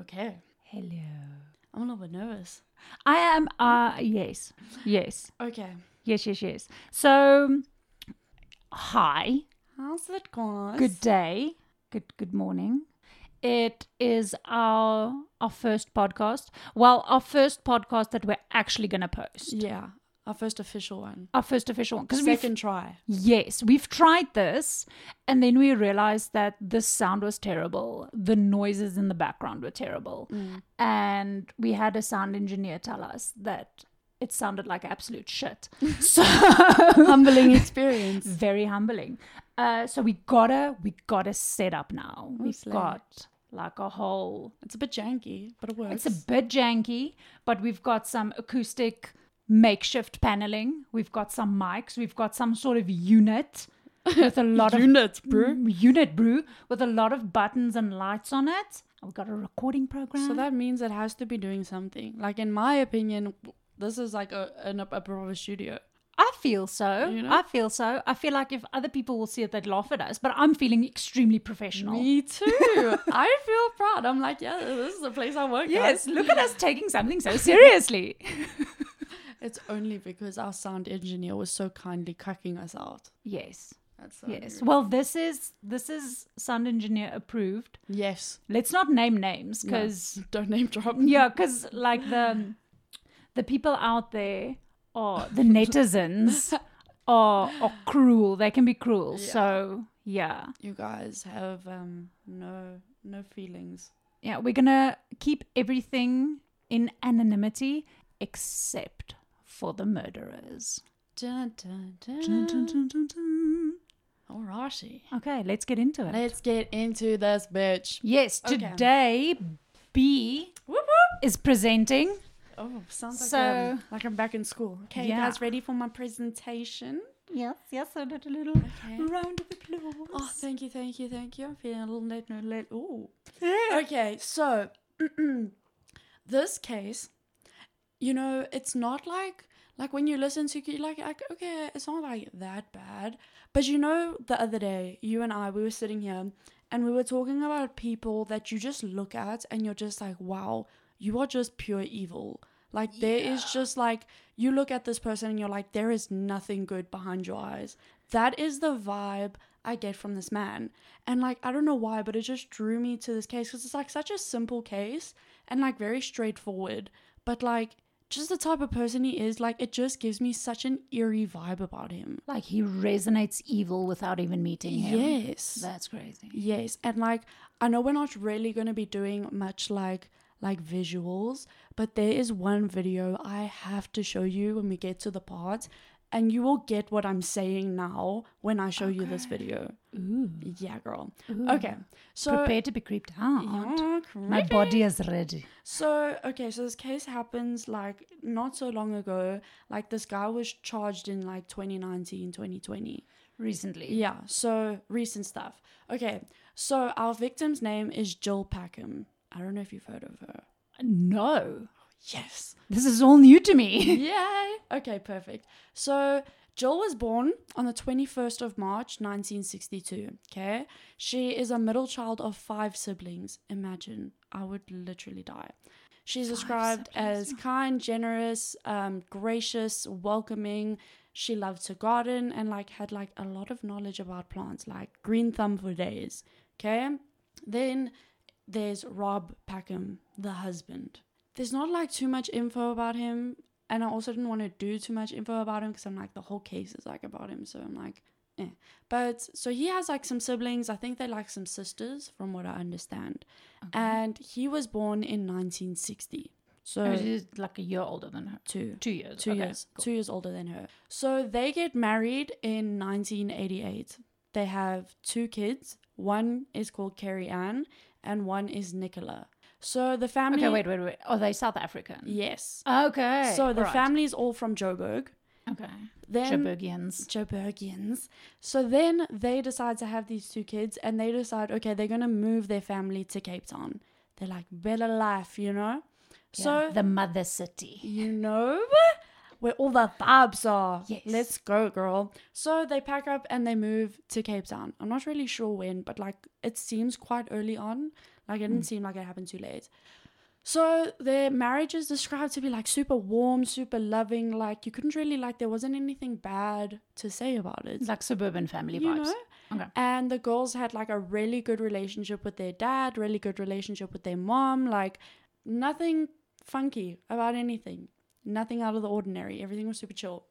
Okay. Hello. I'm a little bit nervous. I am. Uh yes, yes, Okay. yes, yes, yes. So, hi, How's it going? good day, good good morning. It is our our first podcast. Well, our first podcast that we're actually gonna post. Yeah. Our first official one. Our first official one because Second try. Yes, we've tried this and then we realized that the sound was terrible. The noises in the background were terrible. And we had a sound engineer tell us that it sounded like absolute shit. so Humbling experience. very humbling. Uh, so we gotta we gotta set up now. We've got like a whole It's a bit janky, but it works. it's a bit janky, but we've got some acoustic makeshift paneling. We've got some mics. We've got some sort of unit with a lot of unit, bro. Mm, unit brew with a lot of buttons and lights on it. We've got a recording program. So that means it has to be doing something. Like in my opinion, this is like a an, a proper studio. I feel so. You know? I feel so. I feel like if other people will see it, they'd laugh at us. But I'm feeling extremely professional. Me too. I feel proud. I'm like, yeah, this is the place I work. Yes, at. look at us taking something so seriously. It's only because our sound engineer was so kindly cucking us out. yes. That's so Yes. rude. Well, this is this is sound engineer approved. Yes. Let's not name names No. because Don't name drop. yeah, because like the the people out there are the netizens are are cruel. They can be cruel. Yeah. So yeah, You guys have um no no feelings. yeah, we're gonna keep everything in anonymity except for the murderers. Dun, dun, dun. Dun, dun, dun, dun, dun. Alrighty. Okay, let's get into it. Let's get into this bitch. yes, Okay. today B Whoop whoop. is presenting. Oh, sounds like So- um, like I'm back in school. Okay, Yeah. you guys ready for my presentation? Yes, yes, I did a little, little Okay. round of applause. Oh, thank you, thank you, thank you. I'm feeling a little late, no late. Ooh. Okay, so this case, you know, it's not like like when you listen to you're like like okay, it's not like that bad. But you know, the other day, you and I, we were sitting here and we were talking about people that you just look at and you're just like, wow, you are just pure evil. Like there is just like you look at this person and you're like, there is nothing good behind your eyes. That is the vibe I get from this man. And like I don't know why, but it just drew me to this case because it's like such a simple case and like very straightforward. But like just the type of person he is, like it just gives me such an eerie vibe about him. Like he resonates evil without even meeting him. Yes. That's crazy. Yes, and like I know we're not really going to be doing much like like visuals, but there is one video I have to show you when we get to the part and you will get what I'm saying now when I show you this video. Ooh. Yeah, girl. Ooh. Okay. So Prepare to be creeped out. Yeah, My body is ready. So, okay, so this case happens like not so long ago. Like this guy was charged in like 2019, 2020. Recently. Yeah, so recent stuff. Okay, so our victim's name is Gill Packham. I don't know if you've heard of her. No. Yes. This is all new to me. Yay. Okay, perfect. So Gill was born on the 21st of March, 1962. Okay. She is a middle child of five siblings. Imagine, I would literally die. She's described as kind, generous, um, gracious, welcoming. She loved to garden and like had like a lot of knowledge about plants, like green thumb for days. Okay. Then there's Rob Packham, the husband. There's not like too much info about him, and I also didn't want to do too much info about him because I'm like the whole case is like about him, so I'm like, eh. But so he has like some siblings. I think they're like some sisters, from what I understand. And he was born in 1960, so she's like a year older than her. two Two years. two Okay, years cool. two years older than her so they get married in 1988 they have two kids one is called carrie ann and one is nicola so the family Okay, wait, wait, wait. Oh, are they South African? yes Okay. so the alright. family is all from joburg Okay. then Joburgians. Joburgians. So then they decide to have these two kids and they decide, okay, they're going to move their family to Cape Town. They're like, better life, you know? So Yeah, the mother city. you know where all the vibes are. Yes. Let's go, girl. So they pack up and they move to Cape Town. I'm not really sure when, but like it seems quite early on. Like it didn't mm. seem like it happened too late. So their marriage is described to be like super warm, super loving. Like you couldn't really like there wasn't anything bad to say about it. Like suburban family you vibes. know? Okay. And the girls had like a really good relationship with their dad, really good relationship with their mom. Like nothing funky about anything, nothing out of the ordinary. Everything was super chill.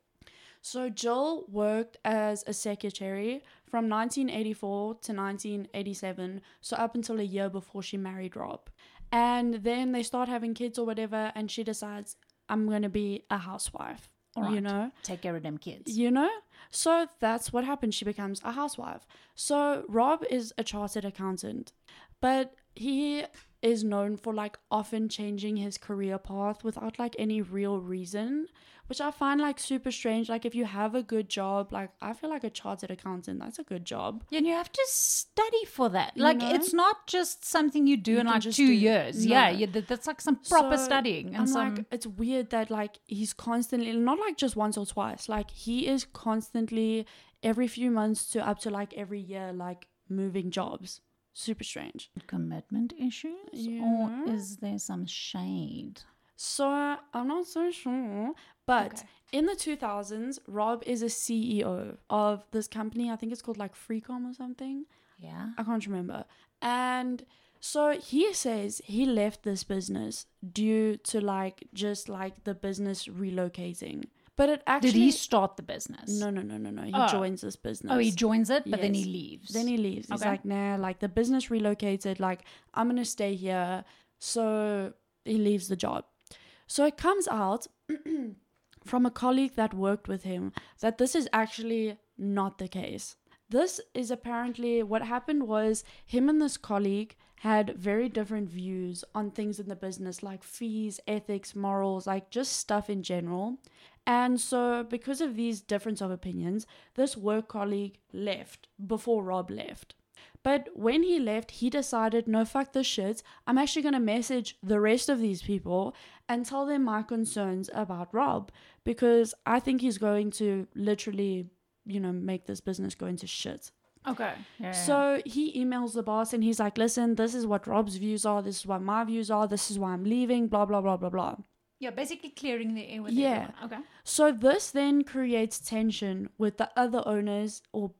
So Gill worked as a secretary from 1984 to 1987, so up until a year before she married Rob. And then they start having kids or whatever, and she decides, I'm going to be a housewife. Or you know? Take care of them kids. You know? So that's what happens. She becomes a housewife. So Rob is a chartered accountant, but he is known for like often changing his career path without like any real reason, which I find like super strange. Like if you have a good job, like I feel like a chartered accountant, that's a good job. And you have to study for that. You Like know? it's not just something you do You in like two do- years. no. Yeah, you, that- that's like some proper So, studying and some. like, it's weird that like he's constantly not like just once or twice, like he is constantly every few months to up to like every year, like moving jobs. Super strange. commitment issues, Yeah. or is there some shade? So I'm not so sure, but Okay. in the 2000s, Rob is a CEO of this company. I think it's called like Freecom or something. Yeah. I can't remember. And so he says he left this business due to like just like the business relocating. But it actually Did he start the business? No, no, no, no, no. He Oh. joins this business. Oh, he joins it, but then he leaves. Then he leaves. He's like, nah, like the business relocated, like I'm gonna stay here. So he leaves the job. So it comes out from a colleague that worked with him that this is actually not the case. This is apparently what happened was him and this colleague had very different views on things in the business like fees, ethics, morals, like just stuff in general. And so, because of these difference of opinions, this work colleague left before Rob left. But when he left, he decided, no, fuck this shit. I'm actually going to message the rest of these people and tell them my concerns about Rob because I think he's going to literally, you know, make this business go into shit. Okay. Yeah, yeah. So he emails the boss and he's like, listen, this is what Rob's views are. This is what my views are. This is why I'm leaving, blah, blah, blah, blah, blah. Yeah, basically clearing the air with Yeah. everyone. Okay. So this then creates tension with the other owners or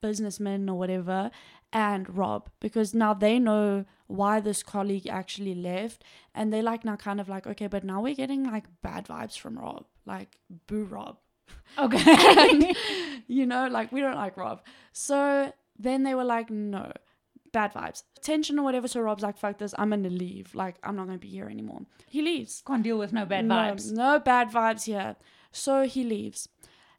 businessmen or whatever and Rob because now they know why this colleague actually left and they're like now kind of like okay but now we're getting like bad vibes from Rob like boo Rob Okay. you know like we don't like Rob so then they were like no bad vibes tension or whatever so Rob's like fuck this I'm gonna leave like I'm not gonna be here anymore he leaves Can't deal with no bad no, vibes. No bad vibes here. So he leaves.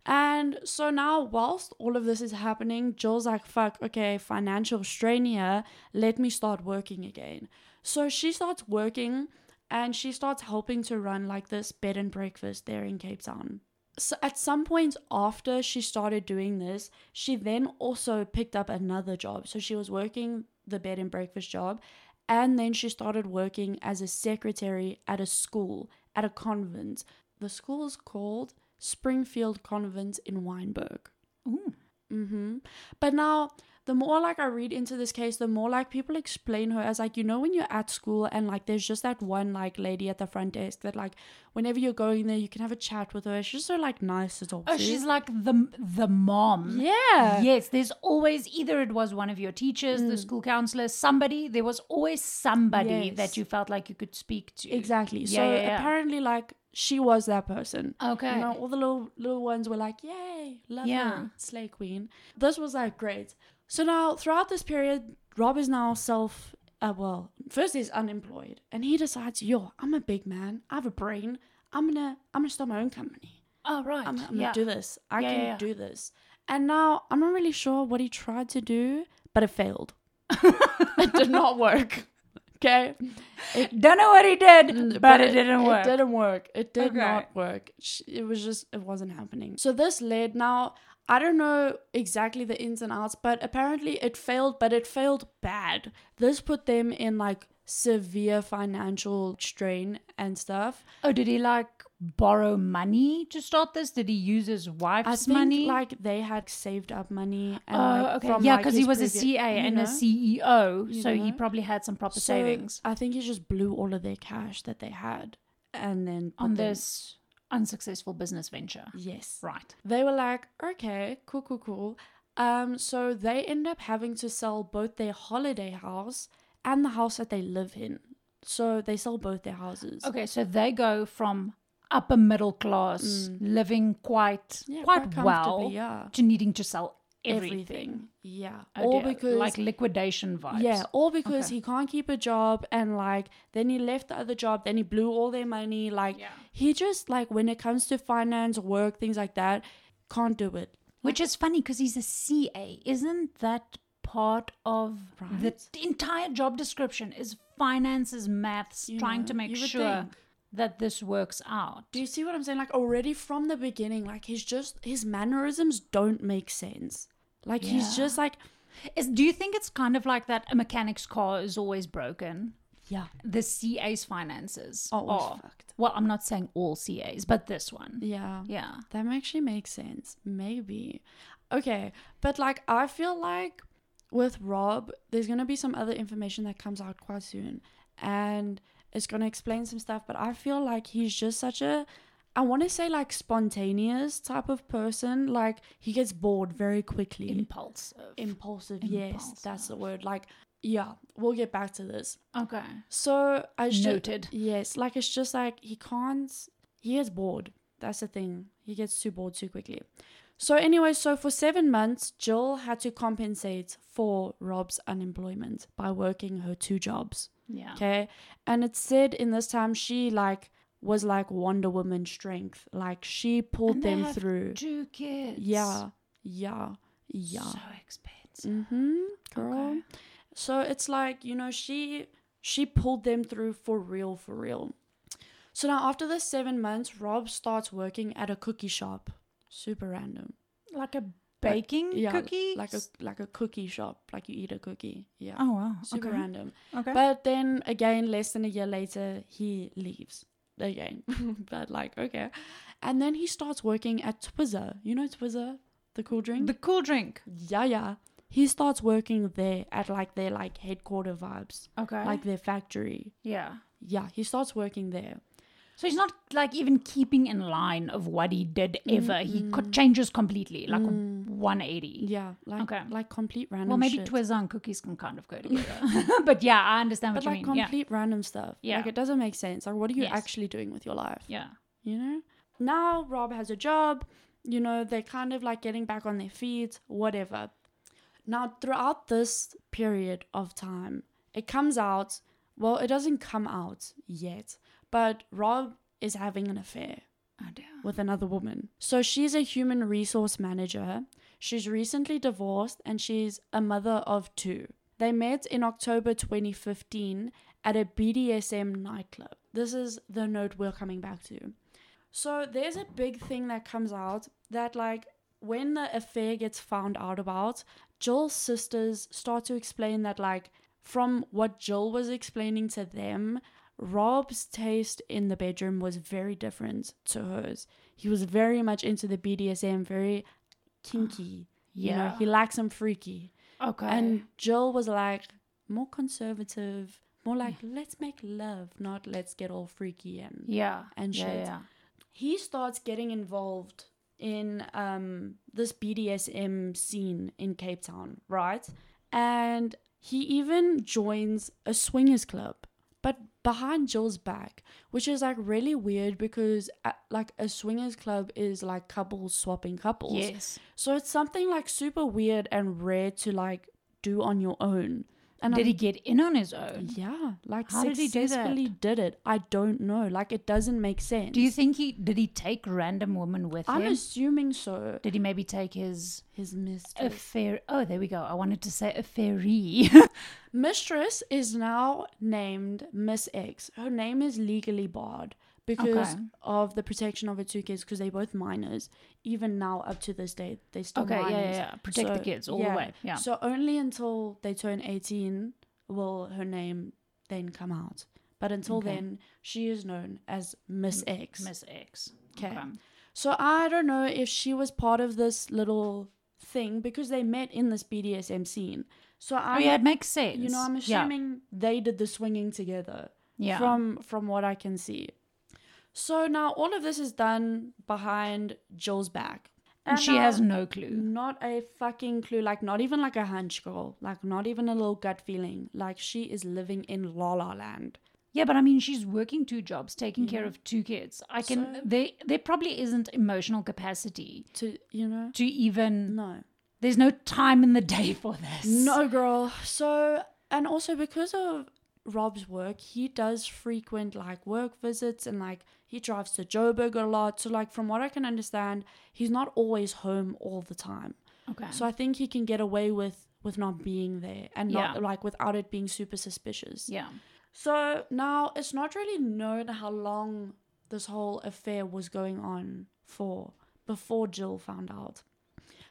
And so now, whilst all of this is happening, Gill's like, fuck, okay, financial strain here. Let me start working again. So she starts working and she starts helping to run like this bed and breakfast there in Cape Town. So at some point after she started doing this, she then also picked up another job. So she was working the bed and breakfast job and then she started working as a secretary at a school, at a convent. The school is called Springfield Convent in Wynberg. Ooh. hmm But now, the more like I read into this case, the more like people explain her as like, you know, when you're at school and like there's just that one like lady at the front desk that like whenever you're going there, you can have a chat with her. She's just so like nice to talk Oh, to. she's like the the mom. yeah. Yes, there's always either it was one of your teachers, the school counselor, somebody. There was always somebody Mm. Yes. that you felt like you could speak to. Exactly. Yeah, so yeah, yeah. apparently, like she was that person. Okay. You know, all the little little ones were like, "Yay, love Yeah. her, slay queen." This was like great. So now, throughout this period, Rob is now self. Uh, well, first he's unemployed, and he decides, "Yo, I'm a big man. I have a brain. I'm gonna I'm gonna start my own company. oh right. I'm, I'm yeah. gonna do this. I Yeah, can yeah, do this." And now I'm not really sure what he tried to do, but it failed. it did not work. Okay. Don't know what he did, Mm, but, it, didn't work. It didn't work. It did Okay. not work. It was just, it wasn't happening. So this led now, I don't know exactly the ins and outs, but apparently it failed, but it failed bad. This put them in like severe financial strain and stuff. Oh, did he like borrow money to start this? Did he use his I wife's think money? like they had saved up money. And, Oh, like, okay. from, yeah, like, because he his was a CA and know? a CEO, You so he probably had some proper So, savings I think he just blew all of their cash that they had, and then on them- this unsuccessful business venture. Yes, Right. they were like, okay, cool, cool, cool. Um, so they end up having to sell both their holiday house and the house that they live in. So they sell both their houses. Okay, so they go from upper middle class, living quite Mm. Yeah, quite, quite well, yeah. to needing to sell Everything. everything. Yeah. Oh all dear, because like liquidation vibes. Yeah, all because Okay. he can't keep a job and like then he left the other job, then he blew all their money. Like Yeah. he just like when it comes to finance, work, things like that, can't do it. Which is funny because he's a CA. Isn't that part of Right. the entire job description is finances, maths, You trying know, to make sure think. that this works out. Do you see what I'm saying? Like already from the beginning, like he's just his mannerisms don't make sense. Like he's just like Is do you think it's kind of like that a mechanic's car is always broken? yeah, The CA's finances are fucked. well, I'm not saying all CAs, but this one. Yeah. Yeah. That actually makes sense. Maybe. Okay. But like I feel like with Rob, there's gonna be some other information that comes out quite soon. And it's gonna explain some stuff, but I feel like he's just such a I wanna say like spontaneous type of person. Like he gets bored very quickly. Impulsive. Impulsive, yes, that's the word. Like, yeah, we'll get back to this. Okay. So I just Noted. Yes, like it's just like he can't. He gets bored. That's the thing. He gets too bored too quickly. So anyway, so for seven months, Gill had to compensate for Rob's unemployment by working her two jobs. Yeah. Okay, and it said in this time she like was like Wonder Woman strength. Like she pulled And them through. Two kids. Yeah, yeah, yeah. So expensive. Mm-hmm, girl. Okay. So it's like you know she she pulled them through for real, for real. So now after the seven months, Rob starts working at a cookie shop. Super random. Like a baking Yeah, cookie? like a like a cookie shop, like you eat a cookie. Yeah, Oh wow. super okay. random. Okay. But then again, less than a year later, he leaves again. but like okay, and then he starts working at Twizza. You know Twizza, the cool drink. the cool drink. yeah, yeah. He starts working there at like their like headquarter vibes, Okay. like their factory. yeah. Yeah, he starts working there. So he's not like even keeping in line of what he did mm, ever. He mm. co- changes completely, like mm. 180. Yeah, like Okay. like complete random. Well, maybe shit. Twizza and cookies can kind of go together. but yeah, I understand what but you like mean. Yeah. complete random stuff. Yeah. like it doesn't make sense. Like, what are you Yes. actually doing with your life? Yeah. You know. Now Rob has a job. You know they're kind of like getting back on their feet. Whatever. Now throughout this period of time, it comes out. Well, it doesn't come out yet, but Rob is having an affair. Oh with another woman. So she's a human resource manager. She's recently divorced and she's a mother of two. They met in October 2015 at a BDSM nightclub. This is the note we're coming back to. So there's a big thing that comes out that, like, when the affair gets found out about, Gill's sisters start to explain that, like, from what Gill was explaining to them, Rob's taste in the bedroom was very different to hers. He was very much into the BDSM, very kinky. You know, Yeah. he likes some freaky. Okay. And Gill was like more conservative, more like let's make love, not let's get all freaky and yeah. and yeah, shit. Yeah. he starts getting involved in um this BDSM scene in Cape Town, right? And he even joins a swingers club, but behind Gill's back, which is like really weird because uh, like a swingers club is like couples swapping couples. Yes. So it's something like super weird and rare to like do on your own. And Did I'm- he get in on his own? yeah, like How did he do that? successfully did it. I don't know. Like it doesn't make sense. Do you think he did he take random women with him? I'm assuming so. Did he maybe take his His mistress. affair? Oh, there we go. I wanted to say a fairy. mistress is now named Miss X. Her name is legally barred because Okay. of the protection of her two kids because they're both minors. Even now, up to this day, they still okay, yeah, minors. yeah, yeah. Protect the kids all yeah. the way. Yeah. So only until they turn 18 will her name then come out. But until Okay. then, she is known as Miss X. Miss X. Okay. So I don't know if she was part of this little thing because they met in this BDSM scene. So Oh I'm, yeah, it makes sense. you know, I'm Yeah. assuming they did the swinging together Yeah. from from what I can see. So now all of this is done behind Gill's back. and she has no clue. not a fucking clue, like not even like a hunch girl, like not even a little gut feeling. Like she is living in La La Land. Yeah, but I mean, she's working two jobs, taking care of two kids. I can. So- there, there probably isn't emotional capacity To you know? to even. No. There's no time in the day for this. No, girl. So, and also because of Rob's work, he does frequent like work visits and like he drives to Joburg a lot. So, like, from what I can understand, he's not always home all the time. Okay. So, I think he can get away with with not being there and not Yeah. like without it being super suspicious. yeah. So now it's not really known how long this whole affair was going on for before Gill found out.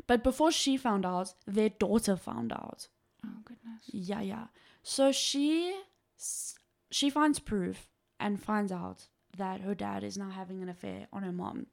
But before she found out, their daughter found out. Oh goodness. Yeah, yeah. So she she finds proof and finds out that her dad is now having an affair on her mom.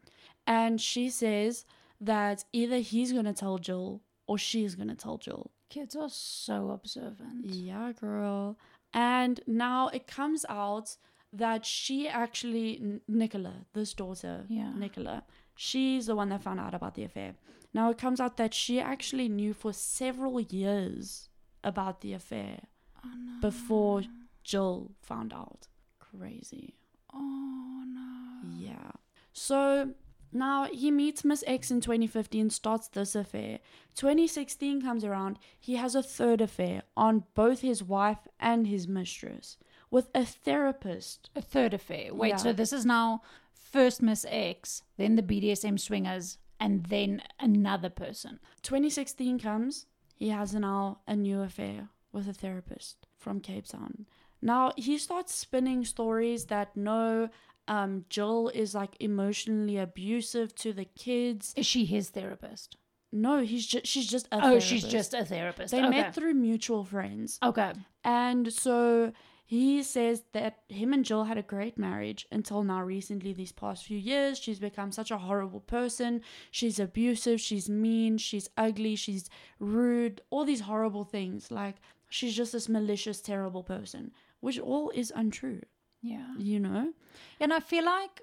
And she says that either he's going to tell Gill or she's going to tell Gill. Kids are so observant. Yeah, girl. And now it comes out that she actually, Nicola, this daughter, Yeah. Nicola, she's the one that found out about the affair. Now it comes out that she actually knew for several years about the affair Oh no. before Gill found out. Crazy. Oh no. Yeah. So now he meets Miss X in 2015, starts this affair. 2016 comes around, he has a third affair on both his wife and his mistress with a therapist. A third affair. Wait, Yeah. so this is now first Miss X, then the BDSM swingers, and then another person. 2016 comes, he has now a new affair with a therapist from Cape Town. Now he starts spinning stories that no, um, Gill is like emotionally abusive to the kids. Is she his therapist? No, he's just she's just a Oh, she's therapist. just a therapist. They okay. met through mutual friends. okay. And so he says that him and Gill had a great marriage until now, recently, these past few years. She's become such a horrible person. She's abusive, she's mean, she's ugly, she's rude, all these horrible things. Like, she's just this malicious, terrible person, which all is untrue, Yeah. you know? And I feel like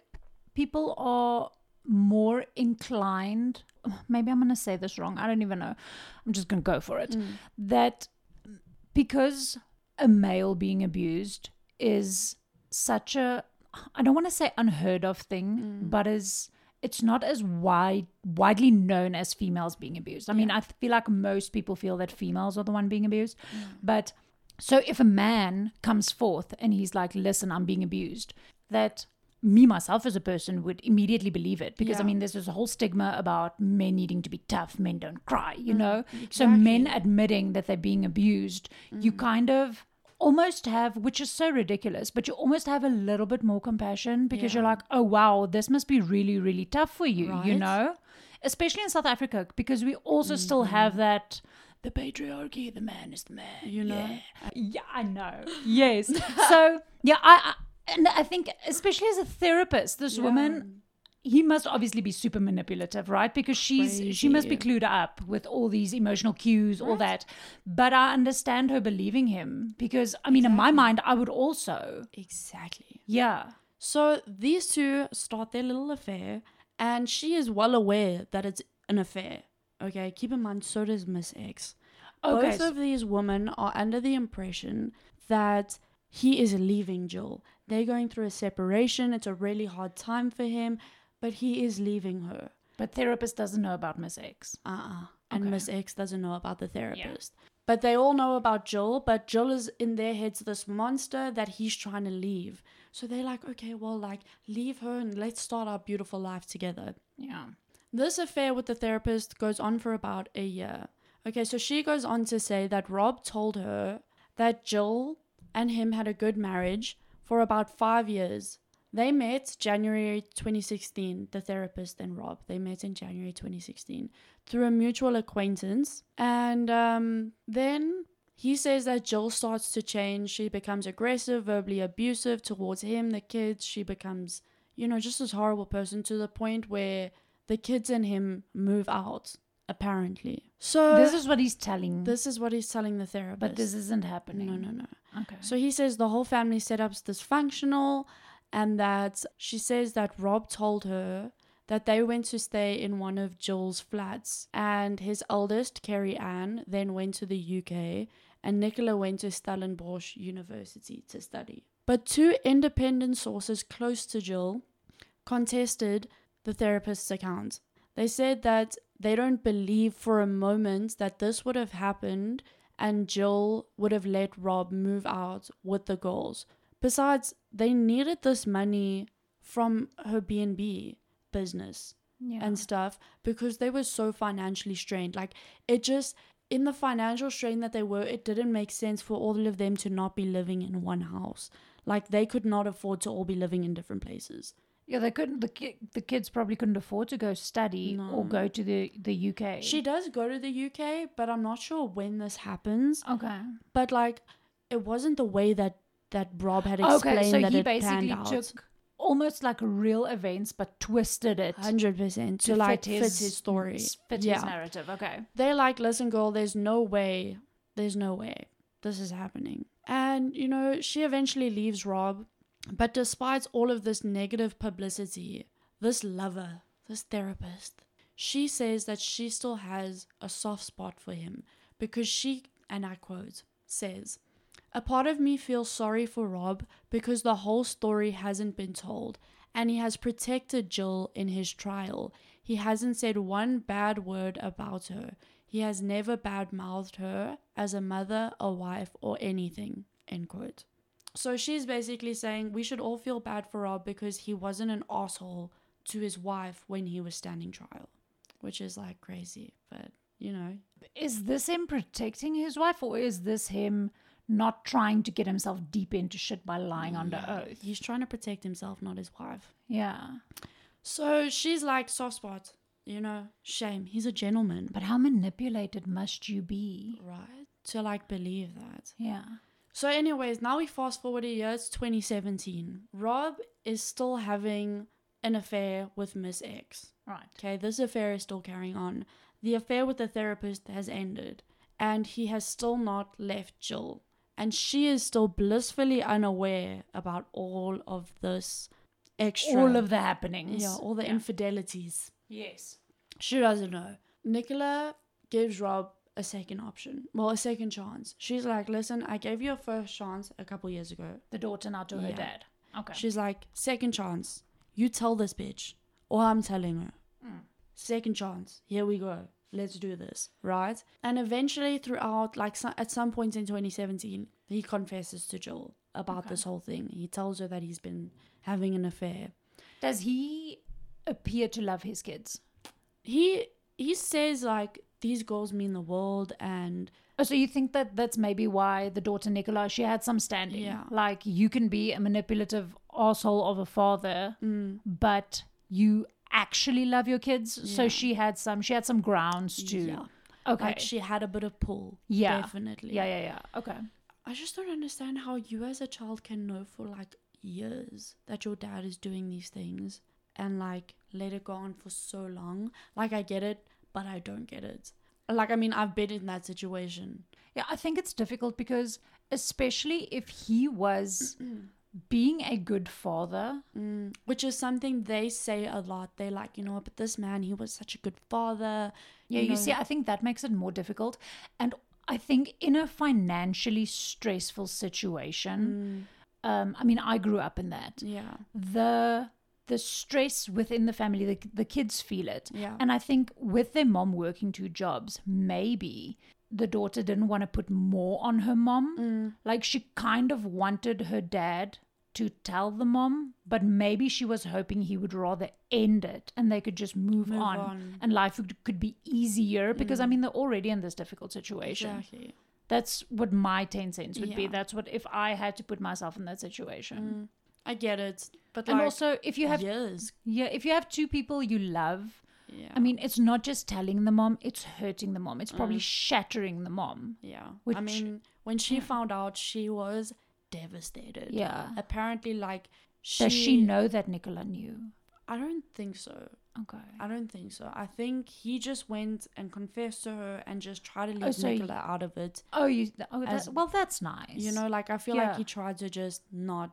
people are more inclined, maybe I'm going to say this wrong. I don't even know. I'm just going to go for it. Mm. That because a male being abused is such a, I don't want to say unheard of thing, mm. but is. It's not as wide widely known as females being abused. I mean, I feel like most people feel that females are the one being abused, mm. but so if a man comes forth and he's like, listen, I'm being abused, that me myself as a person would immediately believe it. Because I mean there's this whole stigma about men needing to be tough, men don't cry, you mm-hmm. know? So men admitting that they're being abused, you mm-hmm. kind of almost have which is so ridiculous, but you almost have a little bit more compassion because you're like, "Oh wow, this must be really really tough for you," you know? Especially in South Africa because we also mm-hmm. still have that the patriarchy, the man is the man. You know? Yeah, yeah I know. Yes. so, yeah, I, I and I think especially as a therapist, this woman he must obviously be super manipulative, right? Because she's she must be clued up with all these emotional cues, all that. But I understand her believing him because I mean, in my mind, I would also, Exactly. yeah, So these two start their little affair, and she is well aware that it's an affair. Okay, keep in mind, so does Miss X. Okay, Both of these women are under the impression that he is leaving Gill. They're going through a separation. It's a really hard time for him, but he is leaving her. but therapist doesn't know about Miss X. Uh-uh. And Okay. Miss X doesn't know about the therapist. But they all know about Gill, but Gill is in their heads this monster that he's trying to leave. So they're like, okay, well, like, leave her and let's start our beautiful life together. Yeah, This affair with the therapist goes on for about a year. Okay, so she goes on to say that Rob told her that Gill and him had a good marriage for about five years. They met January 2016, the therapist and Rob. They met in January 2016 through a mutual acquaintance. And um, then he says that Gill starts to change. She becomes aggressive, verbally abusive towards him, the kids. She becomes, you know, just this horrible person to the point where the kids and him move out, apparently. So this is what he's telling. this is what he's telling the therapist. but this isn't happening. no, no, no. Okay. So he says the whole family setup's dysfunctional and that she says that Rob told her that they went to stay in one of Gill's flats and his eldest, Carrie Ann, then went to the UK and Nicola went to Stellenbosch University to study. But two independent sources close to Gill contested the therapist's account. They said that they don't believe for a moment that this would have happened and Gill would have let Rob move out with the girls. Besides, they needed this money from her B&B business yeah. and stuff because they were so financially strained. Like it just in the financial strain that they were, it didn't make sense for all of them to not be living in one house. Like they could not afford to all be living in different places. Yeah, they couldn't. The ki- the kids probably couldn't afford to go study or go to the the UK. She does go to the UK, but I'm not sure when this happens. okay. But like it wasn't the way that that Rob had explained Okay, so that he it basically panned out. took almost like real events, but twisted it Hundred percent to like fit his, story. fit yeah, his narrative. Okay. they're like, listen, girl, there's no way, there's no way this is happening. And you know, she eventually leaves Rob, but despite all of this negative publicity, this lover, this therapist, she says that she still has a soft spot for him because she, and I quote, says. A part of me feels sorry for Rob because the whole story hasn't been told, and he has protected Gill in his trial. He hasn't said one bad word about her. He has never bad mouthed her as a mother, a wife, or anything. End quote. So she's basically saying we should all feel bad for Rob because he wasn't an asshole to his wife when he was standing trial, which is like crazy, but you know, Is this him protecting his wife, or is this him not trying to get himself deep into shit by lying mm. under oath? He's trying to protect himself, not his wife. Yeah. So she's like soft spot, you know, shame. He's a gentleman, But how manipulated must you be? right? To like believe that. Yeah. So, anyways, now we fast forward a year, it's 2017. Rob is still having an affair with Miss X. Right. Okay, this affair is still carrying on. The affair with the therapist has ended, and he has still not left Gill. And she is still blissfully unaware about all of this extra. All of the happenings. Yeah, all the Yeah. infidelities. Yes. She doesn't know. Nicola gives Rob a second option. Well, a second chance. She's like, listen, I gave you a first chance a couple years ago. The daughter now to her dad. Okay. She's like, second chance. You tell this bitch, or I'm telling her. Mm. Second chance. Here we go. Let's do this, right? And eventually, throughout, like at some point in 2017, he confesses to Gill about Okay. this whole thing. He tells her that he's been having an affair. Does he appear to love his kids? He he says like these girls mean the world, and Oh, so you think that that's maybe why the daughter Nicola she had some standing? Yeah. Like you can be a manipulative asshole of a father, mm, but you actually love your kids. So she had some. She had some grounds to. yeah, Okay. like she had a bit of pull. Yeah. definitely. yeah. Yeah. Yeah. Okay. I just don't understand how you as a child can know for like years that your dad is doing these things and like let it go on for so long. Like I get it, but I don't get it. Like I mean, I've been in that situation. Yeah, I think it's difficult because especially if he was being a good father. Mm, which is something they say a lot. They're like, you know, but this man, he was such a good father. Yeah, you, know, see, I think that makes it more difficult. And I think in a financially stressful situation, mm, um, I mean, I grew up in that. yeah, The the stress within the family, the, the kids feel it. yeah, And I think with their mom working two jobs, maybe the daughter didn't want to put more on her mom. mm, Like she kind of wanted her dad to tell the mom, but maybe she was hoping he would rather end it and they could just move, move on, on. and life would, could be easier because I Mm. mean they're already in this difficult situation. Exactly. That's what my 10 cents would be. That's what if I had to put myself in that situation. Mm, I get it, but And like, also if you have years. yeah, if you have two people you love, Yeah. I mean, it's not just telling the mom, it's hurting the mom. It's probably Mm. shattering the mom. yeah. I mean, when she yeah. found out, she was devastated. Yeah. Apparently, like, she. Does she know that Nicola knew? I don't think so. Okay. I don't think so. I think he just went and confessed to her and just tried to leave Oh, so Nicola out of it. Oh, you. Oh, that, As- well, that's nice. You know, like I feel like he tried to just not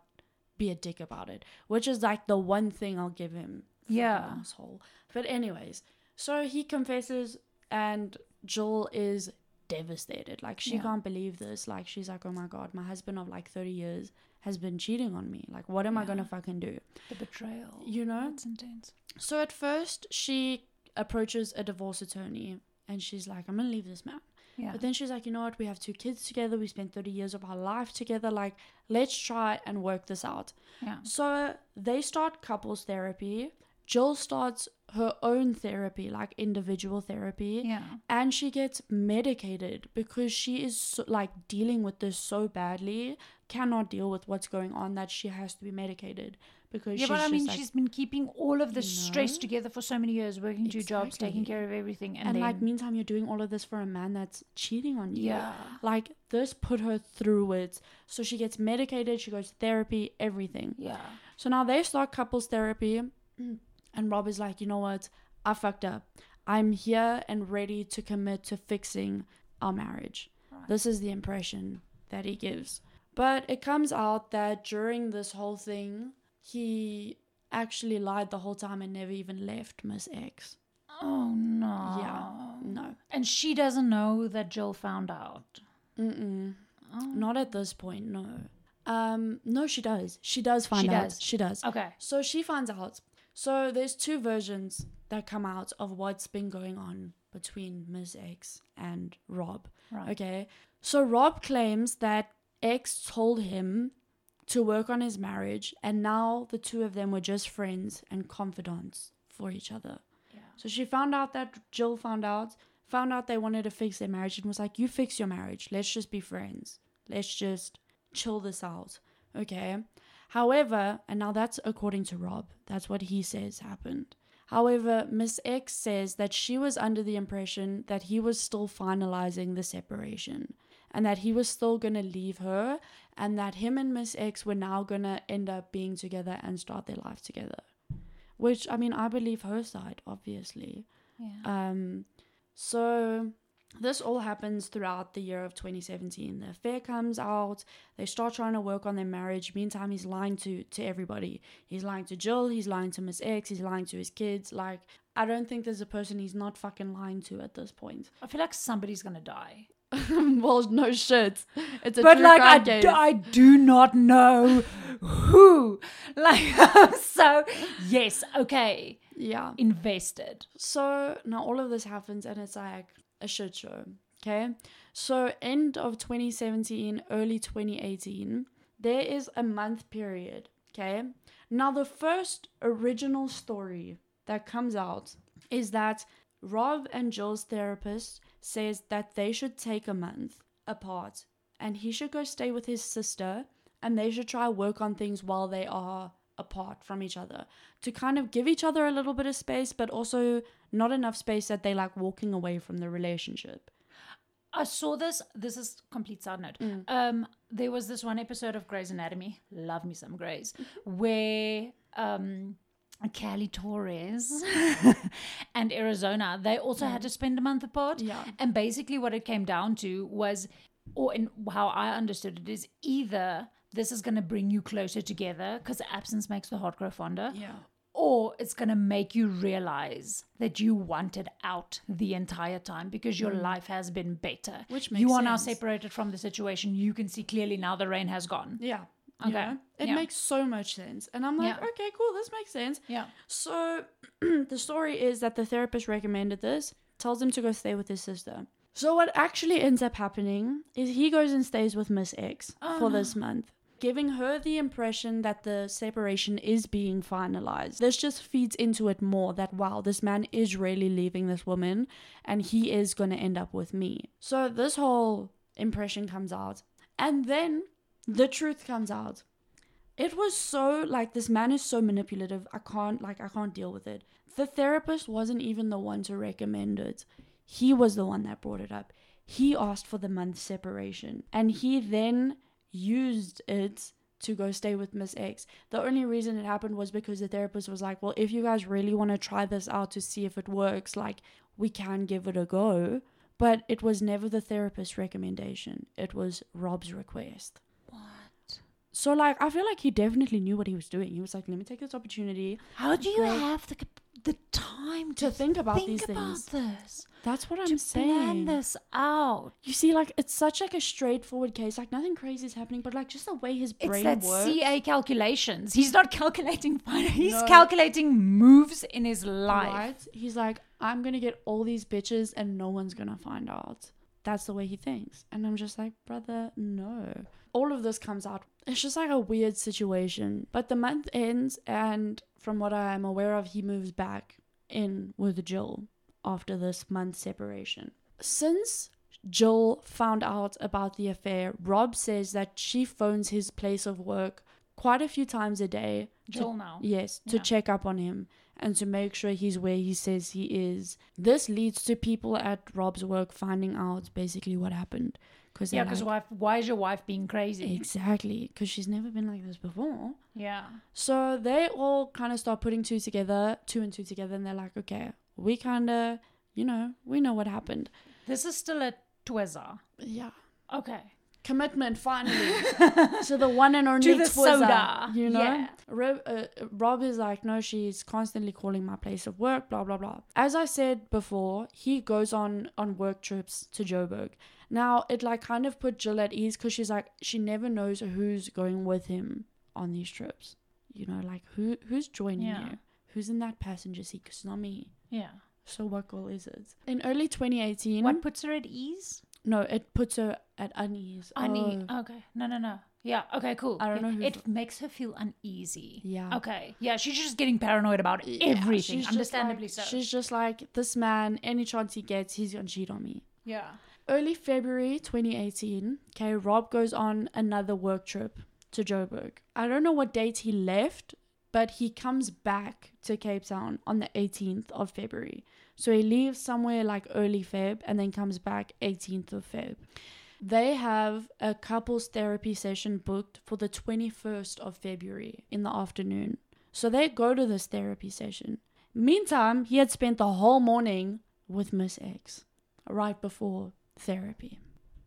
be a dick about it, which is like the one thing I'll give him. Yeah. asshole. But anyways, so he confesses, and Gill is devastated. Like she Yeah. can't believe this. Like she's like, oh my god, my husband of like thirty years has been cheating on me. Like what am I gonna fucking do? the betrayal. You know. It's intense. So at first she approaches a divorce attorney, and she's like, I'm gonna leave this man. Yeah. But then she's like, you know what? We have two kids together. We spent 30 years of our life together. Like, let's try and work this out. yeah. So they start couples therapy. Gill starts her own therapy, like individual therapy. Yeah. And she gets medicated because she is so, like dealing with this so badly, cannot deal with what's going on that she has to be medicated because Yeah, she's but I mean, like, she's been keeping all of this You stress together for so many years, working two jobs, taking care of everything, and, and then like meantime you're doing all of this for a man that's cheating on you. yeah, Like this put her through it. So she gets medicated, she goes to therapy, everything. yeah, So now they start couples therapy, and Rob is like, you know what? I fucked up. I'm here and ready to commit to fixing our marriage. Right. This is the impression that he gives. But it comes out that during this whole thing, he actually lied the whole time and never even left Miss X. Oh no. Yeah, no. And she doesn't know that Gill found out. Mm-mm. Oh. Not at this point, no. Um, no, she does. She does find She out. does. She does. Okay. So she finds out. So there's two versions that come out of what's been going on between Ms. X and Rob. Right. Okay. So Rob claims that X told him to work on his marriage and now the two of them were just friends and confidants for each other. Yeah. So she found out that Gill found out, found out they wanted to fix their marriage and was like, You fix your marriage. Let's just be friends. Let's just chill this out. Okay. However, and now that's according to Rob, that's what he says happened. However, Miss X says that she was under the impression that he was still finalizing the separation and that he was still going to leave her and that him and Miss X were now going to end up being together and start their life together. Which, I mean, I believe her side, obviously. Yeah. Um, so this all happens throughout the year of 2017. The affair comes out. They start trying to work on their marriage. Meantime, he's lying to to everybody. He's lying to Gill. He's lying to Miss X. He's lying to his kids. Like I don't think there's a person he's not fucking lying to at this point. I feel like somebody's gonna die. well, no shit. It's a but true like I, crime d- case. I do not know who. Like so, yes, okay, yeah. invested. So now all of this happens and it's like a shit show. Okay. So end of 2017, early 2018, there is a month period. Okay. Now the first original story that comes out is that Rob and Gill's therapist says that they should take a month apart and he should go stay with his sister and they should try work on things while they are apart from each other to kind of give each other a little bit of space but also not enough space that they like walking away from the relationship. I saw this. This is complete side note. Mm. Um, there was this one episode of Grey's Anatomy. Love me some Grey's, where um, Callie Torres and Arizona they also had to spend a month apart. Yeah. And basically, what it came down to was, or in how I understood it, is either this is going to bring you closer together because absence makes the heart grow fonder, Yeah. or it's going to make you realize that you wanted out the entire time because your mm. life has been better. Which Which you makes are now separated from the situation. You can see clearly now the rain has gone. Yeah. Okay. It Yeah. makes so much sense. And I'm like, Yeah. okay, cool, this makes sense. Yeah. So the story is that the therapist recommended this, tells him to go stay with his sister. So what actually ends up happening is he goes and stays with Miss X Oh, for no. this uh-huh. month, giving her the impression that the separation is being finalized. This just feeds into it more that wow, this man is really leaving this woman and he is going to end up with me. So this whole impression comes out. And then the truth comes out. It was so like this man is so manipulative. I can't like I can't deal with it. The therapist wasn't even the one to recommend it. He was the one that brought it up. He asked for the month separation and he then used it to go stay with Miss X. The only reason it happened was because the therapist was like, "Well, if you guys really want to try this out to see if it works, like we can give it a go." But it was never the therapist's recommendation. It was Rob's request. So like I feel like he definitely knew what he was doing. He was like, "Let me take this opportunity How do you have the the time to, to think about think these about things." this? That's what I'm to saying. plan this out. You see, like it's such like a straightforward case. Like nothing crazy is happening, but like just the way his brain It's that works. CA calculations. He's not calculating finance. He's No. calculating moves in his life. Right? He's like, I'm gonna get all these bitches and no one's gonna find out. That's the way he thinks. And I'm just like, brother, no. All of this comes out. It's just like a weird situation. But the month ends, and from what I am aware of, he moves back in with Gill after this month separation. Since Gill found out about the affair, Rob says that she phones his place of work quite a few times a day to now. Yes, to Yeah. check up on him and to make sure he's where he says he is. This leads to people at Rob's work finding out basically what happened. Cause Yeah, because like, wife, why is your wife being crazy? Exactly, because she's never been like this before. Yeah. So they all kind of start putting two together, two and two together, and they're like, okay, we kind of, you know, we know what happened. This is still a Twizzler. Yeah. Okay. Commitment, finally. so the one and only To the Twizza, soda. you know. Yeah. Rob, uh, Rob is like, no, she's constantly calling my place of work, blah blah blah. As I said before, he goes on on work trips to Joburg. Now it like kind of put Gill at ease because she's like, she never knows who's going with him on these trips. You know, like who who's joining Yeah. you, who's in that passenger seat? 'Cause it's not me. Yeah. So what goal is it? In early 2018, What puts her at ease? no, it puts her at unease. Une- Oh, Okay. No, no, no. Yeah. Okay. Cool. I don't know who- It makes her feel uneasy. yeah. Okay. Yeah. She's just getting paranoid about Yeah, everything. she's Understandably like- so. She's just like, this man, any chance he gets, he's gonna cheat on me. yeah. Early February 2018, okay, Rob goes on another work trip to Joburg. I don't know what date he left, but he comes back to Cape Town on the 18th of February. So he leaves somewhere like early Feb and then comes back 18th of Feb. They have a couples therapy session booked for the 21st of February in the afternoon. So they go to this therapy session. Meantime, he had spent the whole morning with Miss X right before therapy.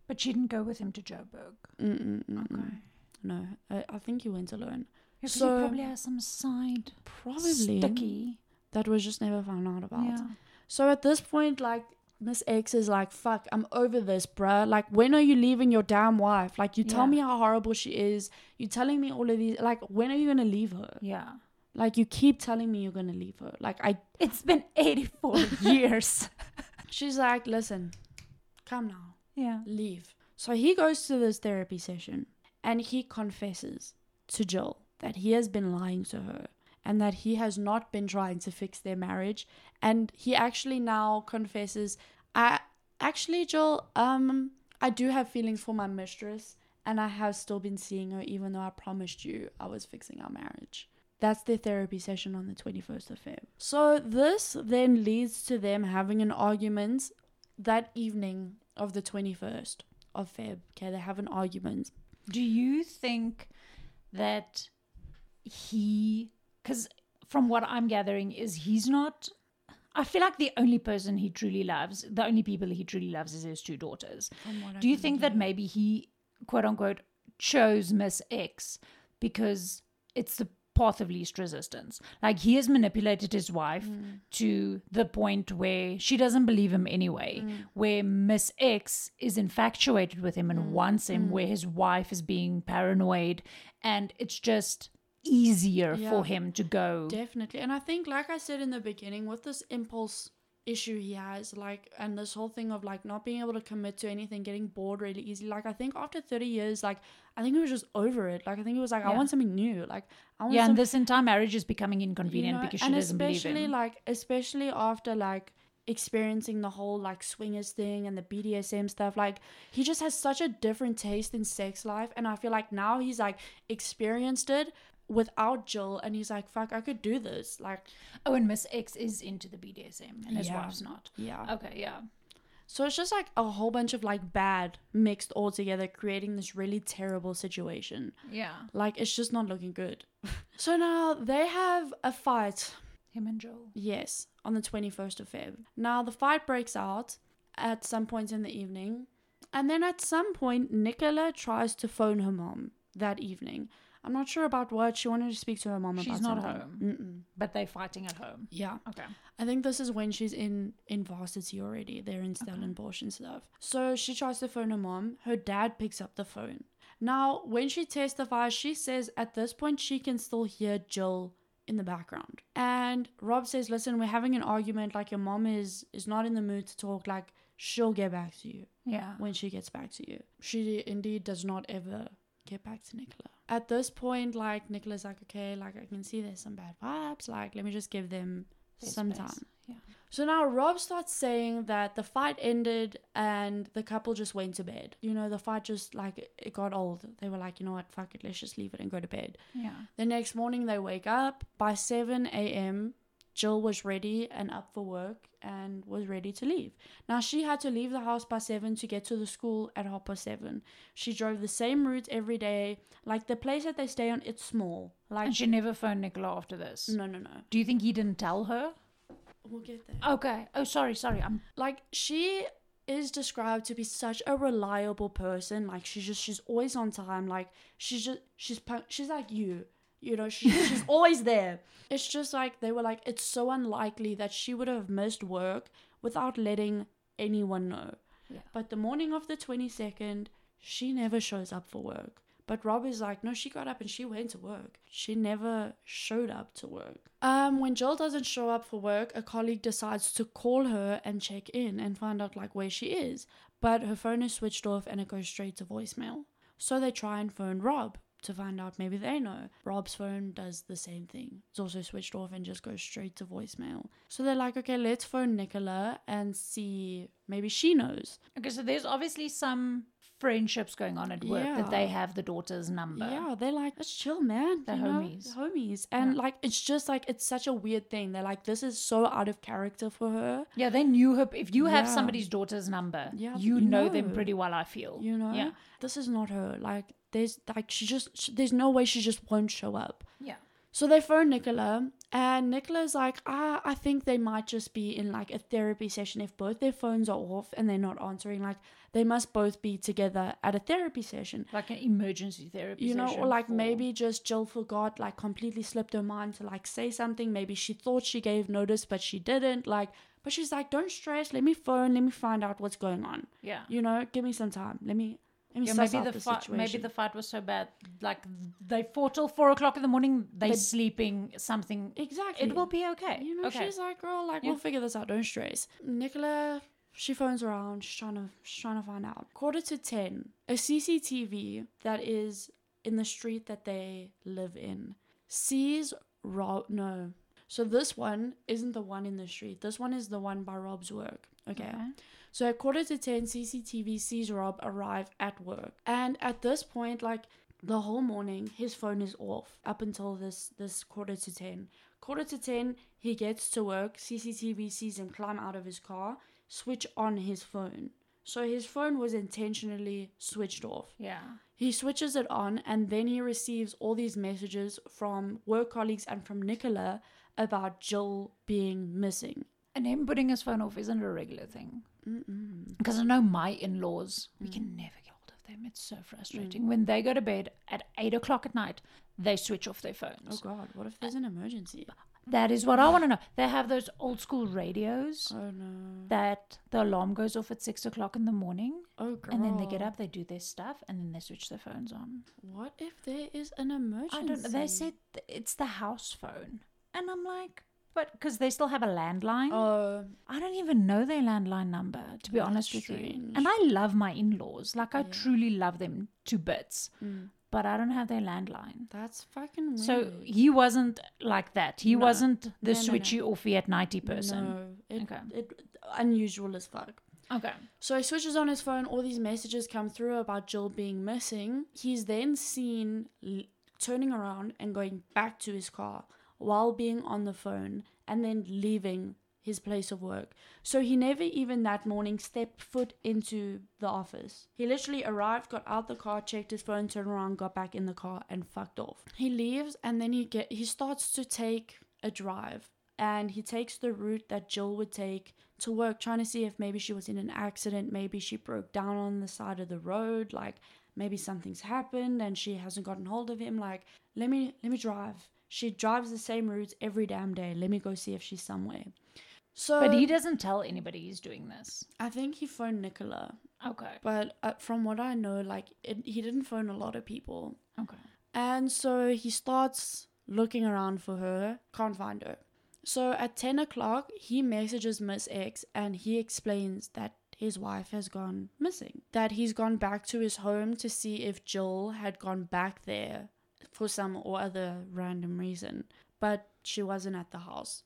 But she didn't go with him to Joburg. Mm-mm-mm-mm. Okay. No, I, I think he went alone. Yeah, So- he probably has some side Probably sticky. that was just never found out about. Yeah. So at this point, like Miss X is like, "Fuck, I'm over this, bruh. Like, when are you leaving your damn wife? Like, you tell me how horrible she is. You telling me all of these. Like, when are you gonna leave her? Yeah. Like, you keep telling me you're gonna leave her. Like, I. It's been 84 years. She's like, listen, come now, Yeah. leave. So he goes to this therapy session, and he confesses to Gill that he has been lying to her and that he has not been trying to fix their marriage and he actually now confesses i actually Gill um i do have feelings for my mistress and i have still been seeing her even though i promised you i was fixing our marriage that's their therapy session on the 21st of Feb. So this then leads to them having an argument that evening of the 21st of Feb. Okay, they have an argument. Do you think that he, because from what I'm gathering, is he's not. I feel like the only person he truly loves, the only people he truly loves, is his two daughters. From what I Do you think that maybe he, quote unquote, chose Miss X because it's the path of least resistance? Like he has manipulated his wife Mm. to the point where she doesn't believe him anyway, Mm. where Miss X is infatuated with him and Mm. wants him, where his wife is being paranoid, and it's just easier Yeah. for him to go. Definitely. And I think, like I said in the beginning, with this impulse issue he has, like, and this whole thing of like not being able to commit to anything, getting bored really easily, like, I think after 30 years, like, I think he was just over it. Like, I think he was like, I want something new. Like, I want yeah, some, and this entire marriage is becoming you inconvenient know, because she and doesn't believe especially him. like, especially after like experiencing the whole like swingers thing and the BDSM stuff. Like he just has such a different taste in sex life, and I feel like now he's like experienced it without Gill, and he's like, "Fuck, I could do this." Like, Oh, and Miss X is into the BDSM and his Yeah. wife's not. yeah. Okay, yeah. So it's just like a whole bunch of like bad mixed all together, creating this really terrible situation. Yeah. Like it's just not looking good. so now they have a fight. Him and Gill. Yes, on the 21st of Feb. Now the fight breaks out at some point in the evening. And then at some point, Nicola tries to phone her mom that evening. I'm not sure about what. She wanted to speak to her mom She's about not something. home. Mm-mm. But they're fighting at home. Yeah. Okay. I think this is when she's in in varsity already. They're in Stellenbosch and stuff. So she tries to phone her mom. Her dad picks up the phone. Now, when she testifies, she says at this point she can still hear Gill in the background. And Rob says, "Listen, we're having an argument. Like your mom is is not in the mood to talk. Like she'll get back to you Yeah. when she gets back to you. She indeed does not ever get back to Nicola. At this point, like Nicola's like, okay, like I can see there's some bad vibes. Like let me just give them some space. time. Yeah. So now Rob starts saying that the fight ended and the couple just went to bed. You know, the fight just like it got old. They were like, you know what, fuck it, let's just leave it and go to bed. Yeah. The next morning they wake up. By 7 a.m., Gill was ready and up for work and was ready to leave. Now she had to leave the house by 7 to get to the school at half past 7. She drove the same route every day. Like the place that they stay on, it's small. Like, And she never phoned Nicola after this. no, no, no. Do you think he didn't tell her? We'll get there. Okay. Oh, sorry, sorry. I'm. like she is described to be such a reliable person like she's just she's always on time like she's just she's punk- she's like you you know she, she's always there it's just like they were like it's so unlikely that she would have missed work without letting anyone know Yeah. but the morning of the 22nd she never shows up for work but Rob is like, no, she got up and she went to work. She never showed up to work. Um, when Gill doesn't show up for work, a colleague decides to call her and check in and find out like where she is. But her phone is switched off and it goes straight to voicemail. So they try and phone Rob to find out maybe they know. Rob's phone does the same thing. It's also switched off and just goes straight to voicemail. So they're like, okay, let's phone Nicola and see maybe she knows. Okay, so there's obviously some friendships going on at work that they have the daughter's number. Yeah, they're like, let's chill, man. They're you know? homies. Homies. And Yeah. like, it's just like, it's such a weird thing. They're like, this is so out of character for her. Yeah, they knew her. If you have Yeah. somebody's daughter's number, Yeah, you, you know. them pretty well, I feel. You know? Yeah. This is not her. Like, there's like, she just, sh there's no way she just won't show up. So they phone Nicola, and Nicola's like, ah, I think they might just be in like a therapy session if both their phones are off and they're not answering. Like, they must both be together at a therapy session. Like an emergency therapy. you know session or like for- maybe just jill forgot like completely slipped her mind to like say something maybe she thought she gave notice but she didn't like but she's like don't stress let me phone let me find out what's going on Yeah. you know give me some time let me Yeah, maybe the, the, fight. Maybe the fight was so bad. Like they fought till four o'clock in the morning. They, sleeping. Something. exactly It will be okay. you know okay. she's like girl like Yeah. we'll figure this out don't stress nicola she phones around she's trying to she's trying to find out quarter to 10 a cctv that is in the street that they live in sees rob no so this one isn't the one in the street this one is the one by rob's work okay, so at quarter to 10 cctv sees rob arrive at work. And at this point like the whole morning his phone is off up until this this quarter to 10 quarter to 10 he gets to work. Cctv sees him climb out of his car switch on his phone. So his phone was intentionally switched off. Yeah. he switches it on and then he receives all these messages from work colleagues and from nicola about jill being missing And him putting his phone off isn't a regular thing. Because I know my in-laws, we Mm. can never get hold of them. It's so frustrating. When they go to bed at eight o'clock at night, they switch off their phones. oh phones. god what if there's an emergency That is what I want to know. They have those old school radios oh no that the alarm goes off at six o'clock in the morning, oh girl and then they get up, they do their stuff, and then they switch their phones on. what if there is an emergency I don't know. They said th- it's the house phone, and I'm like, but because they still have a landline. oh I don't even know their landline number, to be That's honest with you. And I love my in laws. Like, I Yeah. truly love them to bits. mm. but I don't have their landline. That's fucking weird. So he wasn't like that. He No. wasn't the No, no, no. switchy offy at 90 person. No, it, Okay. it unusual as fuck. Okay. So he switches on his phone. All these messages come through about Gill being missing. He's then seen l- turning around and going back to his car while being on the phone, and then leaving his place of work. So he never even that morning stepped foot into the office. He literally arrived, got out the car, checked his phone, turned around, got back in the car, and fucked off. He leaves, and then he get he starts to take a drive, and he takes the route that Gill would take to work, trying to see if maybe she was in an accident, maybe she broke down on the side of the road, like maybe something's happened and she hasn't gotten hold of him. Like, let me let me drive. She drives the same routes every damn day. Let me go see if she's somewhere. So, But he doesn't tell anybody he's doing this. I think he phoned Nicola, Okay. but uh, from what I know, like it, he didn't phone a lot of people. Okay. And so he starts looking around for her, can't find her. So at 10 o'clock, he messages Miss X and he explains that his wife has gone missing. That he's gone back to his home to see if Gill had gone back there for some or other random reason, but she wasn't at the house.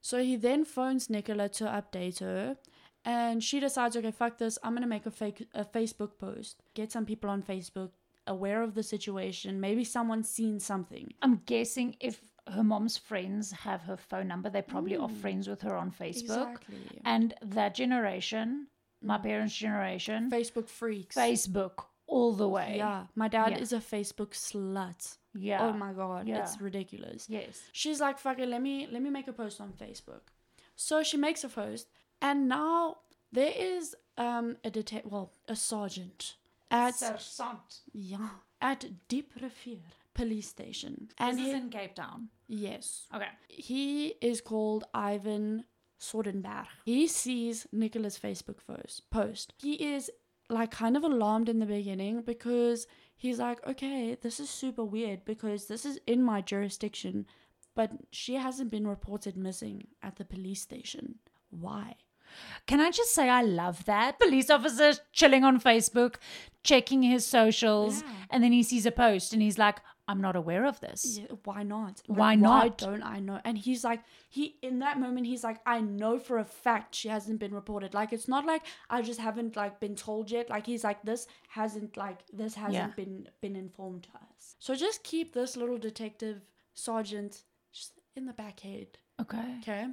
So he then phones Nicola to update her. And she decides, okay, fuck this. I'm gonna make a fake a Facebook post. Get some people on Facebook aware of the situation. Maybe someone's seen something. I'm guessing if her mom's friends have her phone number, they probably are hmm. friends with her on Facebook. Exactly. And that generation, my hmm. parents' generation, Facebook freaks. Facebook all the way. Yeah. My dad Yeah. is a Facebook slut. Yeah. Oh my god. Yeah. It's ridiculous. Yes. She's like, fuck it, let me let me make a post on Facebook. So she makes a post and now there is um a detect well, a sergeant at Sergeant. yeah at Diep Rivier police station. And this he, is in Cape Town. yes. Okay. He is called Ivan Sonnenberg. He sees Nicola's Facebook post. Post. He is like kind of alarmed in the beginning because he's like, okay, this is super weird because this is in my jurisdiction, but she hasn't been reported missing at the police station. Why? Can I just say I love that? Police officer chilling on Facebook, checking his socials, Yeah. and then he sees a post and he's like, I'm not aware of this. Yeah, why not? Why Why not? don't I know? And he's like, he in that moment, he's like, I know for a fact she hasn't been reported. Like it's not like I just haven't like been told yet. Like he's like, this hasn't like this hasn't Yeah. been been informed to us. So just keep this little detective sergeant just in the back head. Okay. Okay.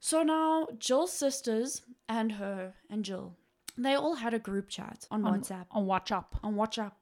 So now Gill's sisters and her and Gill, they all had a group chat on, On, WhatsApp on WhatsApp. on WhatsApp.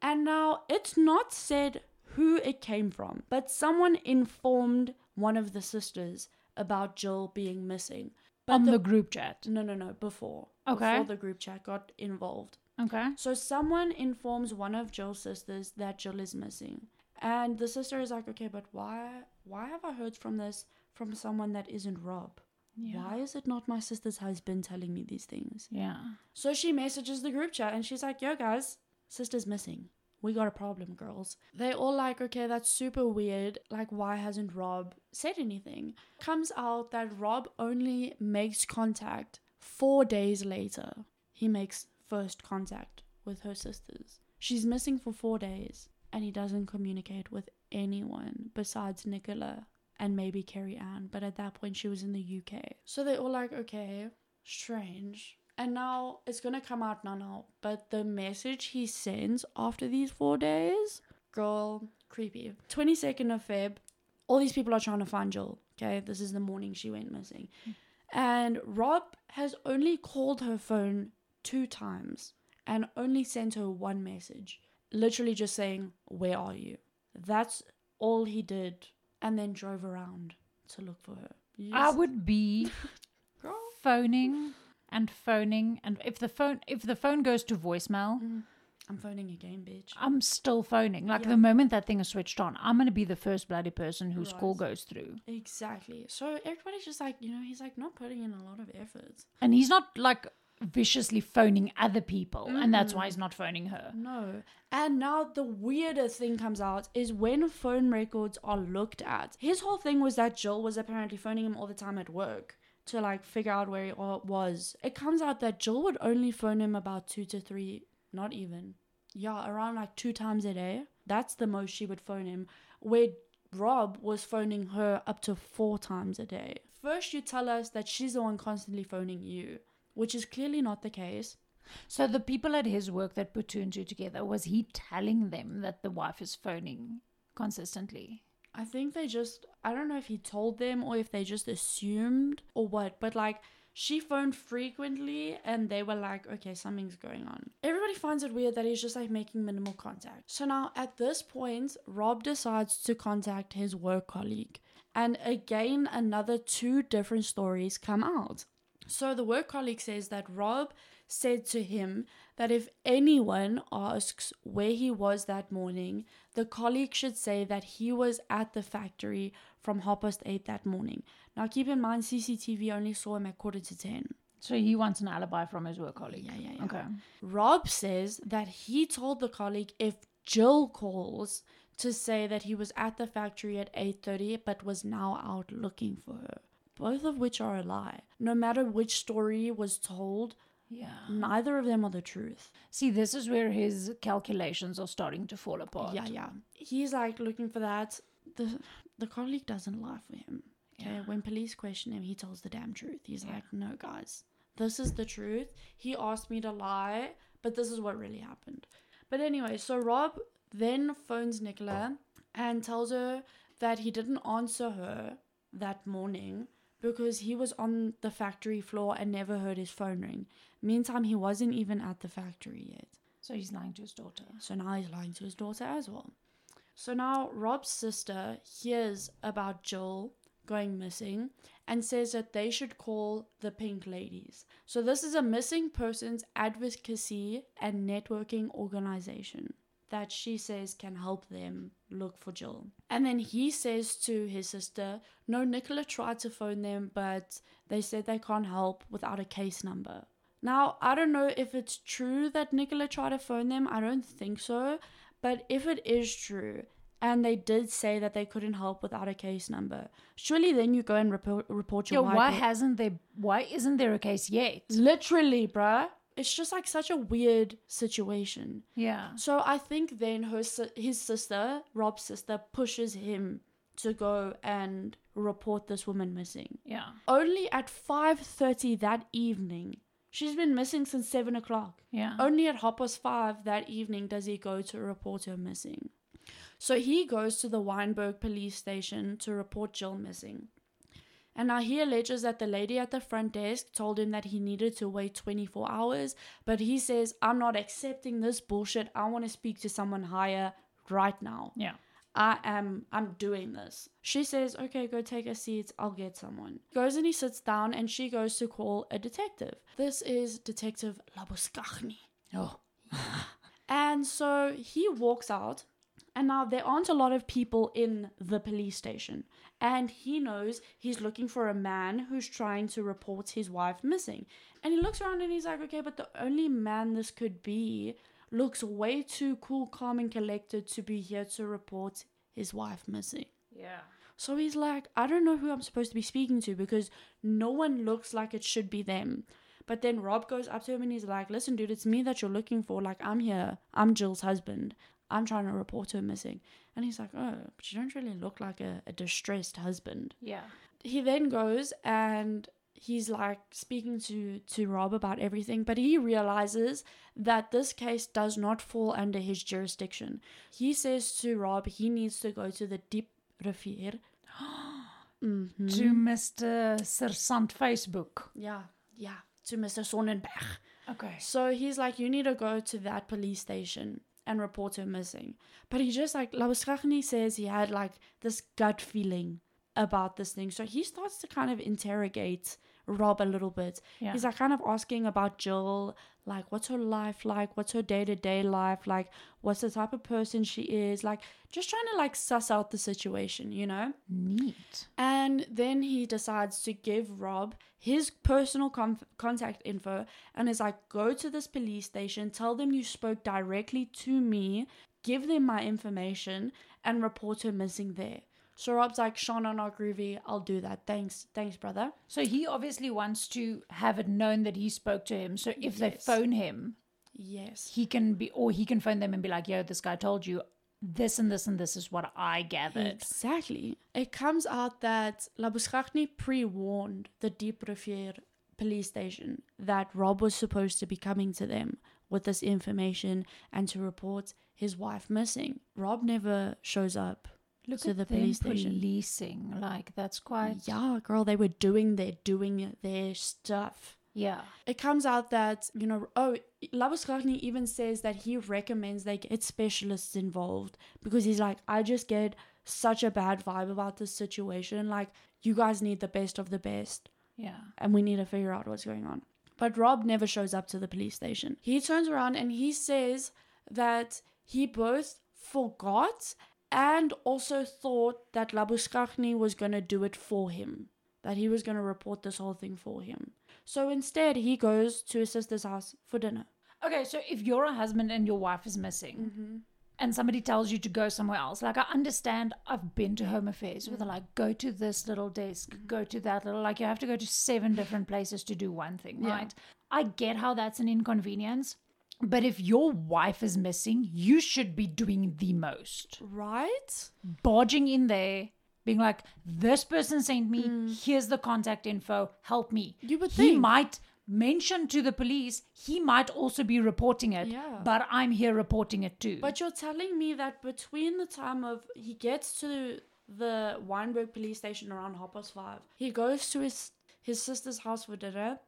And now it's not said who it came from, but someone informed one of the sisters about Gill being missing. But on the, the group chat. no, no, no, before. Okay. Before the group chat got involved. Okay. So someone informs one of Gill's sisters that Gill is missing. And the sister is like, okay, but why why have I heard from this from someone that isn't Rob? Yeah. Why is it not my sister's husband telling me these things? Yeah. So she messages the group chat and she's like, yo, guys, sister's missing. We got a problem, girls. They all like, okay, that's super weird. Like, why hasn't Rob said anything? Comes out that Rob only makes contact four days later. He makes first contact with her sisters. She's missing for four days and he doesn't communicate with anyone besides Nicola and maybe Carrie Ann. But at that point, she was in the UK. So they all like, okay, strange. And now it's gonna come out now, now. But the message he sends after these four days, girl, creepy. 22nd of Feb, all these people are trying to find Gill. Okay, this is the morning she went missing. And Rob has only called her phone two times and only sent her one message. Literally just saying, Where are you? That's all he did. And then drove around to look for her. You I would be phoning and phoning and if the phone if the phone goes to voicemail, Mm. I'm phoning again, bitch. I'm still phoning. Like Yeah. the moment that thing is switched on, I'm gonna be the first bloody person whose call goes through. Exactly. So everybody's just like, you know, he's like not putting in a lot of effort. And he's not like viciously phoning other people, and that's why he's not phoning her. No. And now the weirder thing comes out is when phone records are looked at. His whole thing was that Gill was apparently phoning him all the time at work to like figure out where he was. It comes out that Gill would only phone him about two to three, not even. Yeah, around like two times a day. That's the most she would phone him. Where Rob was phoning her up to four times a day. First, you tell us that she's the one constantly phoning you, which is clearly not the case. So the people at his work that put two and two together, was he telling them that the wife is phoning consistently? I think they just, I don't know if he told them or if they just assumed or what, but like she phoned frequently and they were like, okay, something's going on. Everybody finds it weird that he's just like making minimal contact. So now at this point, Rob decides to contact his work colleague. And again, another two different stories come out. So the work colleague says that Rob said to him that if anyone asks where he was that morning, the colleague should say that he was at the factory from half past eight that morning. Now, keep in mind, CCTV only saw him at quarter to ten. So he wants an alibi from his work colleague. Yeah, yeah, yeah. Okay. Rob says that he told the colleague if Gill calls to say that he was at the factory at 8:30 but was now out looking for her. Both of which are a lie. No matter which story was told, Yeah. neither of them are the truth. See, this is where his calculations are starting to fall apart. Yeah, yeah. He's like looking for that. The the colleague doesn't lie for him. Okay. Yeah. When police question him, he tells the damn truth. He's Yeah. like, no, guys, this is the truth. He asked me to lie, but this is what really happened. But anyway, so Rob then phones Nicola and tells her that he didn't answer her that morning because he was on the factory floor and never heard his phone ring. Meantime, he wasn't even at the factory yet. So he's lying to his daughter. So now he's lying to his daughter as well. So now Rob's sister hears about Gill going missing and says that they should call the Pink Ladies. So this is a missing persons advocacy and networking organization that she says can help them look for Gill. And then he says to his sister, No, Nicola tried to phone them, but they said they can't help without a case number. Now, I don't know if it's true that Nicola tried to phone them. I don't think so. But if it is true, and they did say that they couldn't help without a case number, surely then you go and report, report your. Yeah, why hasn't there why isn't there a case yet? Literally, bruh. It's just like such a weird situation. Yeah. So I think then her his sister, Rob's sister, pushes him to go and report this woman missing. Yeah. Only at five thirty that evening, she's been missing since seven o'clock. Yeah. Only at half past five that evening does he go to report her missing. So he goes to the Wynberg police station to report Gill missing. And now he alleges that the lady at the front desk told him that he needed to wait 24 hours, but he says, I'm not accepting this bullshit. I want to speak to someone higher right now. Yeah. I am I'm doing this. She says, "Okay, go take a seat. I'll get someone." Goes and he sits down and she goes to call a detective. This is Detective Labuschagne. Oh. And so he walks out and now there aren't a lot of people in the police station. And he knows he's looking for a man who's trying to report his wife missing. And he looks around and he's like, "Okay, but the only man this could be looks way too cool, calm and collected to be here to report his wife missing." Yeah. So he's like, I don't know who I'm supposed to be speaking to because no one looks like it should be them. But then Rob goes up to him and he's like, Listen, dude, it's me that you're looking for. Like, I'm here. I'm Gill's husband. I'm trying to report her missing. And he's like, Oh, but you don't really look like a, a distressed husband. Yeah. He then goes and he's like speaking to, to Rob about everything, but he realizes that this case does not fall under his jurisdiction. He says to Rob he needs to go to the Diep Rivier. Mhm. To Mr. Sersant Facebook. Yeah, yeah, to Mr. Sonnenberg. Okay. So he's like, you need to go to that police station and report her missing. But he just like, Labuschagne says he had like this gut feeling about this thing. So he starts to kind of interrogate Rob a little bit. Yeah. He's like kind of asking about Gill, like what's her life like, what's her day to day life like, what's the type of person she is, like just trying to like suss out the situation, you know? Neat. And then he decides to give Rob his personal con- contact info and is like, go to this police station, tell them you spoke directly to me, give them my information, and report her missing there. So Rob's like, Shauna, not groovy. I'll do that. Thanks. Thanks, brother. So he obviously wants to have it known that he spoke to him. So if they phone him, Yes. he can be, or he can phone them and be like, "Yo, this guy told you this and this and this is what I gathered. Exactly. It comes out that Labuschagne pre-warned the Diep Rivier police station that Rob was supposed to be coming to them with this information and to report his wife missing. Rob never shows up Look to at the police station. policing. Like that's quite Yeah, girl, they were doing their doing their stuff. yeah. It comes out that, you know, oh, Labuschagne even says that he recommends they get specialists involved because he's like, I just get such a bad vibe about this situation. Like, you guys need the best of the best Yeah. and we need to figure out what's going on. But Rob never shows up to the police station. He turns around and he says that he both forgot and also thought that Labuschagne was going to do it for him, that he was going to report this whole thing for him. So instead, he goes to his sister's house for dinner. Okay, so if you're a husband and your wife is missing mm-hmm. and somebody tells you to go somewhere else, like I understand I've been to home affairs where they're mm. like, go to this little desk, mm-hmm. go to that little, like you have to go to seven different places to do one thing, Yeah. right? I get how that's an inconvenience. But if your wife is missing, you should be doing the most. Right? Barging in there, being like, this person sent me, here's the contact info, help me. You would he think. might mention to the police, he might also be reporting it, Yeah. but I'm here reporting it too. But you're telling me that between the time of he gets to the Wynberg police station around half past five, he goes to his his sister's house for dinner,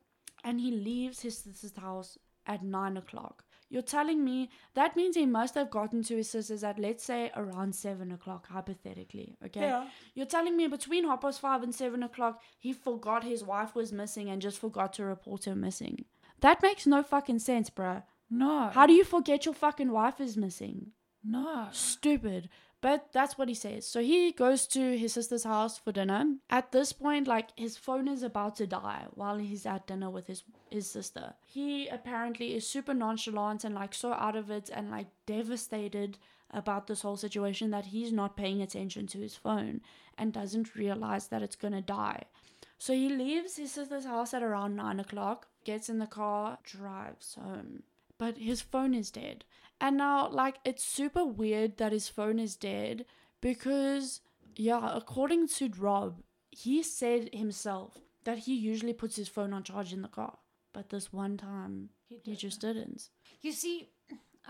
and he leaves his sister's house at nine o'clock. You're telling me that means he must have gotten to his sister's at let's say around seven o'clock, hypothetically. Okay. Yeah. You're telling me between half past five and seven o'clock, he forgot his wife was missing and just forgot to report her missing. That makes no fucking sense, bruh. no. How do you forget your fucking wife is missing? No. Stupid. But that's what he says. So he goes to his sister's house for dinner. At this point, like his phone is about to die while he's at dinner with his his sister. He apparently is super nonchalant and like so out of it and like devastated about this whole situation that he's not paying attention to his phone and doesn't realize that it's gonna die. So he leaves his sister's house at around nine o'clock, gets in the car, drives home. But his phone is dead. And now, like, it's super weird that his phone is dead because, yeah, according to Rob, he said himself that he usually puts his phone on charge in the car. But this one time, he just didn't. You see,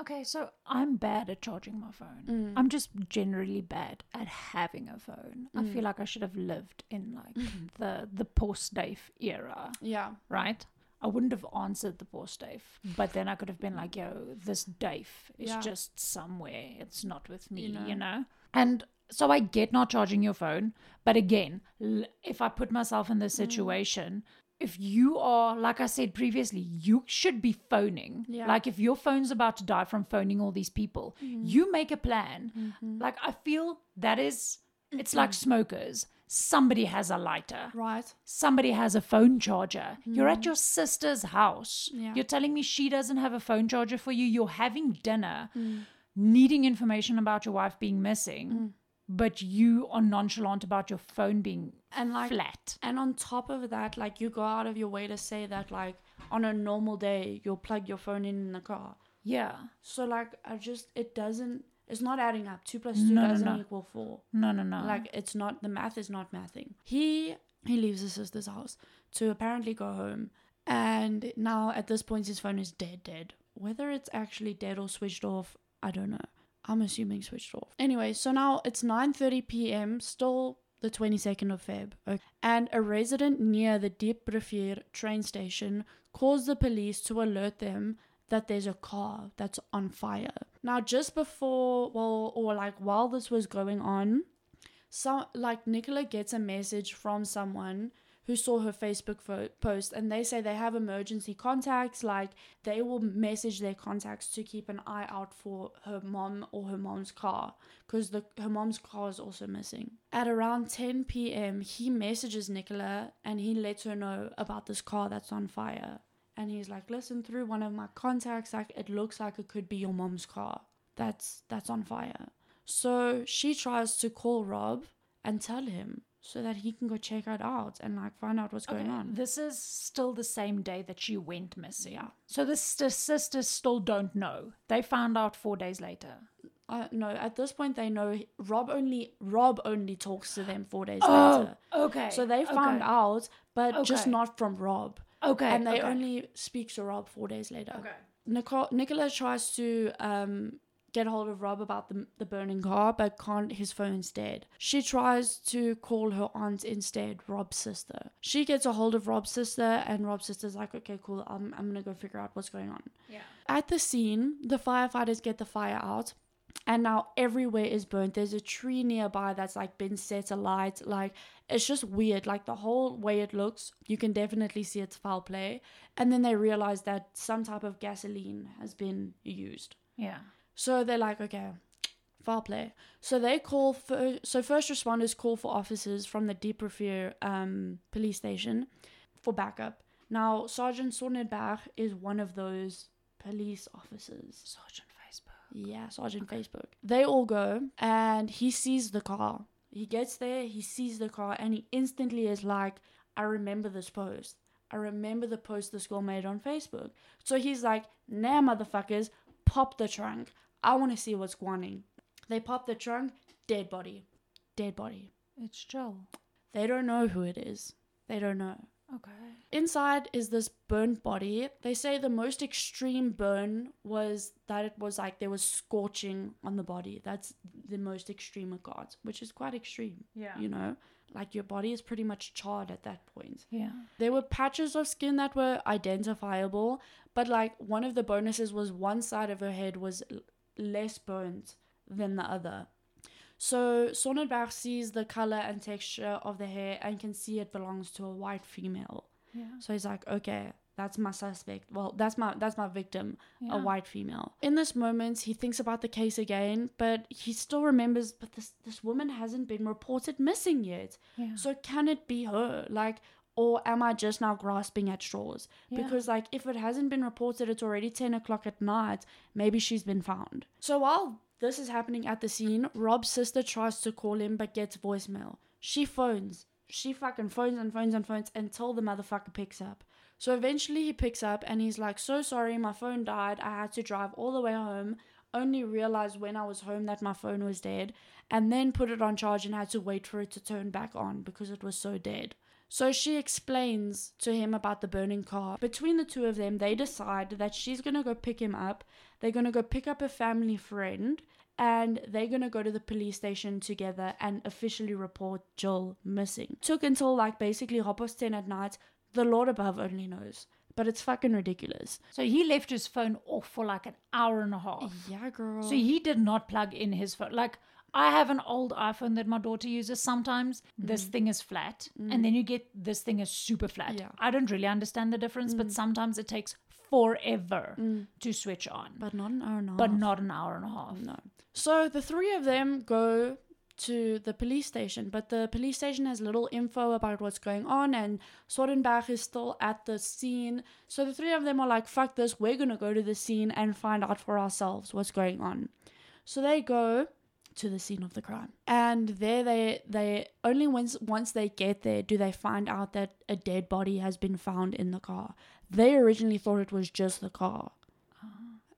okay, so I'm bad at charging my phone. Mm. I'm just generally bad at having a phone. I feel like I should have lived in like the the post Dave era, Yeah. right? I wouldn't have answered the post Dave, but then I could have been like, "Yo, this Dave is Yeah. just somewhere. It's not with me," You you know? know. And so I get not charging your phone, but again, l- if I put myself in this Mm. situation, if you are, like I said previously, you should be phoning. Yeah. Like if your phone's about to die from phoning all these people, you make a plan. Like I feel that is, it's like mm-hmm. smokers. Somebody has a lighter. Right. Somebody has a phone charger. You're at mm. your sister's house. Yeah. You're telling me she doesn't have a phone charger for you. You're having dinner, mm. needing information about your wife being missing, mm. but you are nonchalant about your phone being And like, flat. and on top of that, like, you go out of your way to say that, like, on a normal day, you'll plug your phone in in the car. Yeah. So, like, I just, it doesn't, it's not adding up. Two plus two No, no, doesn't no. equal four. No, no, no. Like it's not the math is not mathing. He he leaves his sister's house to apparently go home, and now at this point his phone is dead, dead. Whether it's actually dead or switched off, I don't know. I'm assuming switched off. Anyway, so now it's 9:30 p.m. Still the 22nd of Feb. Okay. And a resident near the Diep Rivier train station calls the police to alert them that there's a car that's on fire. Now, just before, well, or like while this was going on, some like Nicola gets a message from someone who saw her Facebook fo- post and they say they have emergency contacts like they will message their contacts to keep an eye out for her mom or her mom's car because the her mom's car is also missing. At around 10 p.m., he messages Nicola and he lets her know about this car that's on fire. And he's like, "Listen, through one of my contacts, like it looks like it could be your mom's car that's that's on fire." So she tries to call Rob and tell him so that he can go check it out and like find out what's going on. This is still the same day that she went missing. Yeah. So the st- sisters still don't know. They found out four days later. Uh, no, at this point they know Rob only Rob only talks to them four days Oh, later. okay. So they found okay. out, but just not from Rob. Okay. and they okay. only speak to Rob four days later. Okay. Nicole, Nicola tries to um, get hold of Rob about the, the burning car, but can't. His phone's dead. She tries to call her aunt instead, Rob's sister. She gets a hold of Rob's sister, and Rob's sister's like, okay, cool, I'm, I'm gonna go figure out what's going on. Yeah. At the scene, the firefighters get the fire out, and now everywhere is burnt. There's a tree nearby that's like been set alight. Like it's just weird. Like the whole way it looks, you can definitely see it's foul play. And then they realize that some type of gasoline has been used. Yeah. So they're like, okay, foul play. So they call for so first responders call for officers from the Diep Rivier um, police station for backup. Now Sergeant Sonnenberg is one of those police officers. Sergeant. Yeah, Sergeant Facebook. They all go and he sees the car. He gets there, he sees the car, and he instantly is like, I remember this post. I remember the post this girl made on Facebook. So he's like, nah, motherfuckers, pop the trunk. I want to see what's going on. They pop the trunk, dead body. Dead body. It's Gill. They don't know who it is. They don't know. Okay. Inside is this burnt body. They say the most extreme burn was that it was like there was scorching on the body. That's the most extreme it got, which is quite extreme, Yeah. you know? Like your body is pretty much charred at that point. Yeah. There were patches of skin that were identifiable, but like one of the bonuses was one side of her head was l- less burnt than the other. So Sonnenberg sees the color and texture of the hair and can see it belongs to a white female. Yeah. So he's like, okay, that's my suspect. Well, that's my that's my victim, yeah. a white female. In this moment, he thinks about the case again, but he still remembers. But this this woman hasn't been reported missing yet. Yeah. So can it be her? Like, or am I just now grasping at straws? Yeah. Because like, if it hasn't been reported, it's already ten o'clock at night. Maybe she's been found. So while this is happening at the scene, Rob's sister tries to call him but gets voicemail. She phones. She fucking phones and phones and phones until the motherfucker picks up. So eventually he picks up and he's like, So sorry, my phone died. I had to drive all the way home. Only realized when I was home that my phone was dead. And then put it on charge and had to wait for it to turn back on because it was so dead. So she explains to him about the burning car. Between the two of them, they decide that she's gonna go pick him up. They're gonna go pick up a family friend and they're gonna go to the police station together and officially report Gill missing. Took until like basically half past ten at night. The Lord above only knows. But it's fucking ridiculous. So he left his phone off for like an hour and a half. Yeah, girl. So he did not plug in his phone. Like I have an old iPhone that my daughter uses. Sometimes this thing is flat, and then you get this thing is super flat. Mm. Yeah. Mm. I don't really understand the difference, but sometimes it takes forever to switch on, but not an hour and a half. but not an hour and a half. No. So the three of them go to the police station, but the police station has little info about what's going on, and Sordenbach is still at the scene. So the three of them are like, fuck this, we're gonna go to the scene and find out for ourselves what's going on. So they go to the scene of the crime. And there they they only once once they get there do they find out that a dead body has been found in the car. They originally thought it was just the car.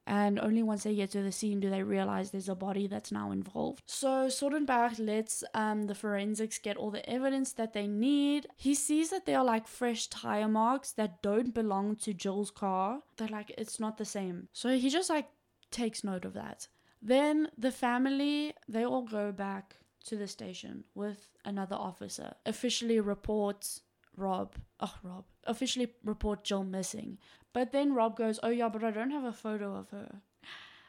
And only once they get to the scene do they realize there's a body that's now involved. So Sonnenberg lets um, the forensics get all the evidence that they need. He sees that there are like fresh tire marks that don't belong to Gill's car. They're like, it's not the same. So he just like takes note of that. Then the family, they all go back to the station with another officer. Officially reports Rob, oh, Rob, officially report Gill missing. But then Rob goes, oh yeah, but I don't have a photo of her.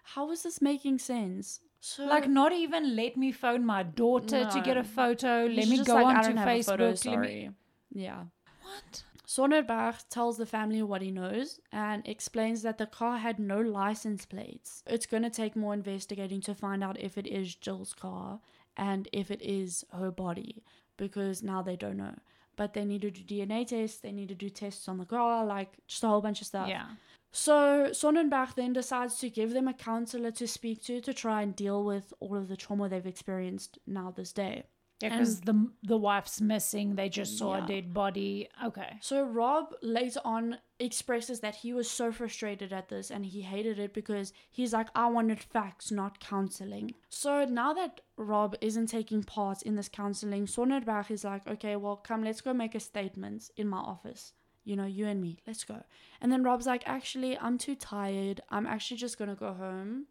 How is this making sense? So Like not even let me phone my daughter to get a No. photo. he's Let me go like, I onto don't have a photo, Facebook. let me- sorry. Yeah. What? Sonnerbach tells the family what he knows and explains that the car had no license plates. It's going to take more investigating to find out if it is Gill's car and if it is her body because now they don't know. But they need to do DNA tests, they need to do tests on the car, like just a whole bunch of stuff. Yeah. So Sonnenbach then decides to give them a counselor to speak to to try and deal with all of the trauma they've experienced now this day. Because the the wife's missing. They just saw Yeah. a dead body. Okay. So Rob later on expresses that he was so frustrated at this and he hated it because he's like, I wanted facts, not counseling. So now that Rob isn't taking part in this counseling, Sonnerbach is like, okay, well, come, let's go make a statement in my office. You know, you and me, let's go. And then Rob's like, actually, I'm too tired. I'm actually just gonna go home.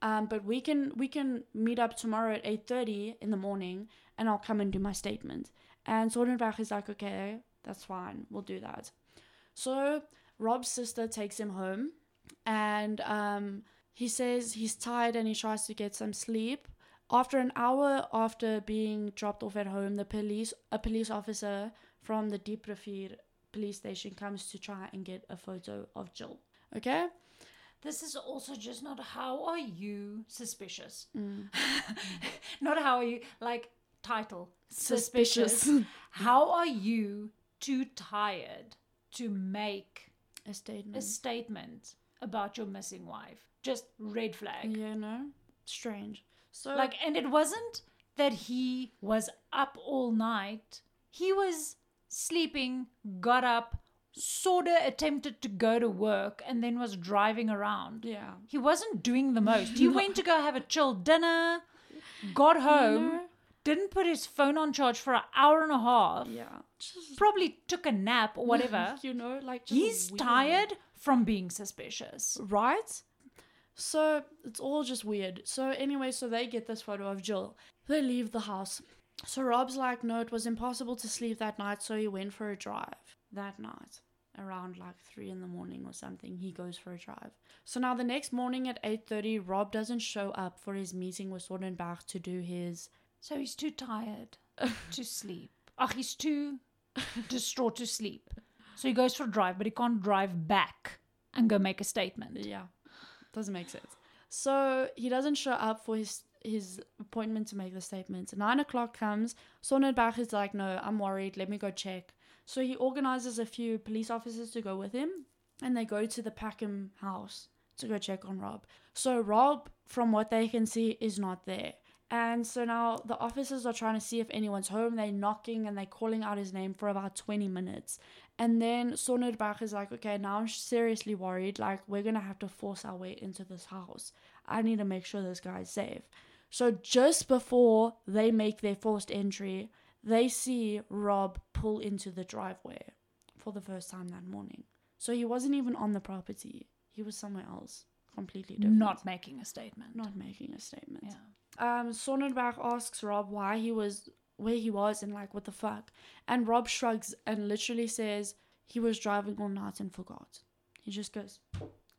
Um, but we can we can meet up tomorrow at eight thirty in the morning, and I'll come and do my statement. And Sordenbach is like, okay, that's fine, we'll do that. So Rob's sister takes him home, and um, he says he's tired and he tries to get some sleep. After an hour after being dropped off at home, the police a police officer from the Deep police station comes to try and get a photo of Gill. Okay. This is also just not how are you suspicious. Mm. not how are you like title Suspicious. how are you too tired to make A statement. a statement about your missing wife? Just red flag. you know, strange. So Like, and it wasn't that he was up all night. He was sleeping, got up, sort of attempted to go to work, and then was driving around. yeah, He wasn't doing the most. He went to go have a chill dinner, got home, didn't put his phone on charge for an hour and a half, yeah, just probably took a nap or whatever. you know, like just He's weird. tired from being suspicious. right? So it's all just weird. So anyway, so they get this photo of Gill. They leave the house. So Rob's like, no, it was impossible to sleep that night, so he went for a drive that night. Around like three in the morning or something, he goes for a drive. So now the next morning at eight thirty, Rob doesn't show up for his meeting with Sonnenberg to do his So he's too tired to sleep. Ach, he's too distraught to sleep. So he goes for a drive, but he can't drive back and go make a statement. Yeah, doesn't make sense. So he doesn't show up for his his appointment to make the statement. Nine o'clock comes. Sonnenberg is like, no, I'm worried. Let me go check. So he organizes a few police officers to go with him, and they go to the Packham house to go check on Rob. So Rob, from what they can see, is not there. And so now the officers are trying to see if anyone's home. They're knocking and they're calling out his name for about 20 minutes. And then Sonnenberg is like, okay, now I'm seriously worried. Like, we're going to have to force our way into this house. I need to make sure this guy's safe. So just before they make their forced entry, they see Rob pull into the driveway for the first time that morning. So he wasn't even on the property. He was somewhere else, completely different. Not making a statement. not making a statement. Yeah. Um, Sonnenberg asks Rob why he was where he was and like what the fuck, and Rob shrugs and literally says he was driving all night and forgot. He just goes,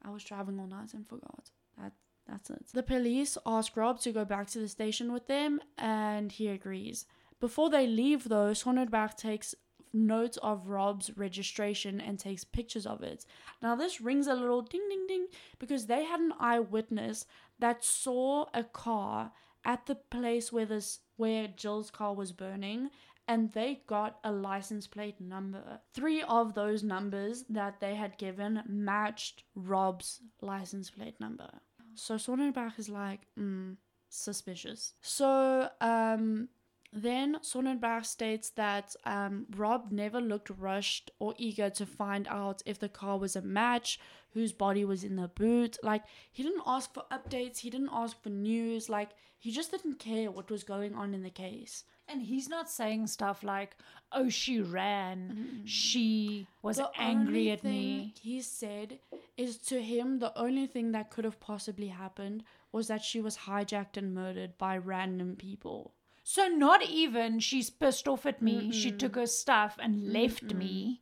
"I was driving all night and forgot." That that's it. The police ask Rob to go back to the station with them, and he agrees. Before they leave, though, Sonnenberg takes note of Rob's registration and takes pictures of it. Now, this rings a little ding ding ding because they had an eyewitness that saw a car at the place where this where Gill's car was burning and they got a license plate number. Three of those numbers that they had given matched Rob's license plate number. So Sonnenberg is like, mm, suspicious. So um then Sonnenberg states that um, Rob never looked rushed or eager to find out if the car was a match, whose body was in the boot. Like, he didn't ask for updates, he didn't ask for news. Like, he just didn't care what was going on in the case. And he's not saying stuff like, oh, she ran, she was The angry at me. He said is to him the only thing that could have possibly happened was that she was hijacked and murdered by random people. So not even she's pissed off at me, she took her stuff and left me.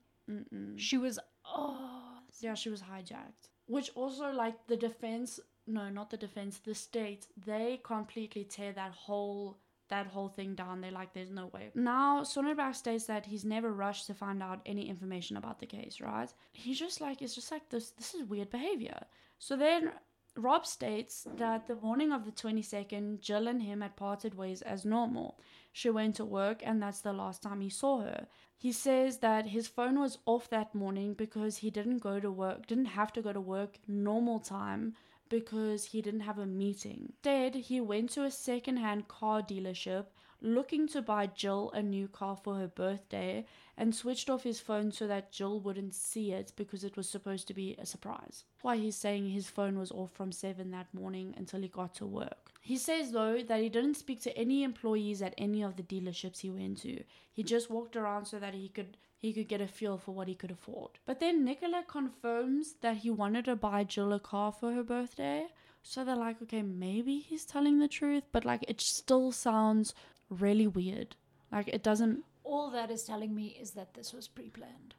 She was, oh. Yeah, she was hijacked. Which also, like, the defense, no, not the defense, the state, they completely tear that whole that whole thing down. They're like, there's no way. Now, Sonnenberg states that he's never rushed to find out any information about the case, right? He's just like, it's just like this. This is weird behavior. So then Rob states that the morning of the 22nd, Gill and him had parted ways as normal. She went to work, and that's the last time he saw her. He says that his phone was off that morning because he didn't go to work, didn't have to go to work normal time because he didn't have a meeting. Instead, he went to a second-hand car dealership, looking to buy Gill a new car for her birthday and switched off his phone so that Gill wouldn't see it because it was supposed to be a surprise. Why he's saying his phone was off from 7 that morning until he got to work. He says though that he didn't speak to any employees at any of the dealerships he went to. He just walked around so that he could he could get a feel for what he could afford. But then Nicola confirms that he wanted to buy Gill a car for her birthday. So they're like, okay, maybe he's telling the truth, but like it still sounds really weird. Like it doesn't. All that is telling me is that this was pre planned.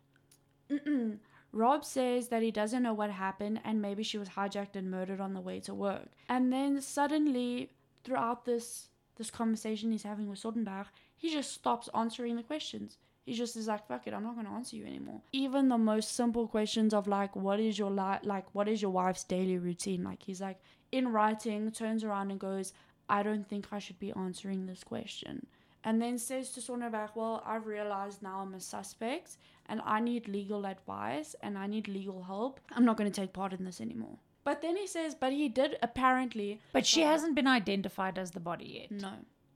Mm-mm. Rob says that he doesn't know what happened and maybe she was hijacked and murdered on the way to work. And then suddenly, throughout this this conversation he's having with Sonnenberg, he just stops answering the questions. He just is like, "Fuck it, I'm not gonna answer you anymore." Even the most simple questions of like, "What is your li- like? What is your wife's daily routine?" Like he's like in writing, turns around and goes, "I don't think I should be answering this question." And then says to Sonnenberg, Well, I've realized now I'm a suspect and I need legal advice and I need legal help. I'm not going to take part in this anymore. But then he says, But he did apparently. But she hasn't been identified as the body yet. No.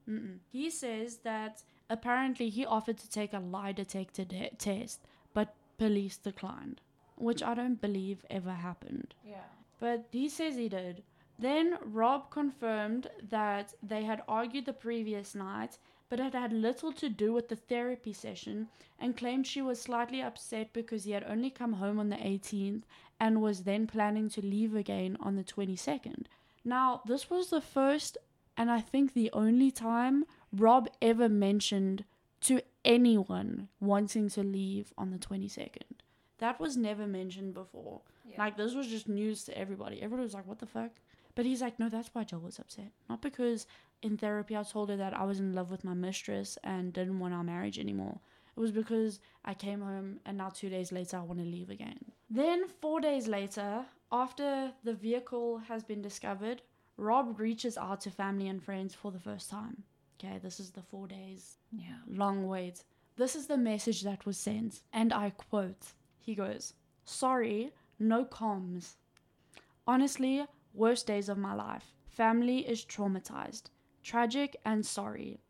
Mm-mm. He says that apparently he offered to take a lie detector de- test, but police declined, which I don't believe ever happened. Yeah. But he says he did. Then Rob confirmed that they had argued the previous night, but it had little to do with the therapy session, and claimed she was slightly upset because he had only come home on the 18th and was then planning to leave again on the 22nd. Now, this was the first and I think the only time Rob ever mentioned to anyone wanting to leave on the 22nd. That was never mentioned before. Like, this was just news to everybody. Everybody was like, what the fuck? But he's like, no, that's why Joel was upset. Not because in therapy I told her that I was in love with my mistress and didn't want our marriage anymore. It was because I came home and now two days later I want to leave again. Then, four days later, after the vehicle has been discovered, Rob reaches out to family and friends for the first time. Okay, this is the four days Yeah. long wait. This is the message that was sent, and I quote He goes, Sorry, no comms. Honestly, worst days of my life. Family is traumatized, tragic, and sorry.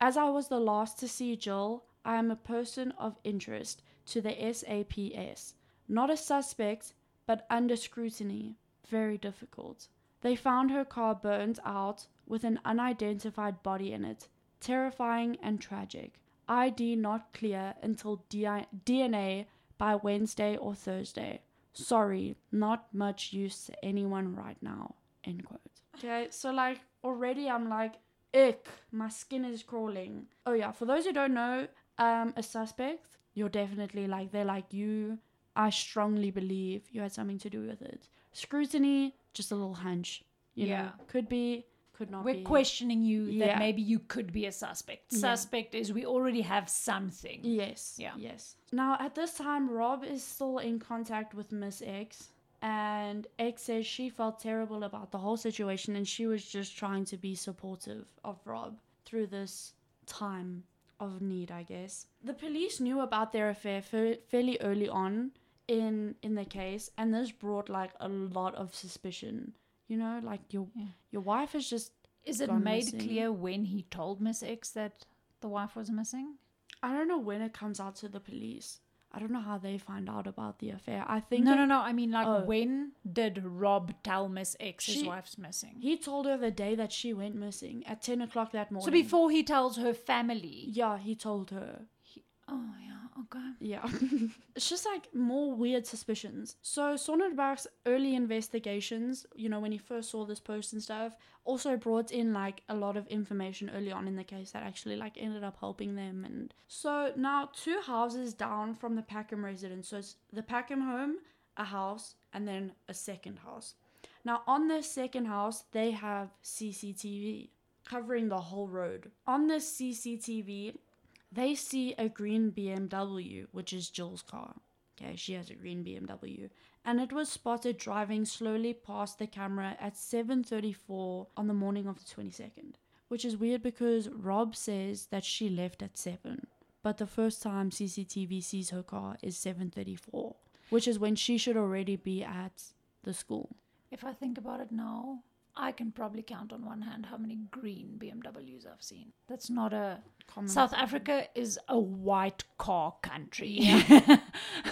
As I was the last to see Gill, I am a person of interest to the SAPS. Not a suspect, but under scrutiny. Very difficult. They found her car burned out with an unidentified body in it. Terrifying and tragic. ID not clear until DNA by Wednesday or Thursday. Sorry, not much use to anyone right now. End quote. Okay, so like already I'm like, ick, my skin is crawling. Oh yeah, for those who don't know, um, a suspect, you're definitely like they're like you. I strongly believe you had something to do with it. Scrutiny, just a little hunch. You know, Yeah. could be, could not We're be. questioning you Yeah. that maybe you could be a suspect. Yeah. Suspect is we already have something. Yes. Yeah. Yes. Now, at this time, Rob is still in contact with Miss X, and X says she felt terrible about the whole situation and she was just trying to be supportive of Rob through this time of need, I guess. The police knew about their affair fa- fairly early on in in the case, and this brought like a lot of suspicion. You know, like your Yeah. your wife is just Is it made missing. clear when he told Miss X that the wife was missing? I don't know when it comes out to the police. I don't know how they find out about the affair. I think No, it- no, no. I mean, like, Oh. when did Rob tell Miss X his wife's missing? He told her the day that she went missing at 10 o'clock that morning. so before he tells her family. Yeah, he told her. Oh, yeah, okay. Yeah. it's just like more weird suspicions. So Sonnenberg's early investigations, you know, when he first saw this post and stuff, also brought in like a lot of information early on in the case that actually like ended up helping them. And so now two houses down from the Packham residence. So it's the Packham home, a house, and then a second house. Now on the second house, they have CCTV covering the whole road. On the CCTV, they see a green BMW, which is Gill's car. Okay, she has a green BMW, and it was spotted driving slowly past the camera at 7:34 on the morning of the 22nd, which is weird because Rob says that she left at 7, but the first time CCTV sees her car is 7:34, which is when she should already be at the school. If I think about it now, I can probably count on one hand how many green BMWs I've seen. That's not a. Common. South Africa is a white car country. Yeah.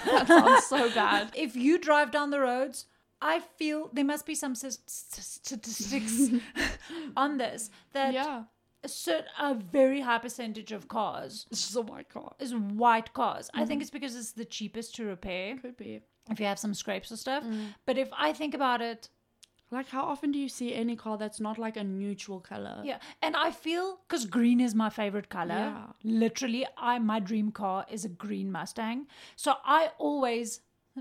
that sounds so bad. if you drive down the roads, I feel there must be some st- st- statistics on this that Yeah. a, cer- a very high percentage of cars It's just a white car. is white cars. I think mm-hmm. it's because it's the cheapest to repair Could be. if you have some scrapes or stuff. Mm. But if I think about it, Like, how often do you see any car that's not like a neutral color? yeah, and I feel because green is my favorite color. Yeah. Literally, I my dream car is a green Mustang. So I always,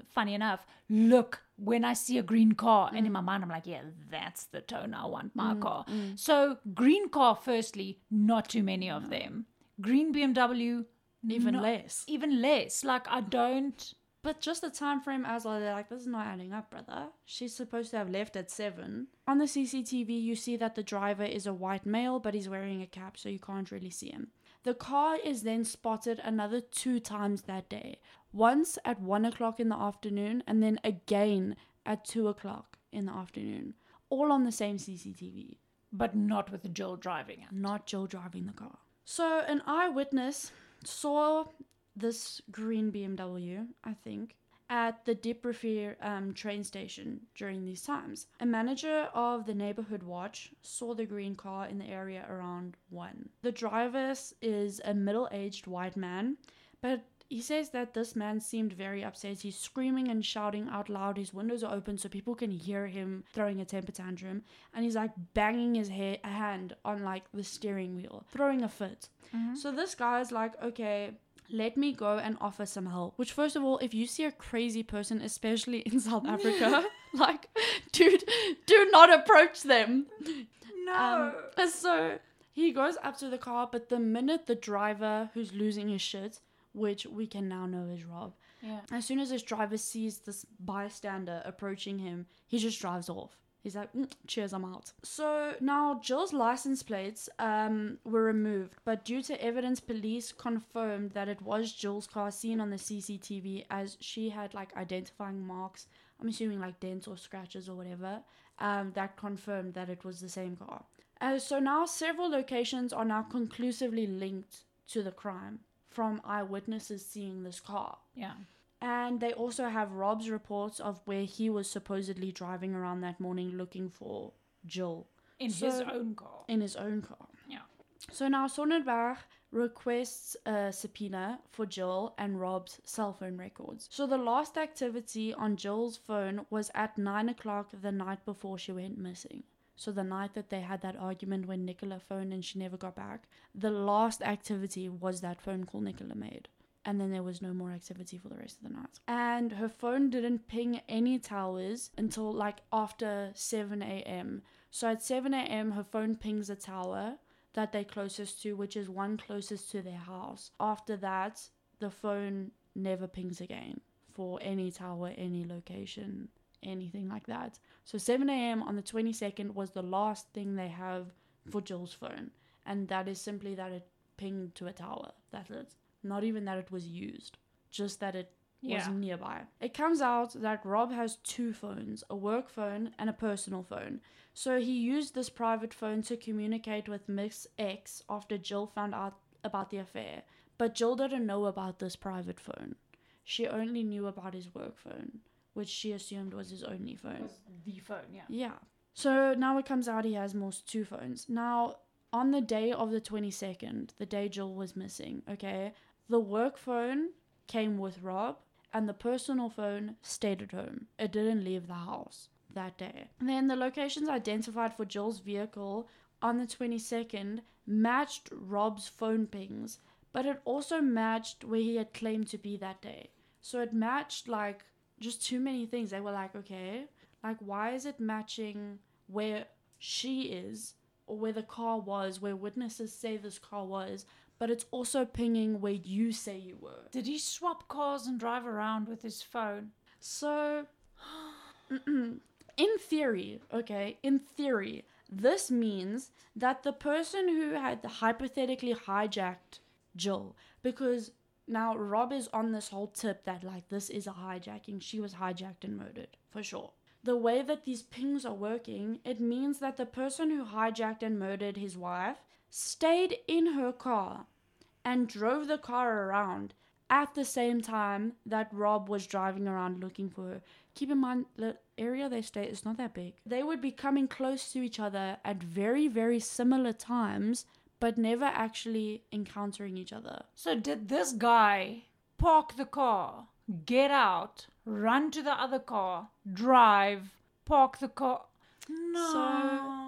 funny enough, look when I see a green car, and in my mind I'm like, yeah, that's the tone I want my mm, car. Mm. So green car, firstly, not too many of them. Green BMW, Even not- less. even less. Like I don't. But just the time frame as well, they're like, this is not adding up, brother. She's supposed to have left at seven. On the CCTV, you see that the driver is a white male, but he's wearing a cap, so you can't really see him. The car is then spotted another two times that day. Once at one o'clock in the afternoon, and then again at two o'clock in the afternoon. All on the same CCTV. But not with Gill driving it. not Joe driving the car. So an eyewitness saw this green BMW, I think, at the Diep Rivier um, train station during these times. A manager of the neighborhood watch saw the green car in the area around 1. The driver is a middle-aged white man, but he says that this man seemed very upset. He's screaming and shouting out loud. His windows are open so people can hear him throwing a temper tantrum. And he's like banging his ha- hand on like the steering wheel, throwing a fit. So this guy's like, okay, let me go and offer some help. Which, first of all, if you see a crazy person, especially in South Africa, like, dude, do not approach them. Um, so he goes up to the car, but the minute the driver who's losing his shit, which we can now know is Rob, yeah. as soon as this driver sees this bystander approaching him, he just drives off. He's like, "Mm, cheers, I'm out. So now Gill's license plates um, were removed, but due to evidence, police confirmed that it was Gill's car seen on the CCTV as she had like identifying marks. I'm assuming like dents or scratches or whatever. Um, that confirmed that it was the same car. Uh, so now several locations are now conclusively linked to the crime from eyewitnesses seeing this car. Yeah. And they also have Rob's reports of where he was supposedly driving around that morning looking for Gill In his own car. in his own car. Yeah. So now Sonnenberg requests a subpoena for Gill and Rob's cell phone records. So the last activity on Gill's phone was at 9 o'clock the night before she went missing. So the night that they had that argument when Nicola phoned and she never got back, the last activity was that phone call Nicola made. And then there was no more activity for the rest of the night. And her phone didn't ping any towers until like after 7 a.m. So at 7 a.m., her phone pings a tower that they're closest to, which is one closest to their house. After that, the phone never pings again for any tower, any location, anything like that. So 7 a.m. on the 22nd was the last thing they have for Gill's phone. And that is simply that it pinged to a tower. That's it. Not even that it was used, just that it was nearby. It comes out that Rob has two phones a work phone and a personal phone. So he used this private phone to communicate with Miss X after Gill found out about the affair. But Gill didn't know about this private phone. She only knew about his work phone, which she assumed was his only phone. the phone, yeah. Yeah. So now it comes out he has more two phones. Now, on the day of the 22nd, the day Gill was missing, okay, the work phone came with Rob and the personal phone stayed at home. It didn't leave the house that day. And then the locations identified for Gill's vehicle on the 22nd matched Rob's phone pings, but it also matched where he had claimed to be that day. So it matched like just too many things. They were like, okay, like why is it matching where she is or where the car was, where witnesses say this car was, but it's also pinging where you say you were. Did he swap cars and drive around with his phone? So, in theory, okay, in theory, this means that the person who had hypothetically hijacked Gill, because now Rob is on this whole tip that like this is a hijacking, she was hijacked and murdered for sure. the way that these pings are working, it means that the person who hijacked and murdered his wife stayed in her car and drove the car around at the same time that Rob was driving around looking for her. Keep in mind, the area they stay is not that big. They would be coming close to each other at very, very similar times, but never actually encountering each other. So did this guy park the car, get out, run to the other car, drive, park the car? No.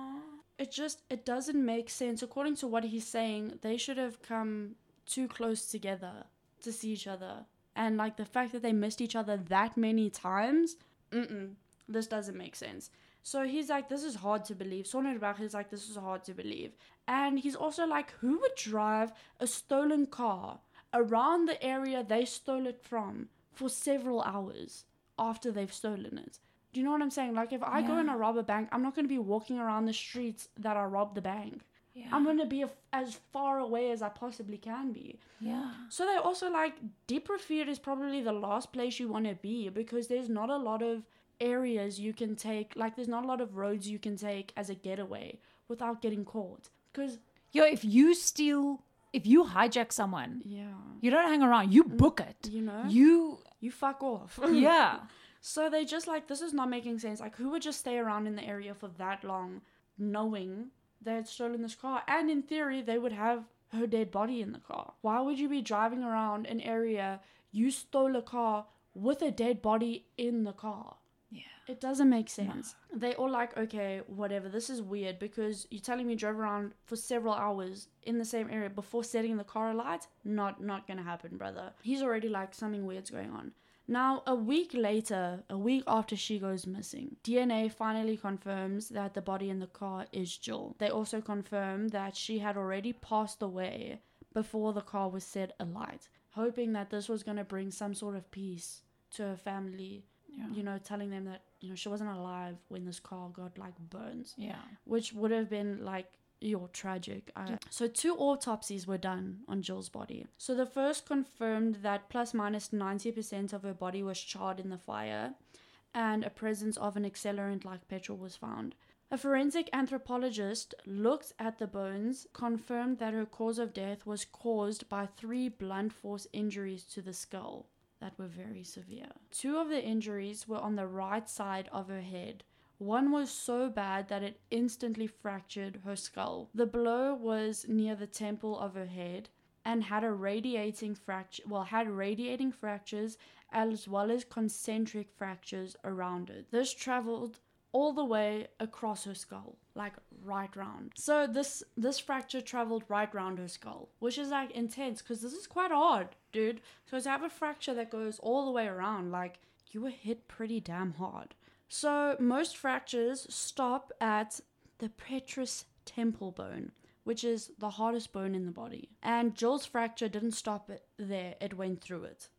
It just it doesn't make sense. According to what he's saying, they should have come too close together to see each other. And like the fact that they missed each other that many times, mm-mm, this doesn't make sense. So he's like, this is hard to believe. Sonnenberg is like, this is hard to believe. And he's also like, who would drive a stolen car around the area they stole it from for several hours after they've stolen it? Do you know what I'm saying? Like, if I go Yeah. and I rob a bank, I'm not going to be walking around the streets that I robbed the bank. yeah. I'm going to be af- as far away as I possibly can be. yeah. So they also like Diep Rivier is probably the last place you want to be because there's not a lot of areas you can take. Like there's not a lot of roads you can take as a getaway without getting caught. Because Yo, if you steal, if you hijack someone, yeah, you don't hang around. You book it. you know, You, you fuck off. yeah. So they just like this is not making sense. Like who would just stay around in the area for that long, knowing they had stolen this car, and in theory they would have her dead body in the car. Why would you be driving around an area you stole a car with a dead body in the car? Yeah. It doesn't make sense. They all like, okay, whatever. This is weird because you're telling me you drove around for several hours in the same area before setting the car alight. Not, not gonna happen, brother. He's already like something weird's going on. Now, a week later, a week after she goes missing, DNA finally confirms that the body in the car is Gill. They also confirm that she had already passed away before the car was set alight, hoping that this was going to bring some sort of peace to her family. Yeah. You know, telling them that, you know, she wasn't alive when this car got like burns Yeah. which would have been like you're tragic. I, so two autopsies were done on Gill's body. So the first confirmed that plus minus 90% of her body was charred in the fire and a presence of an accelerant like petrol was found. A forensic anthropologist looked at the bones, confirmed that her cause of death was caused by three blunt force injuries to the skull that were very severe. Two of the injuries were on the right side of her head. One was so bad that it instantly fractured her skull. The blow was near the temple of her head and had a radiating fracture, well, had radiating fractures as well as concentric fractures around it. This traveled all the way across her skull, like right round. So this this fracture traveled right round her skull, which is like intense because this is quite hard, dude. So to have a fracture that goes all the way around, like you were hit pretty damn hard. So most fractures stop at the petrous temple bone, which is the hardest bone in the body. And Gill's fracture didn't stop it there; it went through it,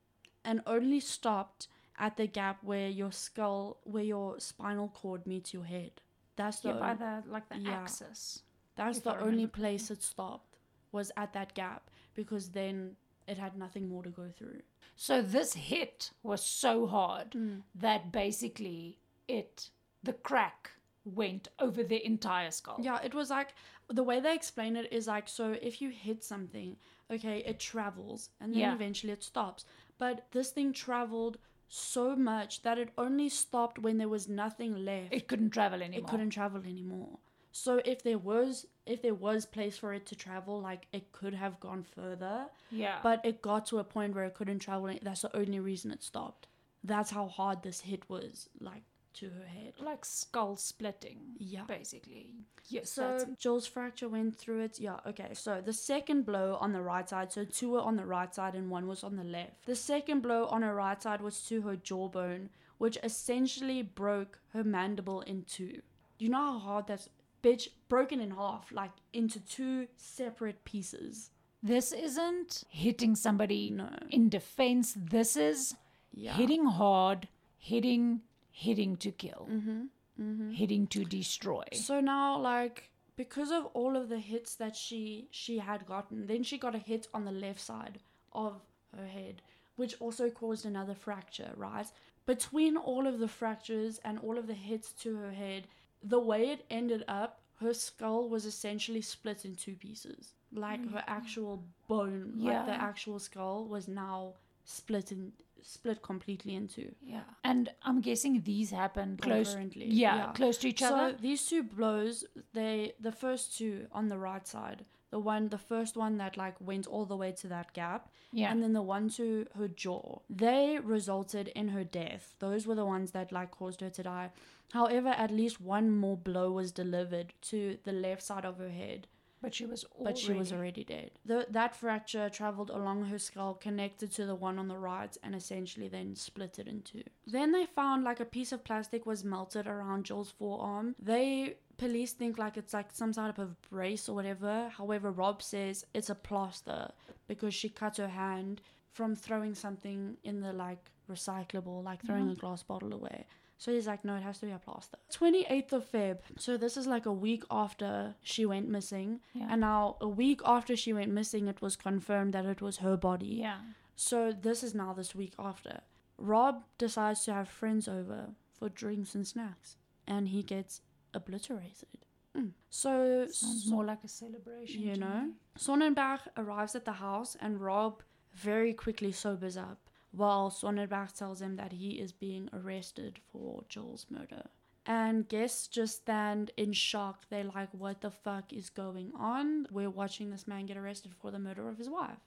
and only stopped at the gap where your skull, where your spinal cord meets your head. That's the Yeah, by the like the Yeah. axis. that's the I only remember place it stopped was at that gap because then it had nothing more to go through. So this hit was so hard Mm. that basically it the crack went over the entire skull. Yeah, it was like the way they explain it is like so if you hit something, okay, it travels and then Yeah. eventually it stops. But this thing traveled so much that it only stopped when there was nothing left. It couldn't travel anymore. it couldn't travel anymore. So if there was if there was place for it to travel, like it could have gone further, Yeah. but it got to a point where it couldn't travel. That's the only reason it stopped. That's how hard this hit was, like to her head. like skull splitting. Yeah. Basically. Yes. So Gill's fracture went through it. Yeah, okay. So the second blow on the right side, so two were on the right side and one was on the left. The second blow on her right side was to her jawbone, which essentially broke her mandible in two. You know how hard that's bitch broken in half, like into two separate pieces. this isn't hitting somebody No. in defense. This is Yeah. hitting hard, hitting hitting to kill. Mm-hmm. Mm-hmm. Hitting to destroy. So now, like, because of all of the hits that she she had gotten, then she got a hit on the left side of her head, which also caused another fracture, right? Between all of the fractures and all of the hits to her head, the way it ended up, her skull was essentially split in two pieces. Like her actual bone, like the actual skull was now split in split completely in two. Yeah. And I'm guessing these happened close. Concurrently, Yeah, yeah. close to each So other. these two blows, they the first two on the right side, the one the first one that like went all the way to that gap, Yeah. and then the one to her jaw, they resulted in her death. Those were the ones that like caused her to die. However, at least one more blow was delivered to the left side of her head, But she was already. but she was already dead. The, that fracture traveled along her skull, connected to the one on the right, and essentially then split it in two. Then they found like a piece of plastic was melted around Joel's forearm. They police think like it's like some type of brace or whatever. However, Rob says it's a plaster because she cut her hand from throwing something in the like recyclable, like throwing mm-hmm. a glass bottle away. So he's like, no, it has to be a plaster. 28th of Feb. So this is like a week after she went missing. Yeah. And now, a week after she went missing, it was confirmed that it was her body. Yeah. So this is now this week after. Rob decides to have friends over for drinks and snacks. And he gets obliterated. Mm. So, Sounds so- more like a celebration. you know? me. Sonnenberg arrives at the house and Rob very quickly sobers up while Sonnenberg tells him that he is being arrested for Joel's murder. And guests just stand in shock. They're like, what the fuck is going on? We're watching this man get arrested for the murder of his wife.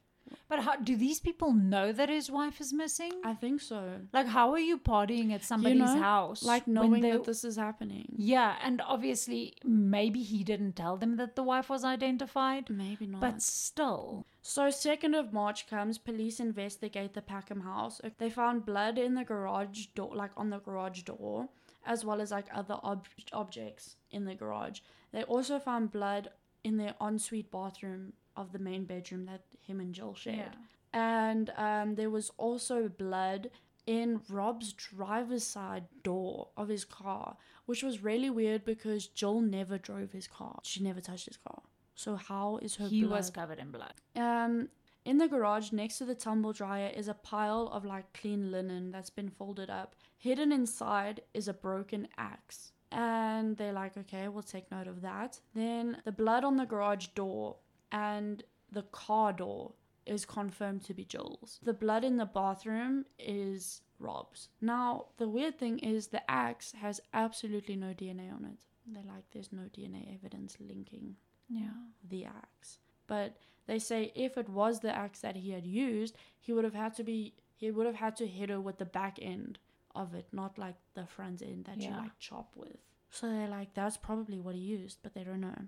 But how do these people know that his wife is missing? I think so. like, how are you partying at somebody's know, house? Like knowing that this is happening. Yeah, and obviously, maybe he didn't tell them that the wife was identified, Maybe not. but still. So, 2nd of March comes, police investigate the Packham house. They found blood in the garage door, like on the garage door, as well as like other ob- objects in the garage. They also found blood in their ensuite bathroom of the main bedroom that him and Gill shared. And um, there was also blood in Rob's driver's side door of his car, which was really weird because Gill never drove his car. She never touched his car. So how is her He blood? was covered in blood. Um, in the garage next to the tumble dryer is a pile of like clean linen that's been folded up. Hidden inside is a broken axe. And they're like, okay, we'll take note of that. Then the blood on the garage door and the car door is confirmed to be Joel's. The blood in the bathroom is Rob's. Now, the weird thing is the axe has absolutely no DNA on it. They're like, there's no DNA evidence linking Yeah. the axe. But they say if it was the axe that he had used, he would have had to be he would have had to hit her with the back end of it, not like the front end that you Yeah. like chop with. So they're like, that's probably what he used, but they don't know.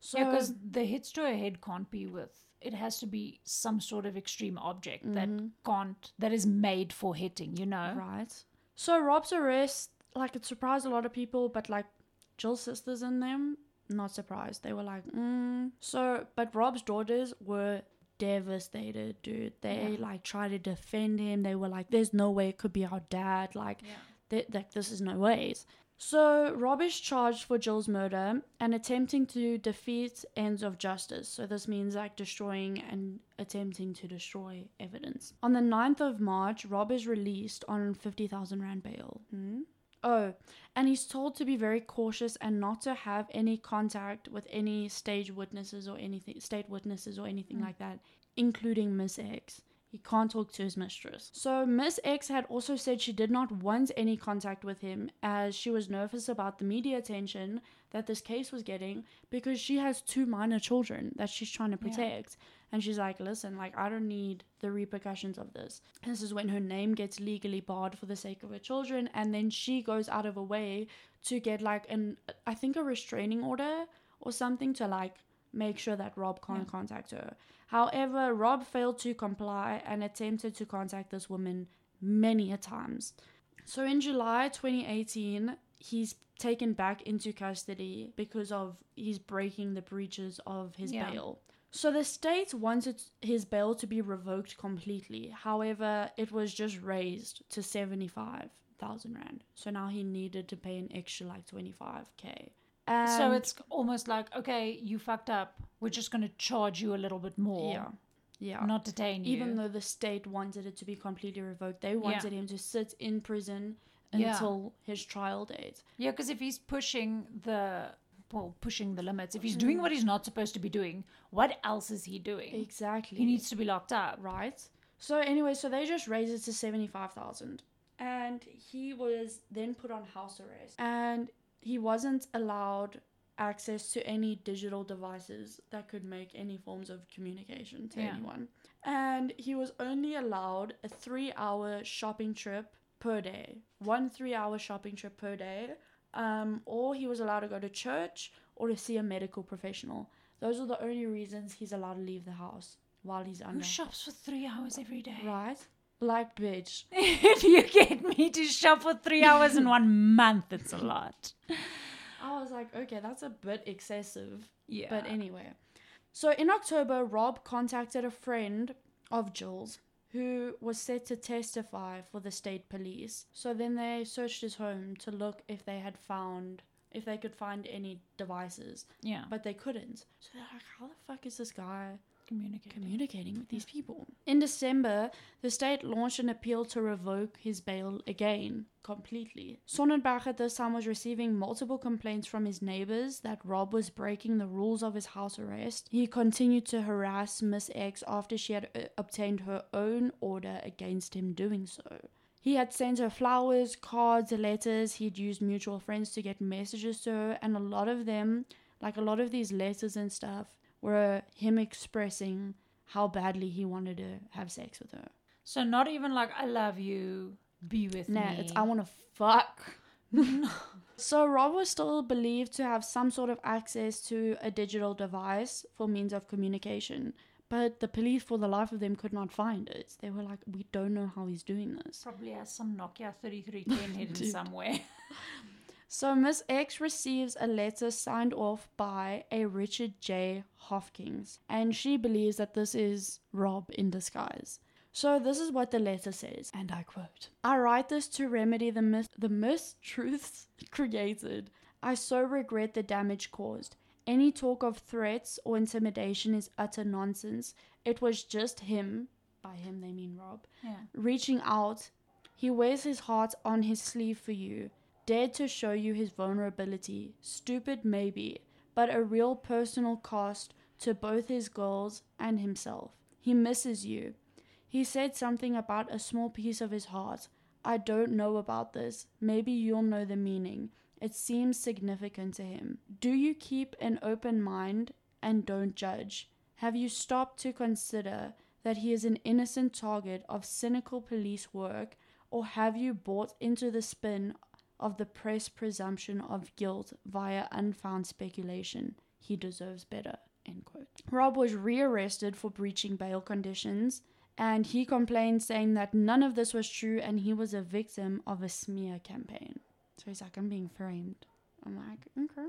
So yeah, because the hits to her head can't be with. It has to be some sort of extreme object that mm-hmm. can't that is made for hitting. You know. Right. So Rob's arrest, like it surprised a lot of people, but like Gill's sisters and them, not surprised. They were like, mm. So, but Rob's daughters were devastated, dude. They Yeah. like tried to defend him. They were like, there's no way it could be our dad. Like, th- like this is no ways. So Rob is charged for Gill's murder and attempting to defeat ends of justice. So this means like destroying and attempting to destroy evidence. On the 9th of March, Rob is released on 50,000 rand bail. Hmm? Oh, and he's told to be very cautious and not to have any contact with any stage witnesses or anything, state witnesses or anything mm. like that, including Miss X. He can't talk to his mistress. So, Miss X had also said she did not want any contact with him as she was nervous about the media attention that this case was getting because she has two minor children that she's trying to Yeah. And she's like, listen, like, I don't need the repercussions of this. This is when her name gets legally barred for the sake of her children. And then she goes out of her way to get, like, an, I think, a restraining order or something to, like, make sure that Rob can't Yeah. contact her. However, Rob failed to comply and attempted to contact this woman many a times. So in July 2018, he's taken back into custody because of he's breaking the breaches of his Yeah. bail. So the state wanted his bail to be revoked completely. However, it was just raised to 75,000 rand. So now he needed to pay an extra like 25k. And so it's almost like okay, you fucked up. We're just going to charge you a little bit more. yeah. Yeah. not detain you. Even though the state wanted it to be completely revoked, they wanted him to sit in prison Yeah. until his trial date. Yeah, because if he's pushing the well, pushing the limits, if he's doing mm. what he's not supposed to be doing, what else is he doing? Exactly. He needs to be locked up. right? So anyway, so they just raised it to seventy five thousand, and he was then put on house arrest, and he wasn't allowed access to any digital devices that could make any forms of communication to Yeah. anyone, and he was only allowed a three hour shopping trip per day, one three hour shopping trip per day, um, or he was allowed to go to church or to see a medical professional. Those are the only reasons he's allowed to leave the house while he's under. Who shops for three hours every day? Right? Like, bitch. if you get me to shop for three hours in one month, it's a lot. I was like, okay, that's a bit excessive. Yeah. But anyway. So in October, Rob contacted a friend of Gill's who was set to testify for the state police. So then they searched his home to look if they had found if they could find any devices, yeah. but they couldn't. So they're like, how the fuck is this guy communicate. communicating with these people. In December, the state launched an appeal to revoke his bail again, completely. Sonnenberg at this time was receiving multiple complaints from his neighbors that Rob was breaking the rules of his house arrest. He continued to harass Miss X after she had uh, obtained her own order against him doing so. He had sent her flowers, cards, letters. He'd used mutual friends to get messages to her, and a lot of them, like a lot of these letters and stuff, were him expressing how badly he wanted to have sex with her. So not even like I love you, be with Nah, me. it's I want to fuck. so Rob was still believed to have some sort of access to a digital device for means of communication, but the police, for the life of them, could not find it. They were like, "We don't know how he's doing this." Probably has some Nokia 3310 hidden somewhere. So Miss X receives a letter signed off by a Richard J. Hopkins, and she believes that this is Rob in disguise. So this is what the letter says, and I quote: "I write this to remedy the mis- the mistruths created. I so regret the damage caused. Any talk of threats or intimidation is utter nonsense. It was just him, by him they mean Rob, yeah. reaching out. He wears his heart on his sleeve for you, dared to show you his vulnerability. Stupid, maybe, but a real personal cost to both his girls and himself. He misses you. He said something about a small piece of his heart. I don't know about this. Maybe you'll know the meaning. It seems significant to him. Do you keep an open mind and don't judge? Have you stopped to consider that he is an innocent target of cynical police work, or have you bought into the spin of the press presumption of guilt via unfound speculation? He deserves better. Rob was rearrested for breaching bail conditions, and he complained saying that none of this was true and he was a victim of a smear campaign. So he's like, I'm being framed. I'm like, okay.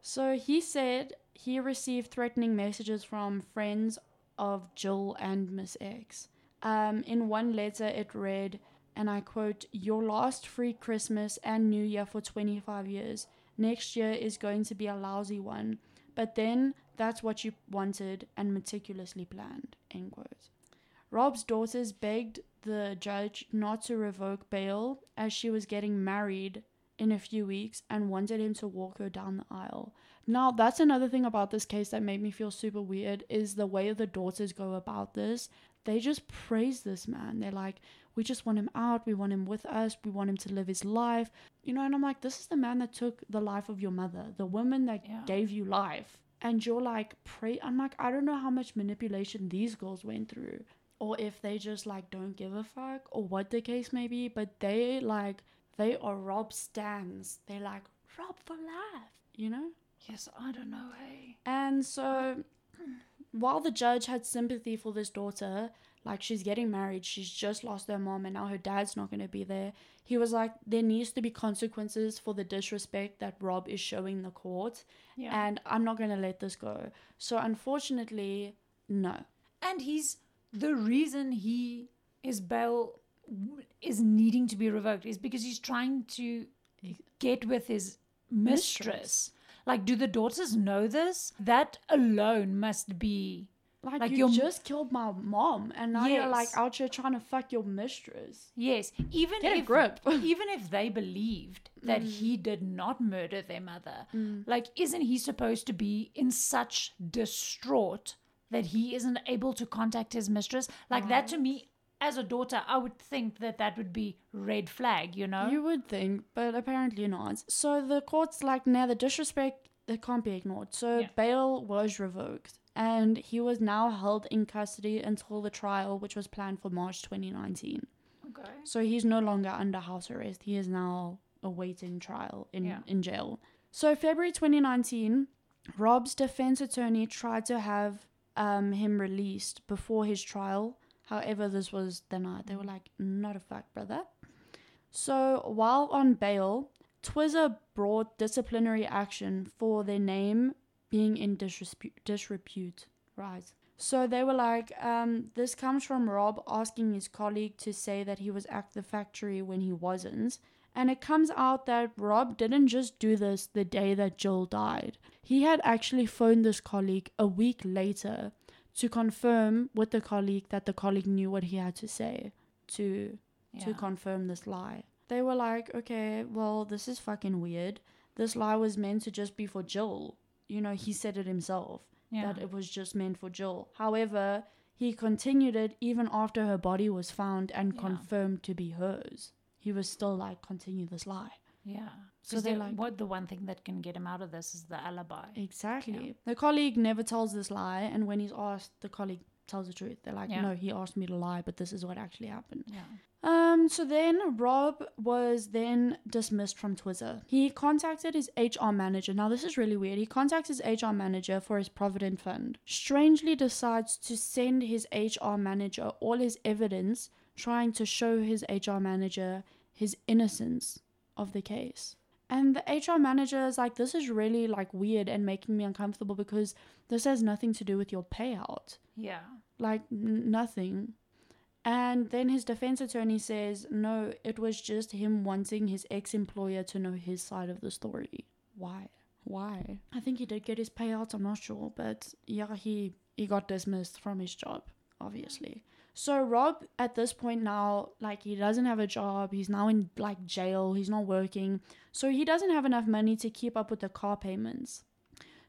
So he said he received threatening messages from friends of Gill and Miss X. Um, in one letter, it read, and I quote, Your last free Christmas and New Year for 25 years. Next year is going to be a lousy one, but then that's what you wanted and meticulously planned. End quote. Rob's daughters begged the judge not to revoke bail as she was getting married in a few weeks and wanted him to walk her down the aisle. Now, that's another thing about this case that made me feel super weird is the way the daughters go about this. They just praise this man. They're like, we just want him out. We want him with us. We want him to live his life. You know, and I'm like, this is the man that took the life of your mother, the woman that Yeah. gave you life. And you're like, pray. I'm like, I don't know how much manipulation these girls went through. Or if they just like don't give a fuck or what the case may be. But they like, they are Rob stands. They're like, Rob for life, you know? Yes, I don't know, hey. And so, while the judge had sympathy for this daughter, like she's getting married, she's just lost her mom, and now her dad's not going to be there, he was like, there needs to be consequences for the disrespect that Rob is showing the court, Yeah. and I'm not going to let this go. So, unfortunately, no. And he's the reason he his bail is needing to be revoked is because he's trying to get with his mistress. Mistress. Like, do the daughters know this? That alone must be Like, Like you just killed my mom, and now you're like out here trying to fuck your mistress. Yes, even Get if even if they believed that mm. he did not murder their mother, mm. like isn't he supposed to be in such distraught that he isn't able to contact his mistress? Like that to me as a daughter, I would think that that would be red flag, you know? You would think, but apparently not. So the court's like, now the disrespect it can't be ignored. So Yeah. bail was revoked, and he was now held in custody until the trial, which was planned for March 2019. okay. So he's no longer under house arrest. He is now awaiting trial in, Yeah. in jail. So February 2019, Rob's defense attorney tried to have um, him released before his trial. However, this was denied. They were like, not a fact, brother. So while on bail, Twizza brought disciplinary action for their name being in disrepute, disrepute right? So they were like, um, this comes from Rob asking his colleague to say that he was at the factory when he wasn't. And it comes out that Rob didn't just do this the day that Joel died. He had actually phoned this colleague a week later to confirm with the colleague that the colleague knew what he had to say to to confirm this lie. They were like, okay, well, this is fucking weird. This lie was meant to just be for Joel. You know, he said it himself Yeah. that it was just meant for Gill. However, he continued it even after her body was found and Yeah. confirmed to be hers. He was still like, continue this lie. Yeah. So So they're like- what the one thing that can get him out of this is the alibi. Exactly. The colleague never tells this lie, and when he's asked, the colleague tells the truth. They're like, Yeah. no, he asked me to lie, but this is what actually happened. Yeah. Um, so then Rob was then dismissed from Twizza. He contacted his HR manager. Now this is really weird. He contacts his HR manager for his Provident Fund. Strangely decides to send his HR manager all his evidence, trying to show his HR manager his innocence of the case. And the HR manager is like, this is really like weird and making me uncomfortable because this has nothing to do with your payout Yeah. like n- nothing. And then his defense attorney says, no, it was just him wanting his ex employer to know his side of the story. Why? Why? I think he did get his payout, I'm not sure, but yeah, he, he got dismissed from his job, obviously. So Rob at this point now, like he doesn't have a job, he's now in like jail, he's not working. So he doesn't have enough money to keep up with the car payments.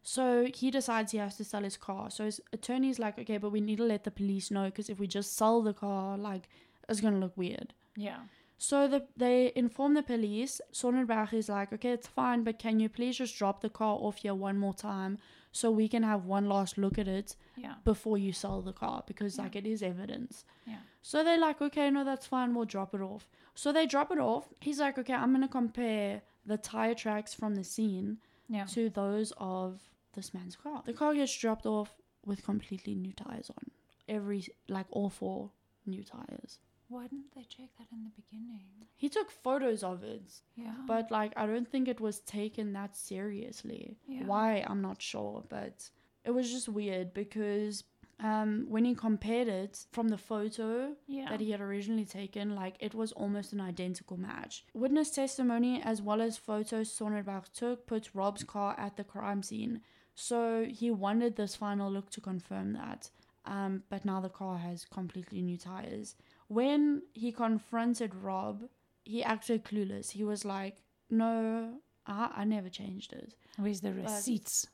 So he decides he has to sell his car. So his attorney's like, okay, but we need to let the police know because if we just sell the car, like, it's gonna look weird. Yeah. So the, they inform the police. Sonnenberg is like, okay, it's fine, but can you please just drop the car off here one more time so we can have one last look at it Yeah. before you sell the car because Yeah. like it is evidence. Yeah. So they're like, okay, no, that's fine, we'll drop it off. So they drop it off. He's like, okay, I'm gonna compare the tire tracks from the scene Yeah. to those of this man's car. The car gets dropped off with completely new tires on. Every like all four new tires. Why didn't they check that in the beginning? He took photos of it, Yeah. but like I don't think it was taken that seriously. Yeah. Why I'm not sure, but it was just weird because um when he compared it from the photo yeah. that he had originally taken, like it was almost an identical match. Witness testimony as well as photos Sonnenberg took puts Rob's car at the crime scene. So he wanted this final look to confirm that. Um, but now the car has completely new tires. When he confronted Rob, he acted clueless. He was like, No, I, I never changed it. Where's the receipts?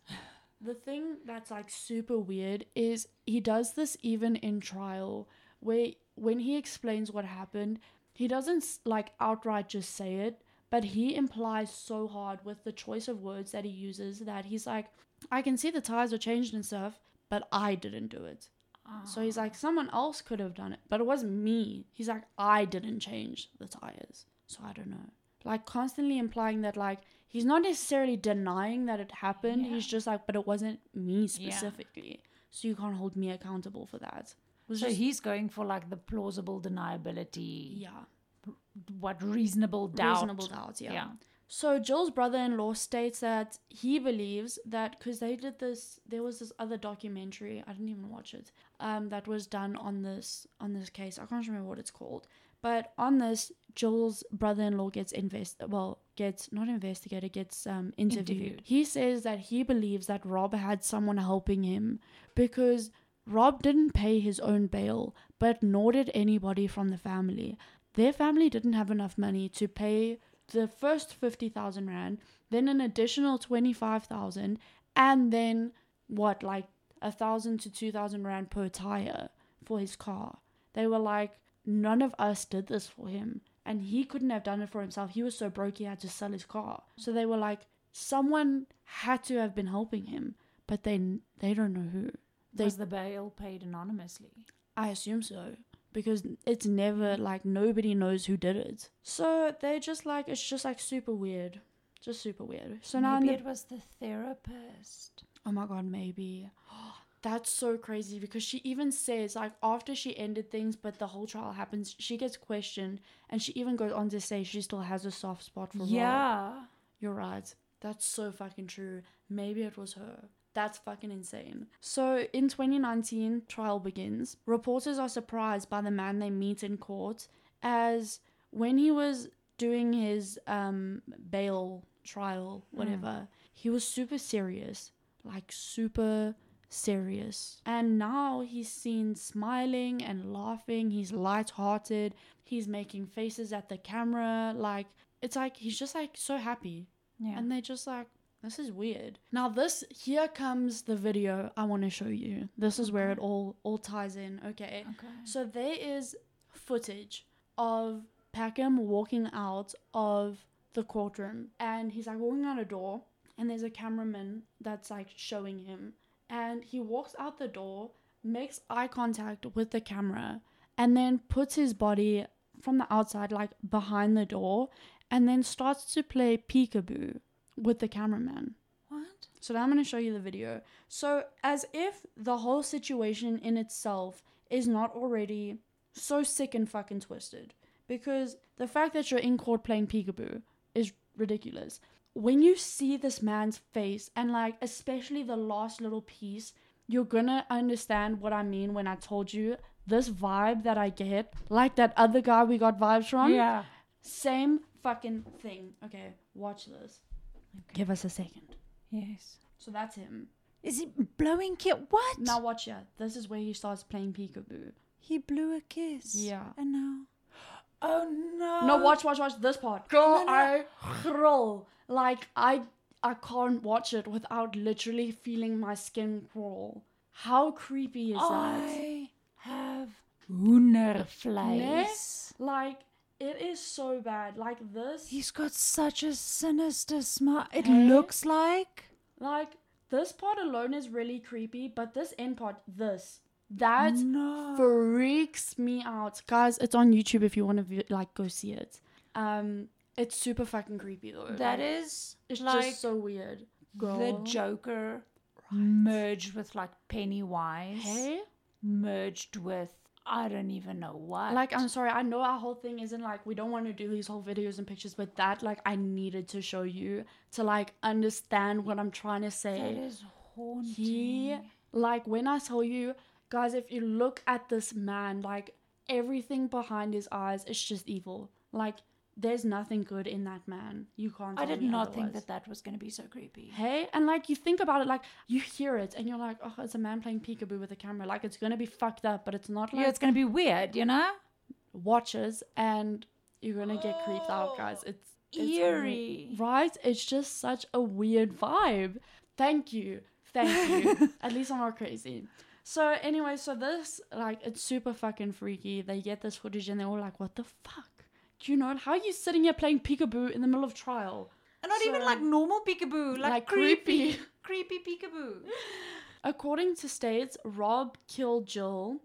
The thing that's like super weird is he does this even in trial, where when he explains what happened, he doesn't like outright just say it, but he implies so hard with the choice of words that he uses that he's like, I can see the tires are changed and stuff, but I didn't do it. So he's like, someone else could have done it, but it wasn't me. He's like, I didn't change the tires. So I don't know. Like, constantly implying that, like, he's not necessarily denying that it happened. Yeah. He's just like, but it wasn't me Yeah. specifically. So you can't hold me accountable for that. So just- he's going for like the plausible deniability. yeah. What reasonable doubt? Reasonable doubt, yeah. Yeah. So Gill's brother-in-law states that he believes that because they did this, there was this other documentary. I didn't even watch it. Um, that was done on this on this case. I can't remember what it's called. But on this, Gill's brother-in-law gets invest well gets not investigated, gets um interviewed. Interviewed. He says that he believes that Rob had someone helping him because Rob didn't pay his own bail, but nor did anybody from the family. Their family didn't have enough money to pay the first 50,000 rand, then an additional 25,000, and then what, like a thousand to 2,000 rand per tire for his car. They were like, none of us did this for him. And he couldn't have done it for himself. He was so broke he had to sell his car. So they were like, someone had to have been helping him, but they they don't know who. They, Was the bail paid anonymously? I assume so because it's never like nobody knows who did it. So they're just like it's just like super weird, just super weird. So now Maybe the- it was the therapist. Oh my god, maybe. That's so crazy because she even says like after she ended things, but the whole trial happens, she gets questioned, and she even goes on to say she still has a soft spot for Rob. Yeah. You're right. That's so fucking true. Maybe it was her. That's fucking insane. So in 2019, trial begins. Reporters are surprised by the man they meet in court, as when he was doing his um bail trial, whatever, he was super serious, like super serious. And now he's seen smiling and laughing. He's light-hearted. He's making faces at the camera. Like it's like he's just like so happy. Yeah. And they're just like, this is weird. Now this here comes the video I want to show you. This is where it all all ties in. Okay. okay. So there is footage of Packham walking out of the courtroom and he's like walking out a door and there's a cameraman that's like showing him and he walks out the door, makes eye contact with the camera and then puts his body from the outside like behind the door and then starts to play peekaboo with the cameraman. What? So now I'm going to show you the video. So, as if the whole situation in itself is not already so sick and fucking twisted. Because the fact that you're in court playing peekaboo is ridiculous. When you see this man's face, and like, especially the last little piece, you're gonna understand what I mean when I told you this vibe that I get, like that other guy we got vibes from. Yeah. Same fucking thing. Okay, watch this. Give us a second. Yes. So that's him. Is he blowing kiss? What? Now watch ya. This is where he starts playing peekaboo. He blew a kiss. Yeah. And now. Oh no. No, watch, watch, watch this part. Girl, No, no. I roll. Like I I can't watch it without literally feeling my skin crawl. How creepy is that? I have Wienerfleisch. Like it is so bad. Like this He's got such a sinister smile. It Hey? looks like. like this part alone is really creepy, but this end part, this that no. freaks me out guys it's on youtube if you want to like go see it um it's super fucking creepy though that Like, is it's like just so weird the Girl. Joker merged with like Pennywise. hey Merged with I don't even know what. like i'm sorry i know our whole thing isn't like we don't want to do these whole videos and pictures but that like i needed to show you to like understand what i'm trying to say is haunting. he like when i tell you guys if you look at this man like everything behind his eyes is just evil like there's nothing good in that man you can't I did not think that that was going to be so creepy. Hey, and like you think about it, like you hear it and you're like, oh, it's a man playing peekaboo with a camera. Like it's gonna be fucked up, but it's not like yeah, it's going to be weird, you know? watches and you're gonna get creeped out, oh, guys. It's, it's Eerie. right? It's just such a weird vibe. Thank you, thank you. At least I'm not crazy. So anyway, so this like it's super fucking freaky. They get this footage and they're all like, what the fuck? You know how are you sitting here playing peekaboo in the middle of trial? And not even like normal peekaboo, like, Like creepy. creepy. Creepy peekaboo. According to states, Rob killed Gill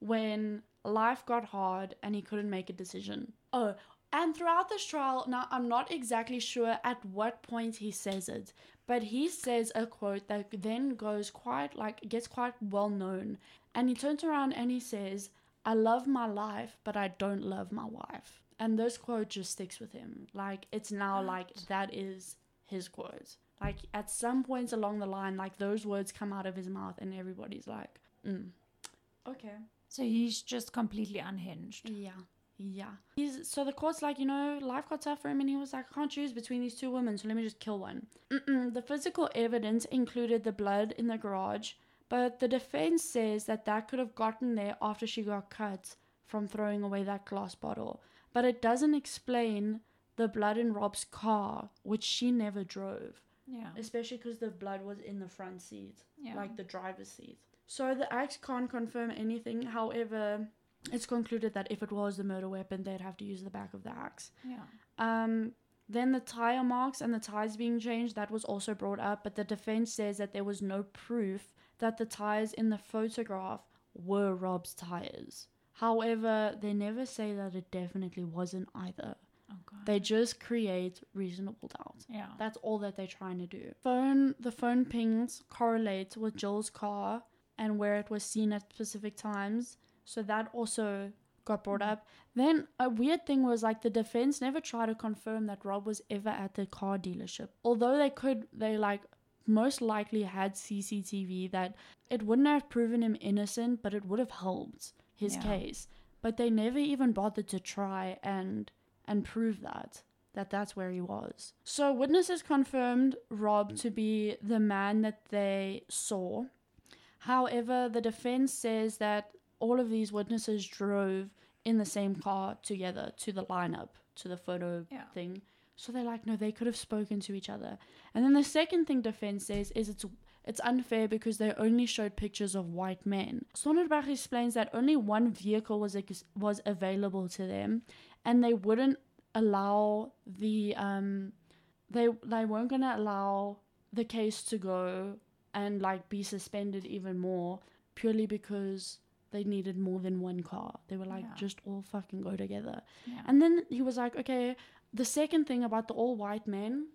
when life got hard and he couldn't make a decision. Oh, and throughout this trial, now I'm not exactly sure at what point he says it, but he says a quote that then goes quite like gets quite well known. And he turns around and he says, I love my life, but I don't love my wife. And this quote just sticks with him. Like it's now like that is his quote. Like at some points along the line, like those words come out of his mouth, and everybody's like, mm, "Okay, So he's just completely unhinged. yeah, yeah." He's so the court's like, you know, life got tough for him, and he was like, "I can't choose between these two women, so let me just kill one." Mm-mm. The physical evidence included the blood in the garage, But the defense says that that could have gotten there after she got cut from throwing away that glass bottle. But it doesn't explain the blood in Rob's car, which she never drove, Yeah. especially because the blood was in the front seat, Yeah. like the driver's seat. So the axe can't confirm anything. However, it's concluded that if it was the murder weapon, they'd have to use the back of the axe. Yeah. Um, then the tire marks and the tires being changed, that was also brought up, but the defense says that there was no proof that the tires in the photograph were Rob's tires. However, they never say that it definitely wasn't either. Oh, okay. They just create reasonable doubt. Yeah. That's all that they're trying to do. Phone the phone pings correlate with Gill's car and where it was seen at specific times. So that also got brought mm-hmm. up. Then a weird thing was like the defense never tried to confirm that Rob was ever at the car dealership. Although they could they like most likely had CCTV that it wouldn't have proven him innocent, but it would have helped his Yeah. case. But they never even bothered to try and and prove that that that's where he was. So witnesses confirmed Rob to be the man that they saw. However, the defense says that all of these witnesses drove in the same car together to the lineup, to the photo Yeah. thing. So they're like, no, they could have spoken to each other. And then the second thing defense says is it's it's unfair because they only showed pictures of white men. Sonnenberg explains that only one vehicle was ex- was available to them, and they wouldn't allow the um they they weren't gonna allow the case to go and like be suspended even more purely because they needed more than one car. They were like, Yeah. just all fucking go together. Yeah. And then he was like, okay, the second thing about the all white men,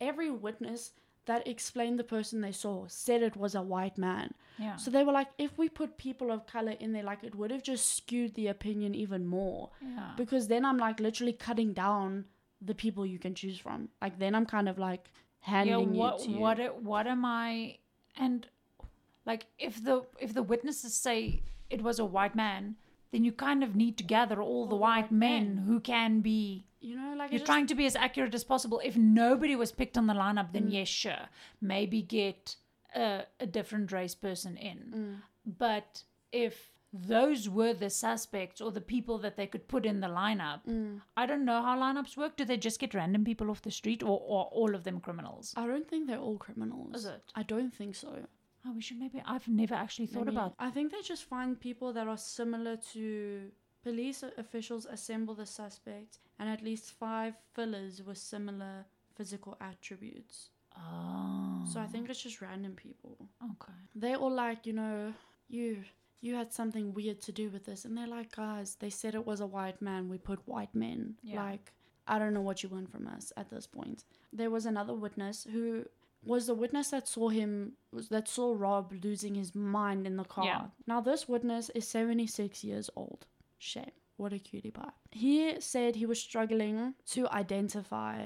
every witness that explained the person they saw said it was a white man. yeah. So they were like, if we put people of color in there, like it would have just skewed the opinion even more. yeah. Because then I'm like literally cutting down the people you can choose from. Like then I'm kind of like handing yeah, what you to you. what what am I and like if the if the witnesses say it was a white man, then you kind of need to gather all the All the white white men men. who can be you know, like you're just- trying to be as accurate as possible. If nobody was picked on the lineup, Mm. then yes, sure. Maybe get a, a different race person in. Mm. But if those were the suspects or the people that they could put in the lineup, Mm. I don't know how lineups work. Do they just get random people off the street or, or all of them criminals? I don't think they're all criminals. Is it? I don't think so. Oh, we should maybe. I've never actually thought Maybe- about. I think they just find people that are similar to police officials assemble the suspect and at least five fillers with similar physical attributes. Oh, So I think ah. it's just random people. okay. They're all like, you know, you you had something weird to do with this and they're like, guys, they said it was a white man, we put white men. Yeah. Like I don't know what you want from us at this point. There was another witness who was the witness that saw him that saw Rob losing his mind in the car. Yeah. Now this witness is 76 years old. Shame. What a cutie pie. He said he was struggling to identify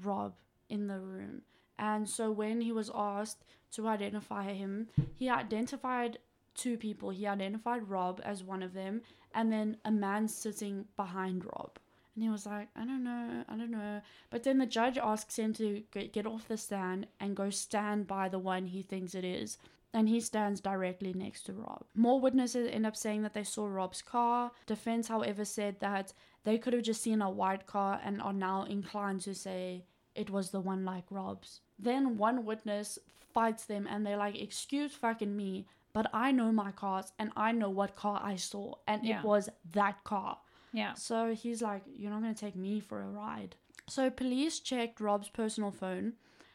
Rob in the room. And so when he was asked to identify him, he identified two people. He identified Rob as one of them and then a man sitting behind Rob. And he was like, I don't know, I don't know. But then the judge asks him to get off the stand and go stand by the one he thinks it is. And he stands directly next to Rob. More witnesses end up saying that they saw Rob's car. Defense, however, said that they could have just seen a white car and are now inclined to say it was the one like Rob's. Then one witness fights them and they're like, Excuse fucking me, but I know my cars and I know what car I saw, and Yeah. it was that car. Yeah. So he's like, You're not to take me for a ride. So police checked Rob's personal phone.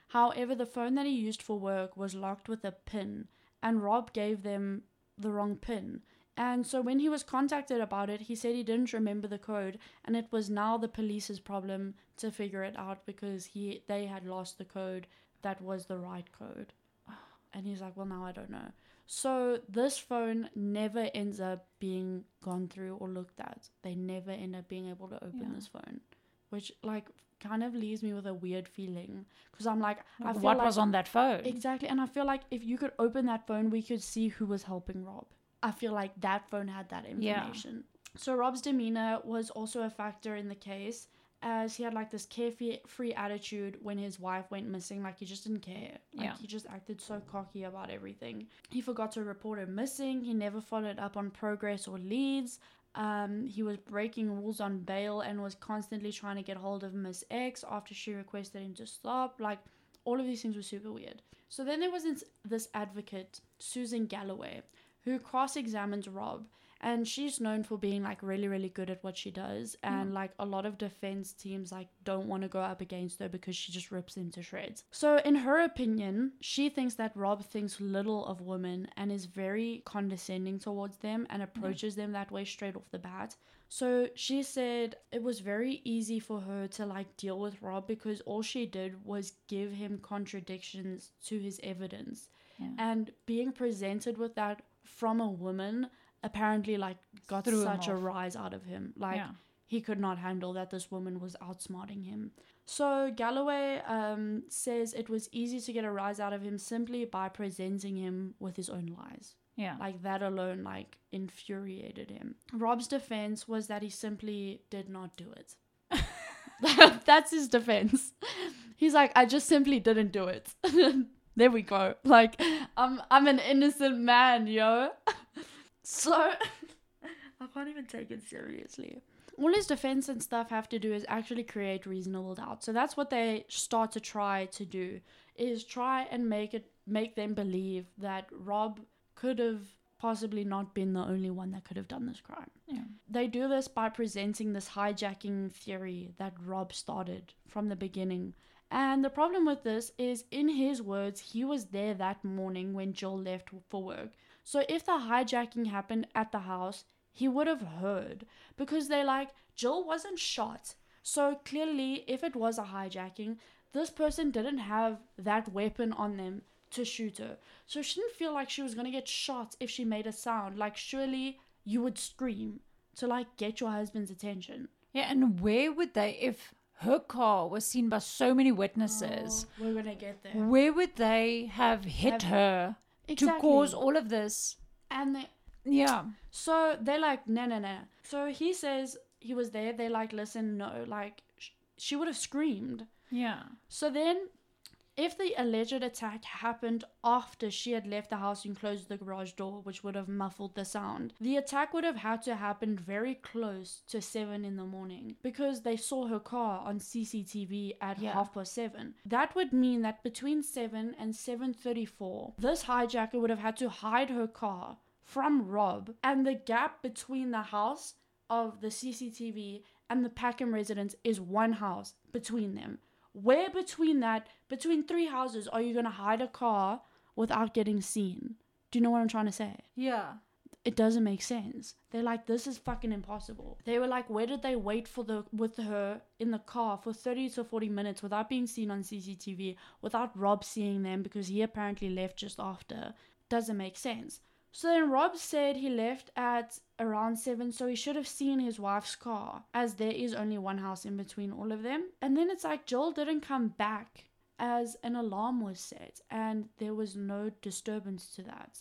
However, the phone that he used for work was locked with a pin, and Rob gave them the wrong pin. And so when he was contacted about it, he said he didn't remember the code, and it was now the police's problem to figure it out because he they had lost the code that was the right code. And he's like, Well, now I don't know. So this phone never ends up being gone through or looked at. They never end up being able to open Yeah. this phone, which like kind of leaves me with a weird feeling because I'm like, I what like was on that phone? exactly, and I feel like if you could open that phone, we could see who was helping Rob. I feel like that phone had that Yeah. information. So Rob's demeanor was also a factor in the case, as he had like this carefree free attitude when his wife went missing. Like he just didn't care. Like Yeah. he just acted so cocky about everything. He forgot to report her missing. He never followed up on progress or leads. Um, he was breaking rules on bail and was constantly trying to get hold of Miss X after she requested him to stop. Like all of these things were super weird. So then there was this, advocate, Susan Galloway, who cross examines Rob. And she's known for being like really, really good at what she does. Mm. And like a lot of defense teams like don't want to go up against her because she just rips them to shreds. So in her opinion, she thinks that Rob thinks little of women and is very condescending towards them and approaches them that way straight off the bat. So she said it was very easy for her to like deal with Rob because all she did was give him contradictions to his evidence. Yeah. And being presented with that from a woman apparently like got Threw such a rise out of him. Like Yeah. he could not handle that this woman was outsmarting him. So Galloway um, says it was easy to get a rise out of him simply by presenting him with his own lies. Yeah. Like that alone, like infuriated him. Rob's defense was that he simply did not do it. That's his defense. He's like, I just simply didn't do it. there we go. Like, I'm I'm an innocent man, yo. So I can't even take it seriously. All his defense and stuff have to do is actually create reasonable doubt. So that's what they start to try to do is try and make it make them believe that Rob could have possibly not been the only one that could have done this crime. Yeah. They do this by presenting this hijacking theory that Rob started from the beginning. And the problem with this is, in his words, he was there that morning when Gill left for work. So if the hijacking happened at the house, he would have heard because they're like, Gill wasn't shot. So clearly, if it was a hijacking, this person didn't have that weapon on them to shoot her. So she didn't feel like she was gonna get shot if she made a sound. Like, surely you would scream to like get your husband's attention. Yeah, and where would they, if her car was seen by so many witnesses, Oh, we're gonna get there. where would they have hit Have- her to cause all of this? And they, Yeah. so they're like, no, no, no. So he says he was there. They're like, listen, no. Like, sh- she would have screamed. Yeah. So then, if the alleged attack happened after she had left the house and closed the garage door, which would have muffled the sound, the attack would have had to happen very close to 7 in the morning because they saw her car on CCTV at Yeah. half past 7. That would mean that between 7 and 7:34, this hijacker would have had to hide her car from Rob, and the gap between the house of the CCTV and the Packham residence is one house between them. Where between that, between three houses, are you gonna hide a car without getting seen? Do you know what I'm trying to say? Yeah. It doesn't make sense. They're like, this is fucking impossible. They were like, where did they wait for the with her in the car for 30 to 40 minutes without being seen on CCTV, without Rob seeing them because he apparently left just after? Doesn't make sense. So then Rob said he left at around 7, so he should have seen his wife's car, as there is only one house in between all of them. And then it's like Gill didn't come back as an alarm was set, and there was no disturbance to that.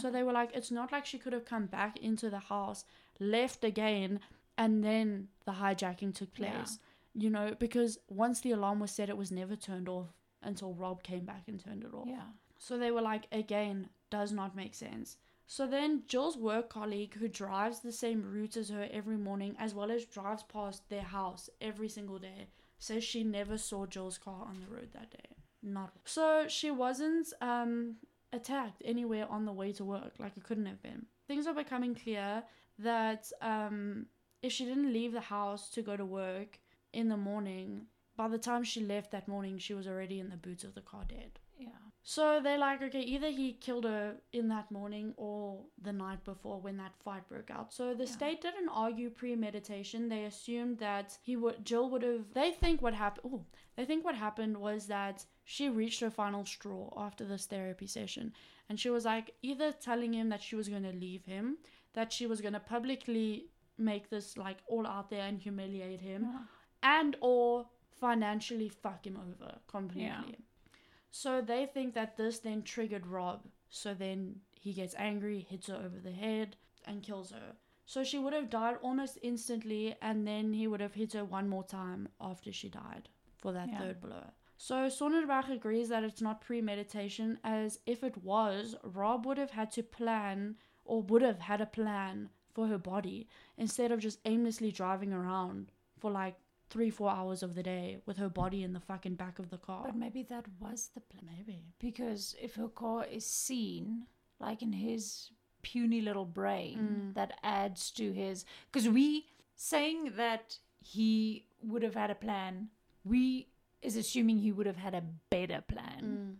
So they were like, it's not like she could have come back into the house, left again, and then the hijacking took Yeah. place. You know, because once the alarm was set, it was never turned off until Rob came back and turned it off. Yeah. So they were like, again, does not make sense. So then Gill's work colleague, who drives the same route as her every morning, as well as drives past their house every single day, says she never saw Gill's car on the road that day. Not so she wasn't um attacked anywhere on the way to work. Like it couldn't have been. Things are becoming clear that um if she didn't leave the house to go to work in the morning, by the time she left that morning, she was already in the boots of the car dead. Yeah. So they're like, okay, either he killed her in that morning or the night before when that fight broke out. So the Yeah. state didn't argue premeditation. They assumed that he would, Gill would have. They think what happened. Oh, they think what happened was that she reached her final straw after this therapy session, and she was like either telling him that she was going to leave him, that she was going to publicly make this like all out there and humiliate him, Yeah. and or financially fuck him over completely. Yeah. So they think that this then triggered Rob. So then he gets angry, hits her over the head, and kills her. So she would have died almost instantly, and then he would have hit her one more time after she died for that Yeah. third blow. So Sonnenberg agrees that it's not premeditation, as if it was, Rob would have had to plan or would have had a plan for her body instead of just aimlessly driving around for like three, four hours of the day with her body in the fucking back of the car. But maybe that was the plan. Maybe. Because if her car is seen, like in his puny little brain, Mm. that adds to his. Because we saying that he would have had a plan, we is assuming he would have had a better plan. Mm.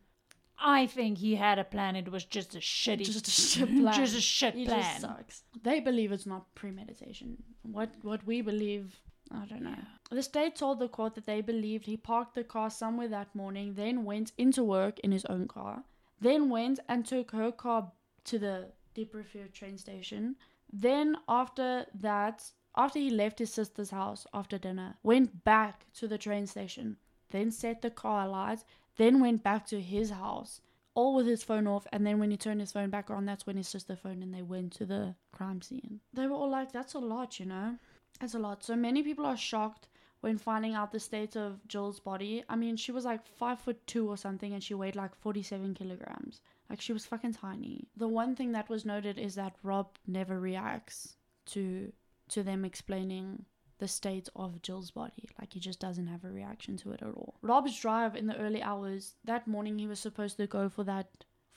I think he had a plan. It was just a shitty, Just a shit plan. just a shit plan. just sucks. They believe it's not premeditation. What what we believe, I don't know. The state told the court that they believed he parked the car somewhere that morning, then went into work in his own car, then went and took her car to the Diep Rivier train station. Then after that, after he left his sister's house after dinner, went back to the train station, then set the car alight, then went back to his house, all with his phone off. And then when he turned his phone back on, that's when his sister phoned and they went to the crime scene. They were all like, that's a lot, you know? That's a lot. So many people are shocked when finding out the state of Gill's body. I mean, she was like five foot two or something and she weighed like 47 kilograms. Like she was fucking tiny. The one thing that was noted is that Rob never reacts to to them explaining the state of Gill's body. Like he just doesn't have a reaction to it at all. Rob's drive in the early hours that morning he was supposed to go for that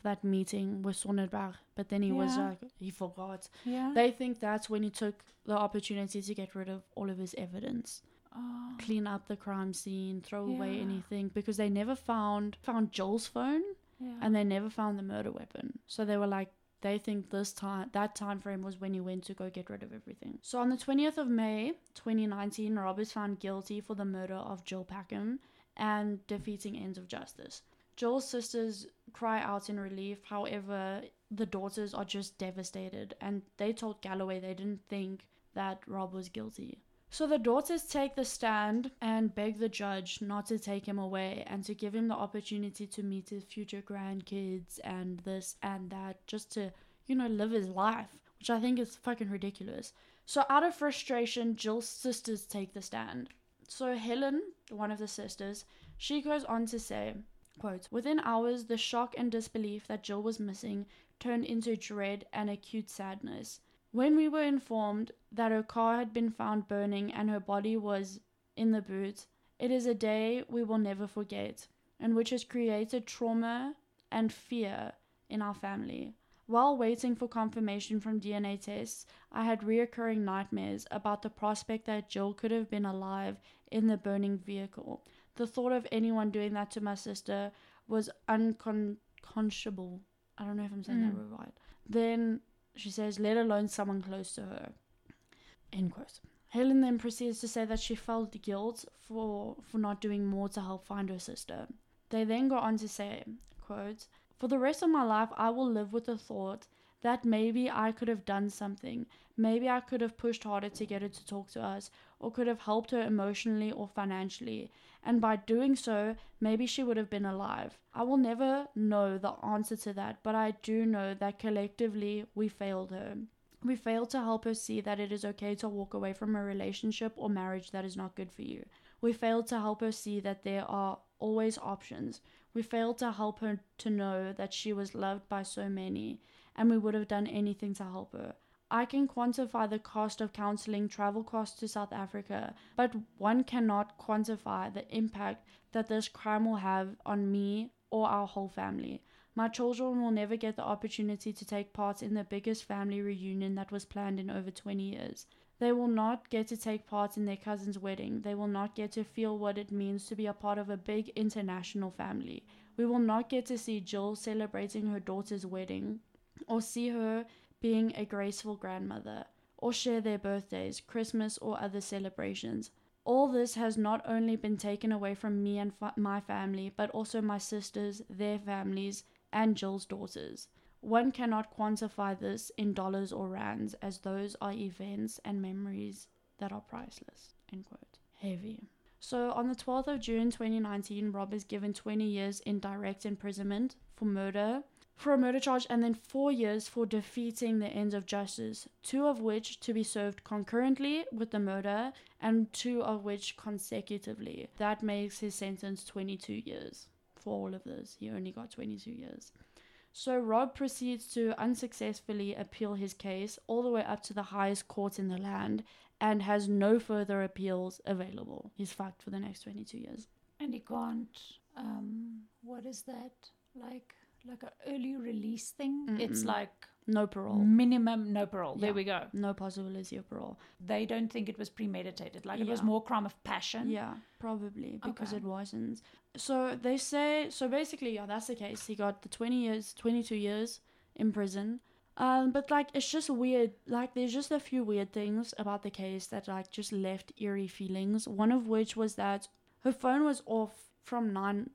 that meeting with Sonnenberg, but then he was like he forgot. Yeah. They think that's when he took the opportunity to get rid of all of his evidence, oh. clean up the crime scene, throw away anything because they never found found Gill's phone yeah. and they never found the murder weapon. So they were like, they think this time, that time frame was when he went to go get rid of everything. So on the 20th of May, 2019, Rob is found guilty for the murder of Gill Packham and defeating ends of justice. Gill's sisters cry out in relief. However, the daughters are just devastated, and they told Galloway they didn't think that Rob was guilty. So the daughters take the stand and beg the judge not to take him away and to give him the opportunity to meet his future grandkids and this and that, just to, you know, live his life, which I think is fucking ridiculous. So out of frustration, Gill's sisters take the stand. So Helen, one of the sisters, she goes on to say, quote, Within hours, the shock and disbelief that Gill was missing turned into dread and acute sadness. When we were informed that her car had been found burning and her body was in the boot, it is a day we will never forget, and which has created trauma and fear in our family. While waiting for confirmation from DNA tests, I had reoccurring nightmares about the prospect that Gill could have been alive in the burning vehicle. The thought of anyone doing that to my sister was unconscionable. I don't know if I'm saying that Mm. word right. Then she says, let alone someone close to her. End quote. Helen then proceeds to say that she felt guilt for for not doing more to help find her sister. They then go on to say, quote, For the rest of my life I will live with the thought that maybe I could have done something. Maybe I could have pushed harder to get her to talk to us, or could have helped her emotionally or financially. And by doing so, maybe she would have been alive. I will never know the answer to that, but I do know that collectively we failed her. We failed to help her see that it is okay to walk away from a relationship or marriage that is not good for you. We failed to help her see that there are always options. We failed to help her to know that she was loved by so many, and we would have done anything to help her. I can quantify the cost of counseling travel costs to South Africa, but one cannot quantify the impact that this crime will have on me or our whole family. My children will never get the opportunity to take part in the biggest family reunion that was planned in over 20 years. They will not get to take part in their cousin's wedding. They will not get to feel what it means to be a part of a big international family. We will not get to see Gill celebrating her daughter's wedding, or see her being a graceful grandmother, or share their birthdays, Christmas, or other celebrations. All this has not only been taken away from me and fa- my family, but also my sisters, their families, and Gill's daughters. One cannot quantify this in dollars or rands, as those are events and memories that are priceless. End quote. Heavy. So on the 12th of June 2019, Rob is given 20 years in direct imprisonment for murder for a murder charge and then four years for defeating the ends of justice, two of which to be served concurrently with the murder and two of which consecutively. That makes his sentence 22 years for all of this. He only got 22 years. So Rob proceeds to unsuccessfully appeal his case all the way up to the highest court in the land and has no further appeals available. He's fucked for the next 22 years. And he can't. Um, what is that? Like like an early release thing. It's Mm-mm. like No parole. minimum no parole. There we go. No possibility of parole. They don't think it was premeditated. Like it was more crime of passion. Yeah, probably because Okay. it wasn't. So they say so basically, yeah, that's the case. He got the twenty years, twenty two years in prison. Um, but like it's just weird. Like there's just a few weird things about the case that like just left eerie feelings. One of which was that her phone was off from nine